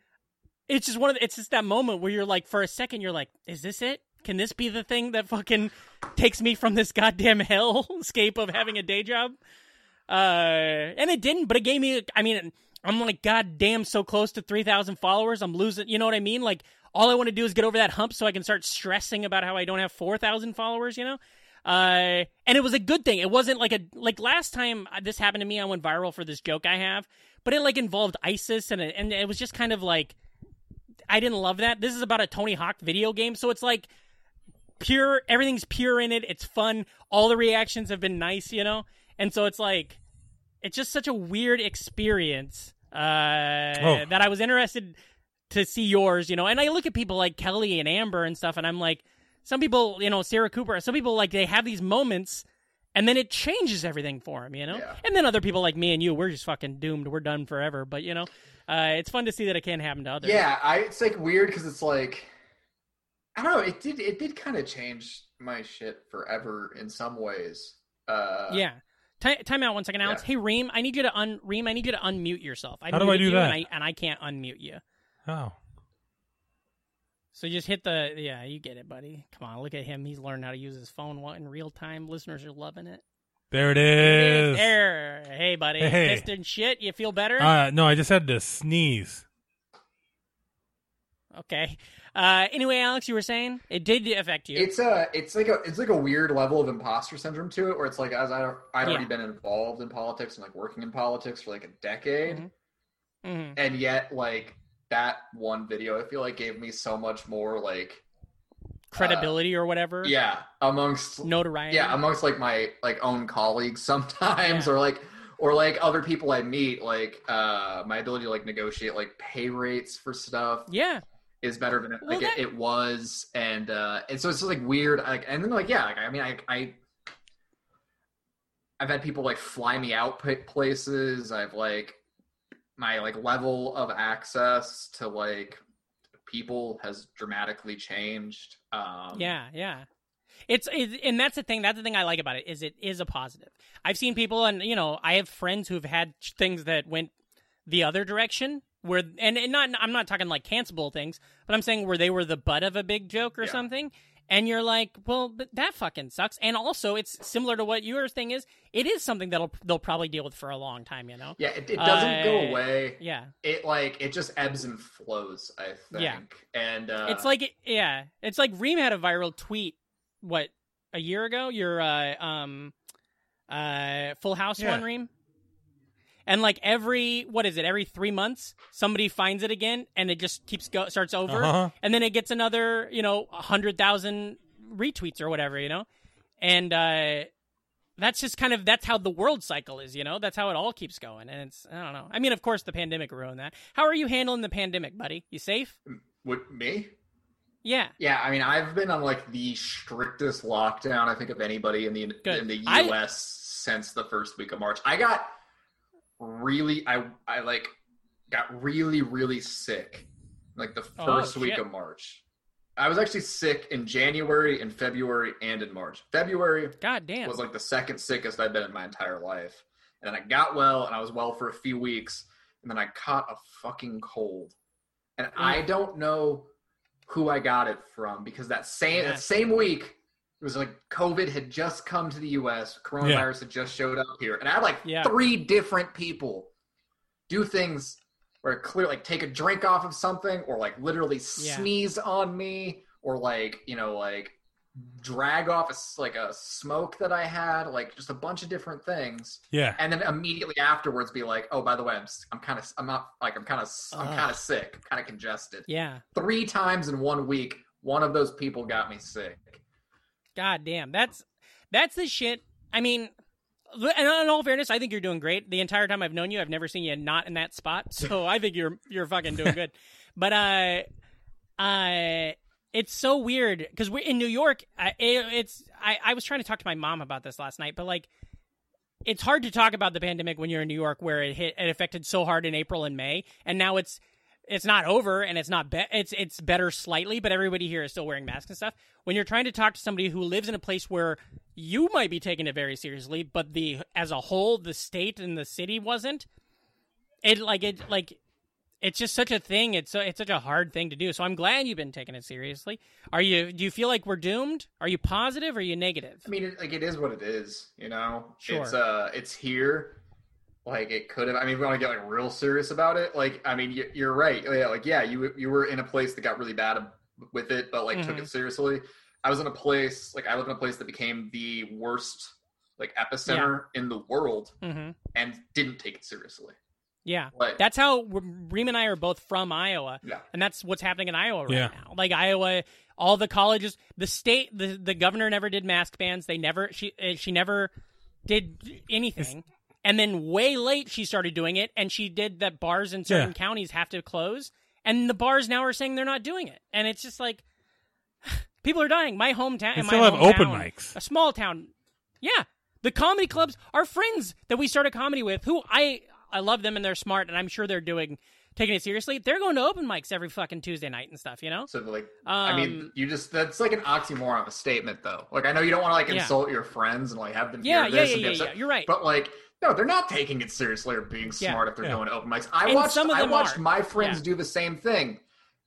[SPEAKER 1] it's just one of the, it's just that moment where you're like, for a second, you're like, is this it? Can this be the thing that fucking takes me from this goddamn hellscape of having a day job? Uh, and it didn't, but it gave me, I mean, I'm like, goddamn, so close to 3,000 followers. I'm losing, you know what I mean? Like, all I want to do is get over that hump so I can start stressing about how I don't have 4,000 followers, you know? Uh, and it was a good thing. It wasn't like a, like last time this happened to me, I went viral for this joke I have, but it like involved ISIS and it, and it was just kind of like, I didn't love that. This is about a Tony Hawk video game, so it's like pure, everything's pure in it. It's fun. All the reactions have been nice, you know? And so it's like, it's just such a weird experience uh,
[SPEAKER 2] Oh.
[SPEAKER 1] that I was interested to see yours, you know. And I look at people like Kelly and Amber and stuff, and I'm like, some people, you know, Sarah Cooper, some people like they have these moments, and then it changes everything for them, you know.
[SPEAKER 5] Yeah.
[SPEAKER 1] And then other people like me and you, we're just fucking doomed. We're done forever. But you know, uh, it's fun to see that it can happen to others.
[SPEAKER 5] Yeah, I it's like weird because it's like I don't know. It did it did kind of change my shit forever in some ways. Uh,
[SPEAKER 1] Yeah. Ti- time out one second, Alex.
[SPEAKER 5] Yeah.
[SPEAKER 1] Hey, Ream, I need you to un Ream, I need you to unmute yourself. I
[SPEAKER 2] How do I do
[SPEAKER 1] you,
[SPEAKER 2] that?
[SPEAKER 1] And I, and I can't unmute you.
[SPEAKER 2] Oh.
[SPEAKER 1] So just hit the yeah, you get it, buddy. Come on, look at him. He's learned how to use his phone wa- in real time. Listeners are loving it.
[SPEAKER 2] There it is.
[SPEAKER 1] There, hey, buddy.
[SPEAKER 2] Hey.
[SPEAKER 1] Pissed and shit. You feel better?
[SPEAKER 2] Uh, no, I just had to sneeze.
[SPEAKER 1] okay. Uh, anyway, Alex, you were saying it did affect you.
[SPEAKER 5] It's a it's like a it's like a weird level of imposter syndrome to it, where it's like as I I'd already
[SPEAKER 1] Yeah.
[SPEAKER 5] been involved in politics and like working in politics for like a decade,
[SPEAKER 1] Mhm. Mhm.
[SPEAKER 5] and yet like that one video, I feel like gave me so much more like
[SPEAKER 1] Credibility or whatever.
[SPEAKER 5] yeah amongst
[SPEAKER 1] Notoriety.
[SPEAKER 5] yeah amongst like my like own colleagues sometimes
[SPEAKER 1] Yeah.
[SPEAKER 5] or like or like other people i meet like uh my ability to like negotiate like pay rates for stuff
[SPEAKER 1] Yeah.
[SPEAKER 5] Is better than it,
[SPEAKER 1] Well,
[SPEAKER 5] like
[SPEAKER 1] that-
[SPEAKER 5] it, it was and uh and so it's just like weird like and then like yeah like i mean i i i've had people like fly me out places i've like my like level of access to like people has dramatically changed um
[SPEAKER 1] Yeah, yeah. It's, it, and that's the thing. That's the thing I like about it is it is a positive. I've seen people, and you know, I have friends who've had things that went the other direction. Where and, and not, I'm not talking like cancelable things, but I'm saying where they were the butt of a big joke or
[SPEAKER 5] Yeah.
[SPEAKER 1] something, and you're like, well, but that fucking sucks. And also, it's similar to what your thing is. It is something that'll they'll probably deal with for a long time. You know?
[SPEAKER 5] yeah it, it doesn't go
[SPEAKER 1] Uh,
[SPEAKER 5] away
[SPEAKER 1] Yeah.
[SPEAKER 5] it like it just ebbs and flows i think
[SPEAKER 1] Yeah.
[SPEAKER 5] and uh
[SPEAKER 1] it's like yeah it's like ream had a viral tweet what a year ago your uh um uh full house
[SPEAKER 2] Yeah.
[SPEAKER 1] one ream and like every what is it? Every three months, somebody finds it again, and it just keeps go starts over,
[SPEAKER 2] Uh-huh.
[SPEAKER 1] and then it gets another you know hundred thousand retweets or whatever, you know, and uh, that's just kind of that's how the world cycle is, you know. That's how it all keeps going, and it's I don't know. I mean, of course, the pandemic ruined that. How are you handling the pandemic, buddy? You safe?
[SPEAKER 5] Would me?
[SPEAKER 1] Yeah.
[SPEAKER 5] Yeah, I mean, I've been on like the strictest lockdown I think of anybody in the
[SPEAKER 1] Good.
[SPEAKER 5] in the
[SPEAKER 1] I-
[SPEAKER 5] U.S. since the first week of March. I got really, I I like got really really sick like the
[SPEAKER 1] Oh,
[SPEAKER 5] first week of March. I was actually sick in January, and February, and in March. February
[SPEAKER 1] God damn.
[SPEAKER 5] was like the second sickest I've been in my entire life. And then I got well and I was well for a few weeks. And then I caught a fucking cold. And I mm. don't know who I got it from because that same
[SPEAKER 1] Yeah.
[SPEAKER 5] that same week it was like COVID had just come to the US, coronavirus had just showed up here. And I had like
[SPEAKER 1] Yeah.
[SPEAKER 5] three different people do things where clear like take a drink off of something or like literally
[SPEAKER 1] Yeah.
[SPEAKER 5] sneeze on me or like, you know, like drag off a like a smoke that I had, like just a bunch of different things,
[SPEAKER 2] Yeah.
[SPEAKER 5] and then immediately afterwards be like, "Oh, by the way, I'm I'm kind of I'm not like I'm kind of I'm kind of sick, kind of congested."
[SPEAKER 1] yeah.
[SPEAKER 5] Three times in one week, one of those people got me sick.
[SPEAKER 1] God damn. That's that's the shit. I mean, and in all fairness, I think you're doing great. The entire time I've known you, I've never seen you not in that spot. So I think you're you're fucking doing good. But uh, uh, it's so weird because we're in New York. I, it, it's I, I was trying to talk to my mom about this last night, but like. It's hard to talk about the pandemic when you're in New York, where it hit, it affected so hard in April and May, and now it's it's not over and it's not be- it's it's better slightly, but everybody here is still wearing masks and stuff. When you're trying to talk to somebody who lives in a place where you might be taking it very seriously, but the as a whole, the state and the city wasn't. It like it like it's just such a thing. It's so it's such a hard thing to do. So I'm glad you've been taking it seriously. Are you? Do you feel like we're doomed? Are you positive? Or are you negative?
[SPEAKER 5] I mean, it, like it is what it is, you know.
[SPEAKER 1] Sure.
[SPEAKER 5] It's uh, it's here. Like it could have. I mean, if we want to get like real serious about it. Like, I mean, you, you're right. Yeah, like yeah, you you were in a place that got really bad with it, but like took
[SPEAKER 1] Mhm.
[SPEAKER 5] it seriously. I was in a place like I live in a place that became the worst like epicenter in the world
[SPEAKER 1] Mm-hmm.
[SPEAKER 5] and didn't take it seriously.
[SPEAKER 1] Yeah.
[SPEAKER 5] Like
[SPEAKER 1] That's how Ream and I are both from Iowa,
[SPEAKER 5] yeah,
[SPEAKER 1] and that's what's happening in Iowa right
[SPEAKER 2] Yeah.
[SPEAKER 1] now. Like Iowa, all the colleges, the state, the the governor never did mask bans. They never she uh, she never did anything. And then way late she started doing it, and she did that bars in certain
[SPEAKER 2] Yeah.
[SPEAKER 1] counties have to close, and the bars now are saying they're not doing it, and it's just like people are dying. My hometown,
[SPEAKER 2] They
[SPEAKER 1] in my
[SPEAKER 2] still have open mics.
[SPEAKER 1] a small town. Yeah, the comedy clubs are friends that we started comedy with. Who I I love them and they're smart, and I'm sure they're doing taking it seriously. They're going to open mics every fucking Tuesday night and stuff. You know.
[SPEAKER 5] so like I mean,
[SPEAKER 1] Um,
[SPEAKER 5] you just that's like an oxymoron of a statement, though. Like I know you don't want to like
[SPEAKER 1] Yeah.
[SPEAKER 5] insult your friends and like have them
[SPEAKER 1] Yeah,
[SPEAKER 5] hear
[SPEAKER 1] yeah,
[SPEAKER 5] this
[SPEAKER 1] yeah,
[SPEAKER 5] and be
[SPEAKER 1] yeah,
[SPEAKER 5] upset,
[SPEAKER 1] yeah. You're right.
[SPEAKER 5] But like, no, they're not taking it seriously or being
[SPEAKER 1] Yeah.
[SPEAKER 5] smart if they're
[SPEAKER 2] Yeah.
[SPEAKER 5] going to open mics. I
[SPEAKER 1] And
[SPEAKER 5] watched.
[SPEAKER 1] some of
[SPEAKER 5] I watched
[SPEAKER 1] are.
[SPEAKER 5] my friends
[SPEAKER 1] Yeah.
[SPEAKER 5] do the same thing.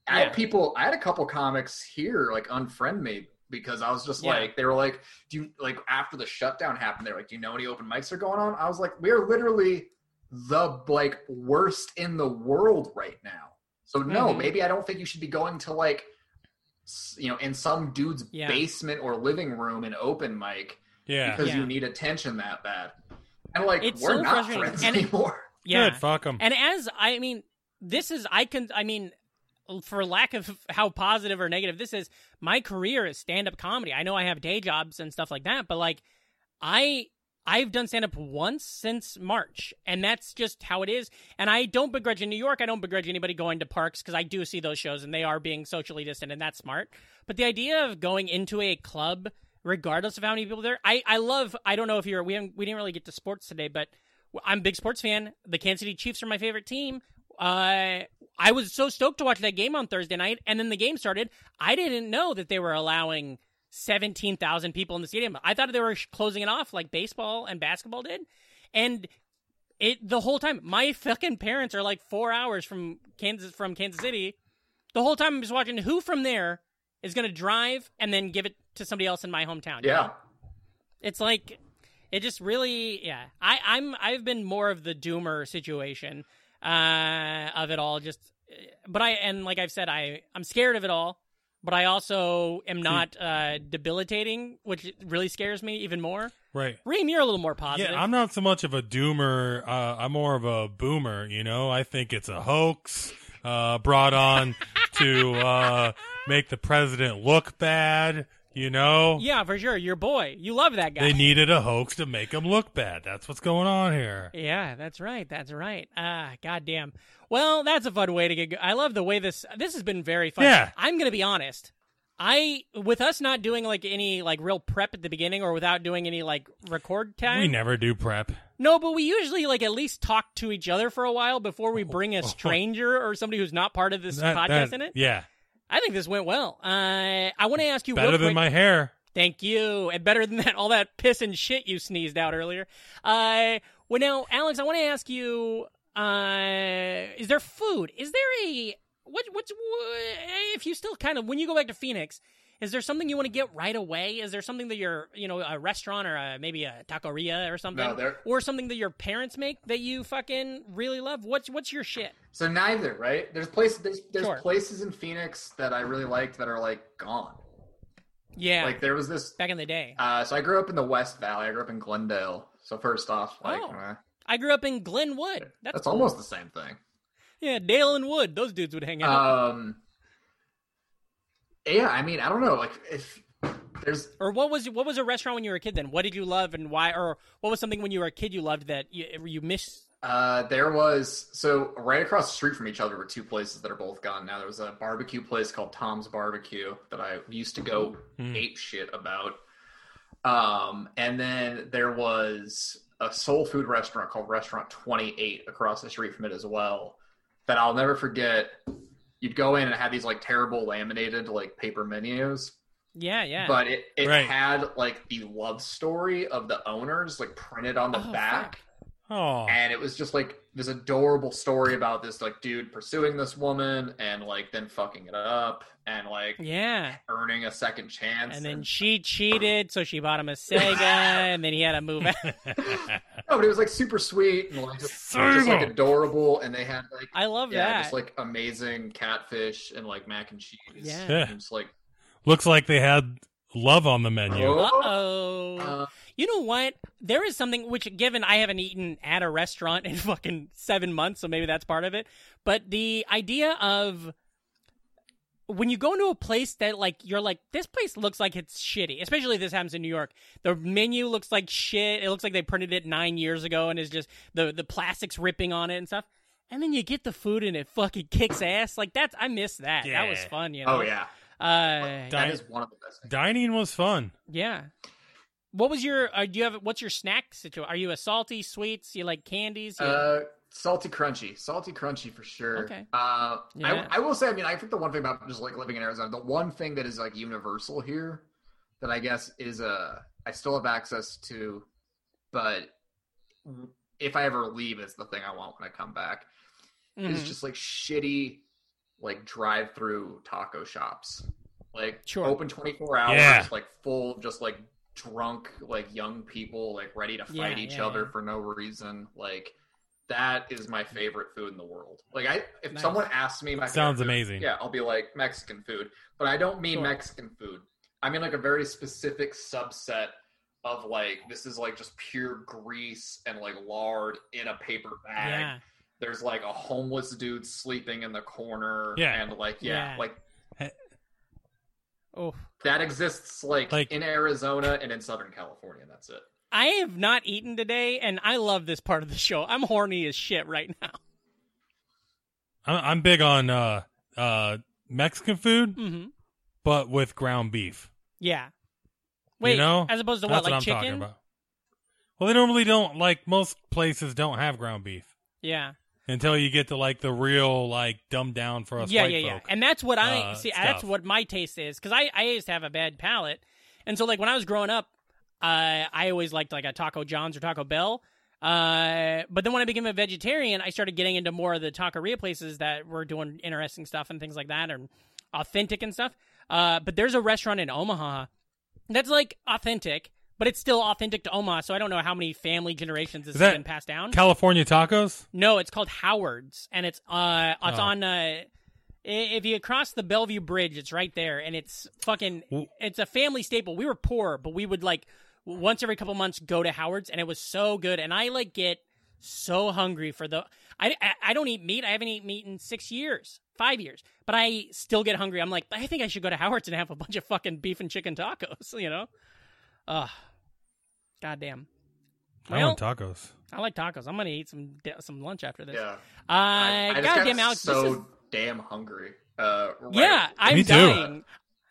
[SPEAKER 5] I had people. I had a couple comics here like unfriend me because I was just
[SPEAKER 1] Yeah.
[SPEAKER 5] like, they were like, "Do you like after the shutdown happened? They're like, do you know any open mics are going on?" I was like, "We are literally the like worst in the world right now." So no,
[SPEAKER 1] Mhm.
[SPEAKER 5] maybe I don't think you should be going to like, you know, in some dude's
[SPEAKER 1] Yeah.
[SPEAKER 5] basement or living room an open mic
[SPEAKER 2] Yeah.
[SPEAKER 5] because
[SPEAKER 1] Yeah.
[SPEAKER 5] you need attention that bad. And like
[SPEAKER 1] It's
[SPEAKER 5] we're
[SPEAKER 1] so
[SPEAKER 5] not
[SPEAKER 1] frustrating.
[SPEAKER 5] friends
[SPEAKER 1] And-
[SPEAKER 5] anymore.
[SPEAKER 1] Yeah.
[SPEAKER 2] Good. Fuck them.
[SPEAKER 1] And as I mean, this is I can I mean, for lack of how positive or negative this is, my career is stand up comedy. I know I have day jobs and stuff like that, but like I I've done stand up once since March, and that's just how it is. And I don't begrudge in New York. I don't begrudge anybody going to parks because I do see those shows, and they are being socially distant, and that's smart. But the idea of going into a club, regardless of how many people there, I I love. I don't know if you're we haven't, we didn't really get to sports today, but I'm a big sports fan. The Kansas City Chiefs are my favorite team. Uh, I was so stoked to watch that game on Thursday night, and then the game started. I didn't know that they were allowing seventeen thousand people in the stadium. I thought they were closing it off like baseball and basketball did, and it the whole time. My fucking parents are like four hours from Kansas from Kansas City. The whole time I'm just watching who from there is going to drive and then give it to somebody else in my hometown. you
[SPEAKER 5] Yeah.
[SPEAKER 1] know? it's like it just really yeah i i'm i've been more of the doomer situation uh of it all just but i and like i've said i i'm scared of it all but I also am not uh, debilitating, which really scares me even more.
[SPEAKER 2] Right.
[SPEAKER 1] Ream, you're a little more positive.
[SPEAKER 2] Yeah, I'm not so much of a doomer. Uh, I'm more of a boomer. You know, I think it's a hoax uh, brought on to uh, make the president look bad. You know,
[SPEAKER 1] yeah, for sure. Your boy, you love that guy.
[SPEAKER 2] they needed a hoax to make him look bad. That's what's going on here.
[SPEAKER 1] Yeah, that's right. That's right. Ah, goddamn. Well, that's a fun way to get. Go- I love the way this. This has been very fun.
[SPEAKER 2] Yeah.
[SPEAKER 1] I'm gonna be honest. I with us not doing like any like real prep at the beginning or without doing any like record time.
[SPEAKER 2] We never do prep.
[SPEAKER 1] No, but we usually like at least talk to each other for a while before we bring a stranger or somebody who's not part of this
[SPEAKER 2] That-
[SPEAKER 1] podcast
[SPEAKER 2] that-
[SPEAKER 1] in it.
[SPEAKER 2] Yeah,
[SPEAKER 1] I think this went well. Uh, I want to ask you
[SPEAKER 2] better than
[SPEAKER 1] quick-
[SPEAKER 2] my hair.
[SPEAKER 1] Thank you. And better than that, all that piss and shit you sneezed out earlier. Uh, well, now, Alex, I want to ask you: uh, Is there food? Is there a what? What's wha- if you still kind of when you go back to Phoenix? Is there something you want to get right away? Is there something that you're, you know, a restaurant or a, maybe a taqueria or something,
[SPEAKER 5] No, there-
[SPEAKER 1] or something that your parents make that you fucking really love? What's what's your shit?
[SPEAKER 5] So neither, right? There's places there's, there's
[SPEAKER 1] Sure.
[SPEAKER 5] places in Phoenix that I really liked that are like gone.
[SPEAKER 1] Yeah,
[SPEAKER 5] Like there was this.
[SPEAKER 1] back in the day.
[SPEAKER 5] Uh, so I grew up in the West Valley. I grew up in Glendale. So first off, like
[SPEAKER 1] Oh,
[SPEAKER 5] uh,
[SPEAKER 1] I grew up in Glenwood. That's,
[SPEAKER 5] that's
[SPEAKER 1] cool.
[SPEAKER 5] almost the same thing.
[SPEAKER 1] yeah, Dale and Wood. Those dudes would hang out.
[SPEAKER 5] Um, yeah, I mean, I don't know. Like if there's
[SPEAKER 1] Or what was what was a restaurant when you were a kid? Then what did you love and why? Or what was something when you were a kid you loved that you you miss?
[SPEAKER 5] Uh, there was so right across the street from each other were two places that are both gone now. There was a barbecue place called Tom's Barbecue that I used to go ape shit about. Um, and then there was a soul food restaurant called Restaurant Twenty Eight across the street from it as well. That I'll never forget. You'd go in and have these like terrible laminated like paper menus,
[SPEAKER 1] Yeah, yeah.
[SPEAKER 5] but it, it
[SPEAKER 2] Right.
[SPEAKER 5] had like the love story of the owners like printed on the
[SPEAKER 1] Oh,
[SPEAKER 5] back
[SPEAKER 2] Oh,
[SPEAKER 5] and it was just like this adorable story about this like dude pursuing this woman and like then fucking it up and like
[SPEAKER 1] yeah.
[SPEAKER 5] earning a second chance
[SPEAKER 1] And then she cheated, so she bought him a Sega, and then he had to move out.
[SPEAKER 5] no but it was like super sweet and like just, just like adorable and they had like
[SPEAKER 1] I love
[SPEAKER 5] yeah
[SPEAKER 1] that.
[SPEAKER 5] just like amazing catfish and like mac and cheese
[SPEAKER 1] Yeah.
[SPEAKER 2] Yeah.
[SPEAKER 5] and just like
[SPEAKER 2] looks like they had love on the menu.
[SPEAKER 5] Oh.
[SPEAKER 1] Uh oh.
[SPEAKER 5] uh,
[SPEAKER 1] You know what? There is something which, given I haven't eaten at a restaurant in fucking seven months, so maybe that's part of it. But the idea of when you go into a place that like you're like this place looks like it's shitty, especially if this happens in New York. The menu looks like shit. It looks like they printed it nine years ago and is just the the plastic's ripping on it and stuff. And then you get the food and it fucking kicks ass. Like that's I miss that. That was fun. You know.
[SPEAKER 5] oh yeah
[SPEAKER 1] Uh,
[SPEAKER 5] that is one of the best things.
[SPEAKER 2] Dining was fun.
[SPEAKER 1] yeah. What was your? Uh, do you have? What's your snack situation? Are you a salty sweets? You like candies? You-
[SPEAKER 5] Uh, salty crunchy, salty crunchy for sure.
[SPEAKER 1] Okay.
[SPEAKER 5] Uh,
[SPEAKER 1] Yeah.
[SPEAKER 5] I, I will say, I mean, I think the one thing about just like living in Arizona, the one thing that is like universal here, that I guess is uh, I still have access to, but if I ever leave, it's the thing I want when I come back. Is
[SPEAKER 1] Mhm.
[SPEAKER 5] just like shitty, like drive-through taco shops, like
[SPEAKER 1] Sure.
[SPEAKER 5] open twenty-four hours,
[SPEAKER 2] Yeah.
[SPEAKER 5] like full, just like drunk, like young people, like ready to fight
[SPEAKER 1] Yeah,
[SPEAKER 5] each
[SPEAKER 1] yeah,
[SPEAKER 5] other
[SPEAKER 1] yeah.
[SPEAKER 5] for no reason, like. That is my favorite food in the world. Like I, if
[SPEAKER 1] Nice.
[SPEAKER 5] someone asks me my
[SPEAKER 2] Sounds
[SPEAKER 5] food,
[SPEAKER 2] amazing.
[SPEAKER 5] yeah, I'll be like Mexican food, but I don't mean
[SPEAKER 1] Sure.
[SPEAKER 5] Mexican food. I mean like a very specific subset of like this is like just pure grease and like lard in a paper bag.
[SPEAKER 1] yeah.
[SPEAKER 5] There's like a homeless dude sleeping in the corner,
[SPEAKER 2] Yeah.
[SPEAKER 5] and like yeah,
[SPEAKER 1] Yeah.
[SPEAKER 5] like
[SPEAKER 1] Oh,
[SPEAKER 5] that exists like,
[SPEAKER 2] Like-
[SPEAKER 5] in Arizona and in Southern California. That's it.
[SPEAKER 1] I have not eaten today, and I love this part of the show. I'm horny as shit right now.
[SPEAKER 2] I'm, I'm big on uh, uh, Mexican food,
[SPEAKER 1] mm-hmm.
[SPEAKER 2] but with ground beef.
[SPEAKER 1] Yeah. Wait,
[SPEAKER 2] you know,
[SPEAKER 1] as opposed to what,
[SPEAKER 2] That's
[SPEAKER 1] what, like
[SPEAKER 2] I'm
[SPEAKER 1] chicken?
[SPEAKER 2] talking about. Well, they normally don't like most places don't have ground beef
[SPEAKER 1] Yeah.
[SPEAKER 2] Until you get to like the real like dumbed down for us
[SPEAKER 1] yeah,
[SPEAKER 2] white
[SPEAKER 1] yeah, yeah.
[SPEAKER 2] folk.
[SPEAKER 1] And that's what I
[SPEAKER 2] uh,
[SPEAKER 1] see. That's what my taste is because I I used to have a bad palate, and so like when I was growing up, uh, I always liked like a Taco John's or Taco Bell. Uh, but then when I became a vegetarian, I started getting into more of the taqueria places that were doing interesting stuff and things like that, and authentic and stuff. Uh, but there's a restaurant in Omaha that's like authentic, but it's still authentic to Omaha. So I don't know how many family generations this
[SPEAKER 2] Is
[SPEAKER 1] has been passed down.
[SPEAKER 2] California tacos.
[SPEAKER 1] No, it's called Howard's, and it's uh, it's
[SPEAKER 2] Oh.
[SPEAKER 1] on uh, If you cross the Bellevue Bridge, it's right there, and it's fucking. It's a family staple. We were poor, but we would like once every couple months go to Howard's, and it was so good. And I like get so hungry for the. I, I I don't eat meat. I haven't eaten meat in six years, five years, but I still get hungry. I'm like, I think I should go to Howard's and have a bunch of fucking beef and chicken tacos. You know, ugh, goddamn.
[SPEAKER 2] I
[SPEAKER 1] Well,
[SPEAKER 2] want tacos.
[SPEAKER 1] I like tacos. I'm gonna eat some some lunch after this.
[SPEAKER 5] Yeah.
[SPEAKER 1] Uh,
[SPEAKER 5] I, I just
[SPEAKER 1] goddamn,
[SPEAKER 5] got
[SPEAKER 1] Alex.
[SPEAKER 5] so
[SPEAKER 1] this is,
[SPEAKER 5] damn hungry. Uh, right-
[SPEAKER 1] yeah, I'm
[SPEAKER 2] Me too.
[SPEAKER 1] dying.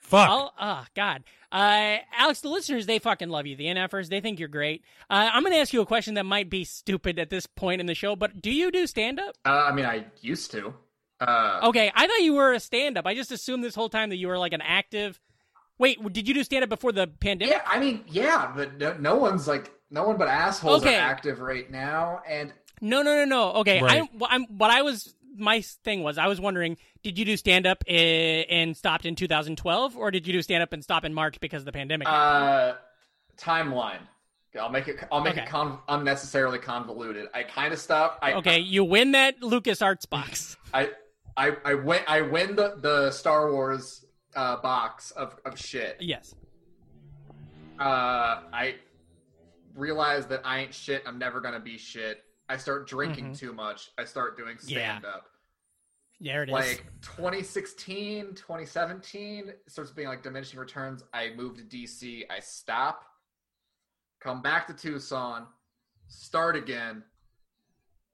[SPEAKER 2] Fuck.
[SPEAKER 1] I'll, oh God, uh, Alex, the listeners they fucking love you. The NFers they think you're great. Uh, I'm going to ask you a question that might be stupid at this point in the show, but do you do stand up?
[SPEAKER 5] Uh, I mean, I used to. Uh,
[SPEAKER 1] Okay, I thought you were a stand up. I just assumed this whole time that you were like an active. Wait, did you do stand up before the pandemic?
[SPEAKER 5] yeah, I mean, yeah, but no, no one's like, no one but assholes
[SPEAKER 1] Okay.
[SPEAKER 5] are active right now, and
[SPEAKER 1] No, no, no, no. Okay,
[SPEAKER 2] Right.
[SPEAKER 1] I, what I'm, what I was, my thing was, I was wondering, did you do stand up and stopped in 2012, or did you do stand up and stop in March because of the pandemic?
[SPEAKER 5] uh, timeline. I'll make it. I'll make
[SPEAKER 1] Okay.
[SPEAKER 5] it con- unnecessarily convoluted. I kind of stopped. I,
[SPEAKER 1] okay, you win that LucasArts box.
[SPEAKER 5] I, I, I win. I win the the Star Wars uh, box of of shit.
[SPEAKER 1] yes.
[SPEAKER 5] uh, I realize that I ain't shit. I'm never gonna be shit. I start drinking
[SPEAKER 1] Mhm.
[SPEAKER 5] too much. I start doing stand up. Yeah.
[SPEAKER 1] There it is.
[SPEAKER 5] Like 2016, 2017, it starts being like diminishing returns. I move to DC. I stop, come back to Tucson, start again,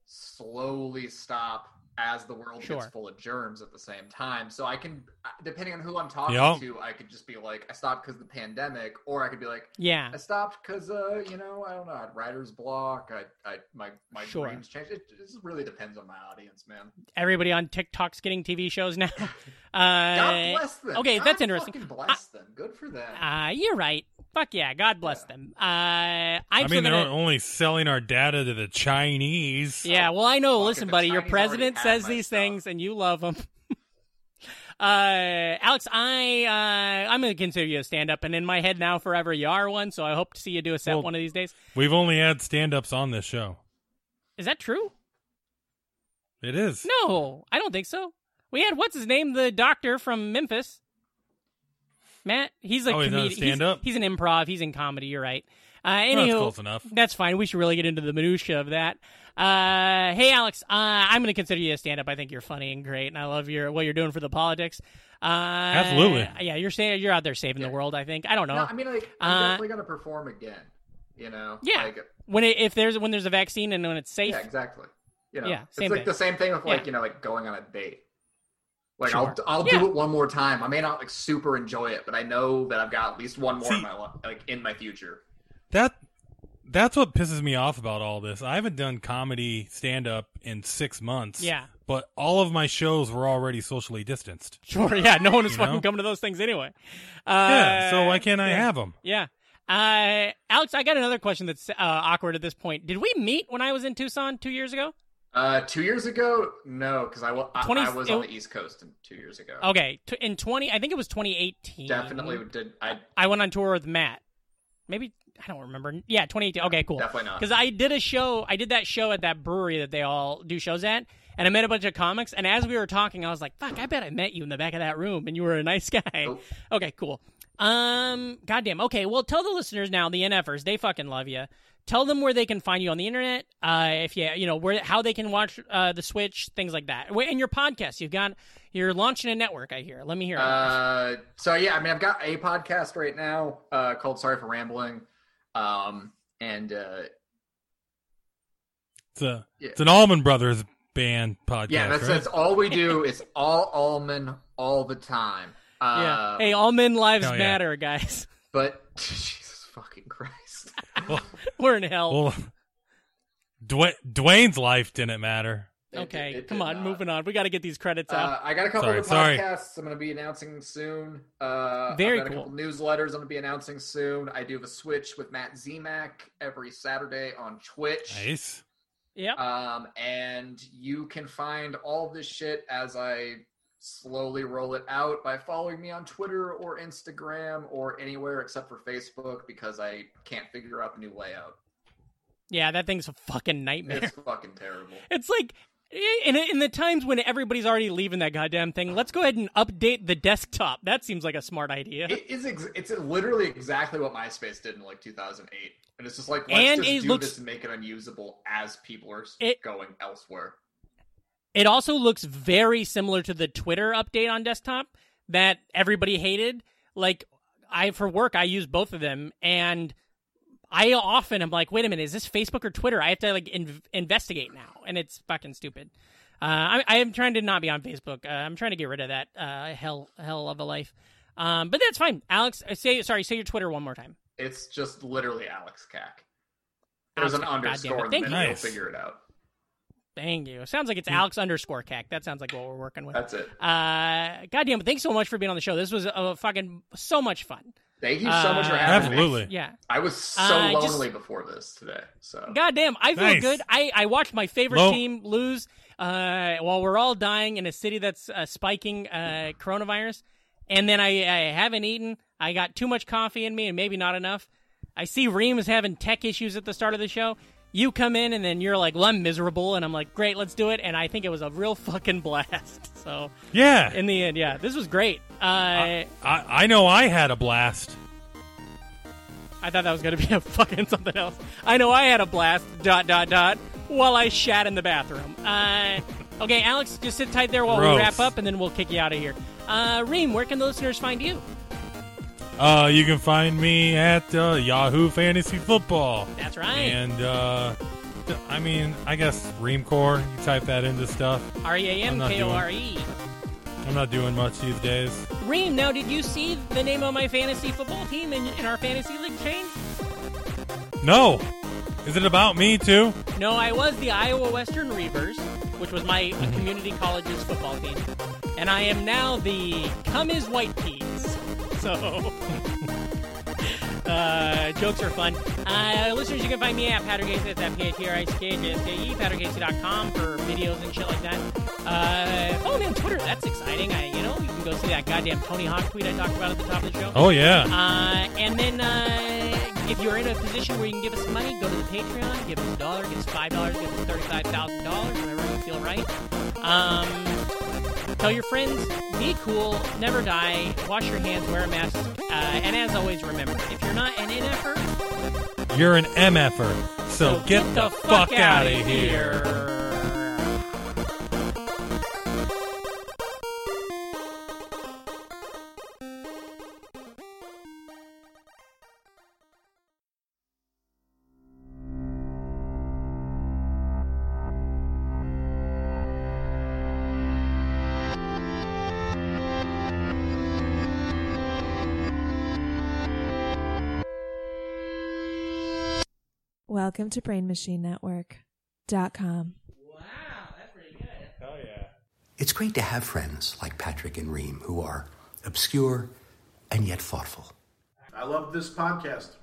[SPEAKER 5] slowly stop as the world
[SPEAKER 1] Sure.
[SPEAKER 5] gets full of germs at the same time. So I can, depending on who I'm talking
[SPEAKER 2] Yup.
[SPEAKER 5] to, I could just be like, I stopped because of the pandemic, or I could be like,
[SPEAKER 1] yeah.
[SPEAKER 5] I stopped because, uh, you know, I don't know, I had writer's block. I, I, my, my
[SPEAKER 1] Sure.
[SPEAKER 5] dreams changed. It, it just really depends on my audience, man.
[SPEAKER 1] Everybody on TikTok's getting TV shows now.
[SPEAKER 5] God
[SPEAKER 1] Uh,
[SPEAKER 5] bless them.
[SPEAKER 1] okay,
[SPEAKER 5] God
[SPEAKER 1] that's interesting.
[SPEAKER 5] fucking bless them. Good for them.
[SPEAKER 1] uh, you're right. Fuck yeah, God bless them. Uh, I'm
[SPEAKER 2] I
[SPEAKER 1] still
[SPEAKER 2] mean, they're
[SPEAKER 1] gonna-
[SPEAKER 2] only selling our data to the Chinese.
[SPEAKER 1] Yeah, well, I know.
[SPEAKER 5] Fuck,
[SPEAKER 1] Listen, buddy, your
[SPEAKER 5] Chinese already
[SPEAKER 1] president says these
[SPEAKER 5] stuff.
[SPEAKER 1] things, and you love them. uh, Alex, I uh, I'm gonna consider you a stand-up, and in my head now, forever you are one. So I hope to see you do a set
[SPEAKER 2] Well-
[SPEAKER 1] one of these days.
[SPEAKER 2] We've only had stand-ups on this show.
[SPEAKER 1] Is that true?
[SPEAKER 2] It is.
[SPEAKER 1] No, I don't think so. We had what's his name, the doctor from Memphis. Matt, he's a
[SPEAKER 2] Oh, he's not a
[SPEAKER 1] comedian.
[SPEAKER 2] stand-up?
[SPEAKER 1] He's, he's an improv. He's in comedy. You're right. Uh,
[SPEAKER 2] Well, that's close enough.
[SPEAKER 1] That's fine. We should really get into the minutia of that. Uh, hey, Alex, uh, I'm going to consider you a stand-up. I think you're funny and great, and I love your what you're doing for the politics. Uh,
[SPEAKER 2] Absolutely.
[SPEAKER 1] Yeah, you're saying you're out there saving the world. I think. I don't know
[SPEAKER 5] no, I mean, like, I'm
[SPEAKER 1] Uh,
[SPEAKER 5] definitely gonna perform again. You know?
[SPEAKER 1] Yeah.
[SPEAKER 5] Like,
[SPEAKER 1] when it, if there's when there's a vaccine and when it's safe.
[SPEAKER 5] yeah, exactly. You know,
[SPEAKER 1] Yeah,
[SPEAKER 5] it's
[SPEAKER 1] same
[SPEAKER 5] like
[SPEAKER 1] thing.
[SPEAKER 5] the same thing with like
[SPEAKER 1] Yeah.
[SPEAKER 5] you know, like going on a date. Like
[SPEAKER 1] Sure.
[SPEAKER 5] I'll I'll
[SPEAKER 1] Yeah.
[SPEAKER 5] do it one more time. I may not like super enjoy it, but I know that I've got at least one more
[SPEAKER 2] See-
[SPEAKER 5] in my like in my future.
[SPEAKER 2] That that's what pisses me off about all this. I haven't done comedy stand-up in six months.
[SPEAKER 1] Yeah.
[SPEAKER 2] But all of my shows were already socially distanced.
[SPEAKER 1] Sure. Yeah. No one is fucking
[SPEAKER 2] know?
[SPEAKER 1] coming to those things anyway. Uh,
[SPEAKER 2] yeah. So why can't I
[SPEAKER 1] yeah.
[SPEAKER 2] have them?
[SPEAKER 1] Yeah. Uh, Alex, I got another question that's uh, awkward at this point. Did we meet when I was in Tucson two years ago?
[SPEAKER 5] Uh, two years ago, no, because I, I,
[SPEAKER 1] 20
[SPEAKER 5] I was
[SPEAKER 1] it-
[SPEAKER 5] on the East Coast two years ago.
[SPEAKER 1] Okay, in twenty, I think it was 2018.
[SPEAKER 5] Definitely did. I
[SPEAKER 1] I went on tour with Matt. Maybe I don't remember. Yeah, 2018. Okay, cool.
[SPEAKER 5] Definitely not.
[SPEAKER 1] Because I did a show. I did that show at that brewery that they all do shows at, and I met a bunch of comics. And as we were talking, I was like, "Fuck, I bet I met you in the back of that room, and you were a nice guy."
[SPEAKER 5] Nope.
[SPEAKER 1] Okay, cool. Um, goddamn. Okay, well, tell the listeners now, the NFers, they fucking love you. Tell them where they can find you on the internet. Uh, if you, you know, where how they can watch uh the Switch, things like that. Wait, And your podcast, you've got, you're launching a network. I hear. Let me hear.
[SPEAKER 5] Uh, so yeah, I mean, I've got a podcast right now uh, called "Sorry for Rambling," um, and uh,
[SPEAKER 2] It's a
[SPEAKER 5] Yeah.
[SPEAKER 2] it's an Allman Brothers band podcast.
[SPEAKER 5] yeah, that's
[SPEAKER 2] right?
[SPEAKER 5] that's all we do is all almond all the time. Uh,
[SPEAKER 1] yeah. Hey, all men lives
[SPEAKER 2] hell yeah.
[SPEAKER 1] matter, guys.
[SPEAKER 5] but Jesus fucking Christ.
[SPEAKER 1] We're in hell.
[SPEAKER 2] well, Duane, Duane's life didn't matter.
[SPEAKER 5] It-
[SPEAKER 1] okay,
[SPEAKER 5] it
[SPEAKER 1] come on,
[SPEAKER 5] not.
[SPEAKER 1] moving on. We got to get these credits out.
[SPEAKER 5] Uh, I got a couple
[SPEAKER 2] Sorry,
[SPEAKER 5] of
[SPEAKER 2] sorry.
[SPEAKER 5] podcasts I'm going to be announcing soon. Uh,
[SPEAKER 1] Very
[SPEAKER 5] I've got
[SPEAKER 1] cool.
[SPEAKER 5] a couple newsletters I'm going to be announcing soon. I do have a switch with Matt Zemak every Saturday on Twitch.
[SPEAKER 2] Nice.
[SPEAKER 1] yep.
[SPEAKER 5] Um, and you can find all this shit as I slowly roll it out by following me on Twitter or Instagram or anywhere except for Facebook because I can't figure out the new layout.
[SPEAKER 1] yeah, that thing's a fucking nightmare.
[SPEAKER 5] It's fucking terrible.
[SPEAKER 1] It's like in in the times when everybody's already leaving that goddamn thing, let's go ahead and update the desktop. That seems like a smart idea.
[SPEAKER 5] It is. Ex- it's literally exactly what MySpace did in like 2008, and it's just like let's
[SPEAKER 1] And
[SPEAKER 5] just
[SPEAKER 1] it
[SPEAKER 5] do
[SPEAKER 1] looks-
[SPEAKER 5] this and make it unusable as people are
[SPEAKER 1] It-
[SPEAKER 5] going elsewhere.
[SPEAKER 1] It also looks very similar to the Twitter update on desktop that everybody hated. Like I for work I use both of them and I often am like, wait a minute, is this Facebook or Twitter? I have to like in- investigate now, and it's fucking stupid. Uh, I, I am trying to not be on Facebook. Uh, I'm trying to get rid of that uh, hell hell of a life. Um, but that's fine. Alex, say sorry. Say your Twitter one more time.
[SPEAKER 5] It's just literally Alex Kack. There's
[SPEAKER 1] Alex
[SPEAKER 5] an
[SPEAKER 1] Kack,
[SPEAKER 5] underscore
[SPEAKER 1] goddamn it.
[SPEAKER 5] in the
[SPEAKER 1] Thank
[SPEAKER 5] middle.
[SPEAKER 2] you.
[SPEAKER 5] You'll
[SPEAKER 2] Nice.
[SPEAKER 5] figure it out.
[SPEAKER 1] Thank you. Sounds like it's Alex underscore kack. That sounds like what we're working with.
[SPEAKER 5] That's it.
[SPEAKER 1] Uh, goddamn! Thanks so much for being on the show. This was uh, fucking so much fun.
[SPEAKER 5] Thank you so much for
[SPEAKER 1] Uh,
[SPEAKER 5] having me.
[SPEAKER 2] Absolutely.
[SPEAKER 1] Yeah.
[SPEAKER 5] I was so
[SPEAKER 1] Uh, just-
[SPEAKER 5] lonely before this today. So
[SPEAKER 1] Goddamn, I feel
[SPEAKER 2] Nice.
[SPEAKER 1] good. I, I watched my favorite
[SPEAKER 2] Low-
[SPEAKER 1] team lose uh, while we're all dying in a city that's uh, spiking uh, coronavirus. And then I, I haven't eaten. I got too much coffee in me and maybe not enough. I see Ream is having tech issues at the start of the show. You come in and then you're like, well, I'm miserable. And I'm like, great, let's do it. And I think it was a real fucking blast. So
[SPEAKER 2] Yeah.
[SPEAKER 1] in the end, yeah, this was great. Uh,
[SPEAKER 2] I, I know I had a blast.
[SPEAKER 1] I thought that was going to be a fucking something else. I know I had a blast, dot, dot, dot, while I shat in the bathroom. Uh, okay, Alex, just sit tight there while we wrap up, and then we'll kick you out of here. Uh, Ream, where can the listeners find you?
[SPEAKER 2] Uh, you can find me at uh, Yahoo Fantasy Football.
[SPEAKER 1] That's right.
[SPEAKER 2] And, uh, I mean, I guess Reamcore, you type that into stuff.
[SPEAKER 1] R E A M
[SPEAKER 2] I'm not
[SPEAKER 1] K O R E.
[SPEAKER 2] I'm not doing much these days.
[SPEAKER 1] Ream, now, did you see the name of my fantasy football team in, in our fantasy league change?
[SPEAKER 2] No! Is it about me, too?
[SPEAKER 1] No, I was the Iowa Western Reavers, which was my uh, community college's football team. And I am now the Come Is White Peas. So, uh, jokes are fun. Uh, listeners, you can find me at Patrick that's at P-A-T-R-I-C-K-J-S-K-E, PatrickCasey.com E, for videos and shit like that. Uh, follow me on Twitter, that's exciting. I, you know, you can go see that goddamn Tony Hawk tweet I talked about at the top of the show.
[SPEAKER 2] Oh, yeah.
[SPEAKER 1] Uh, and then uh, if you're in a position where you can give us some money, go to the Patreon, give us a dollar, give us five dollars, give us thirty-five thousand dollars, whatever you feel right. Um, tell your friends, be cool, never die, wash your hands, wear a mask, uh, and as always, remember, if you're not an NFer,
[SPEAKER 2] You're an MFer, so, get, the, fuck, out of here.
[SPEAKER 6] Welcome to brainmachinenetwork.com. Wow, that's pretty good. Hell yeah.
[SPEAKER 7] It's great to have friends like Patrick and Ream who are obscure and yet thoughtful.
[SPEAKER 8] I love this podcast.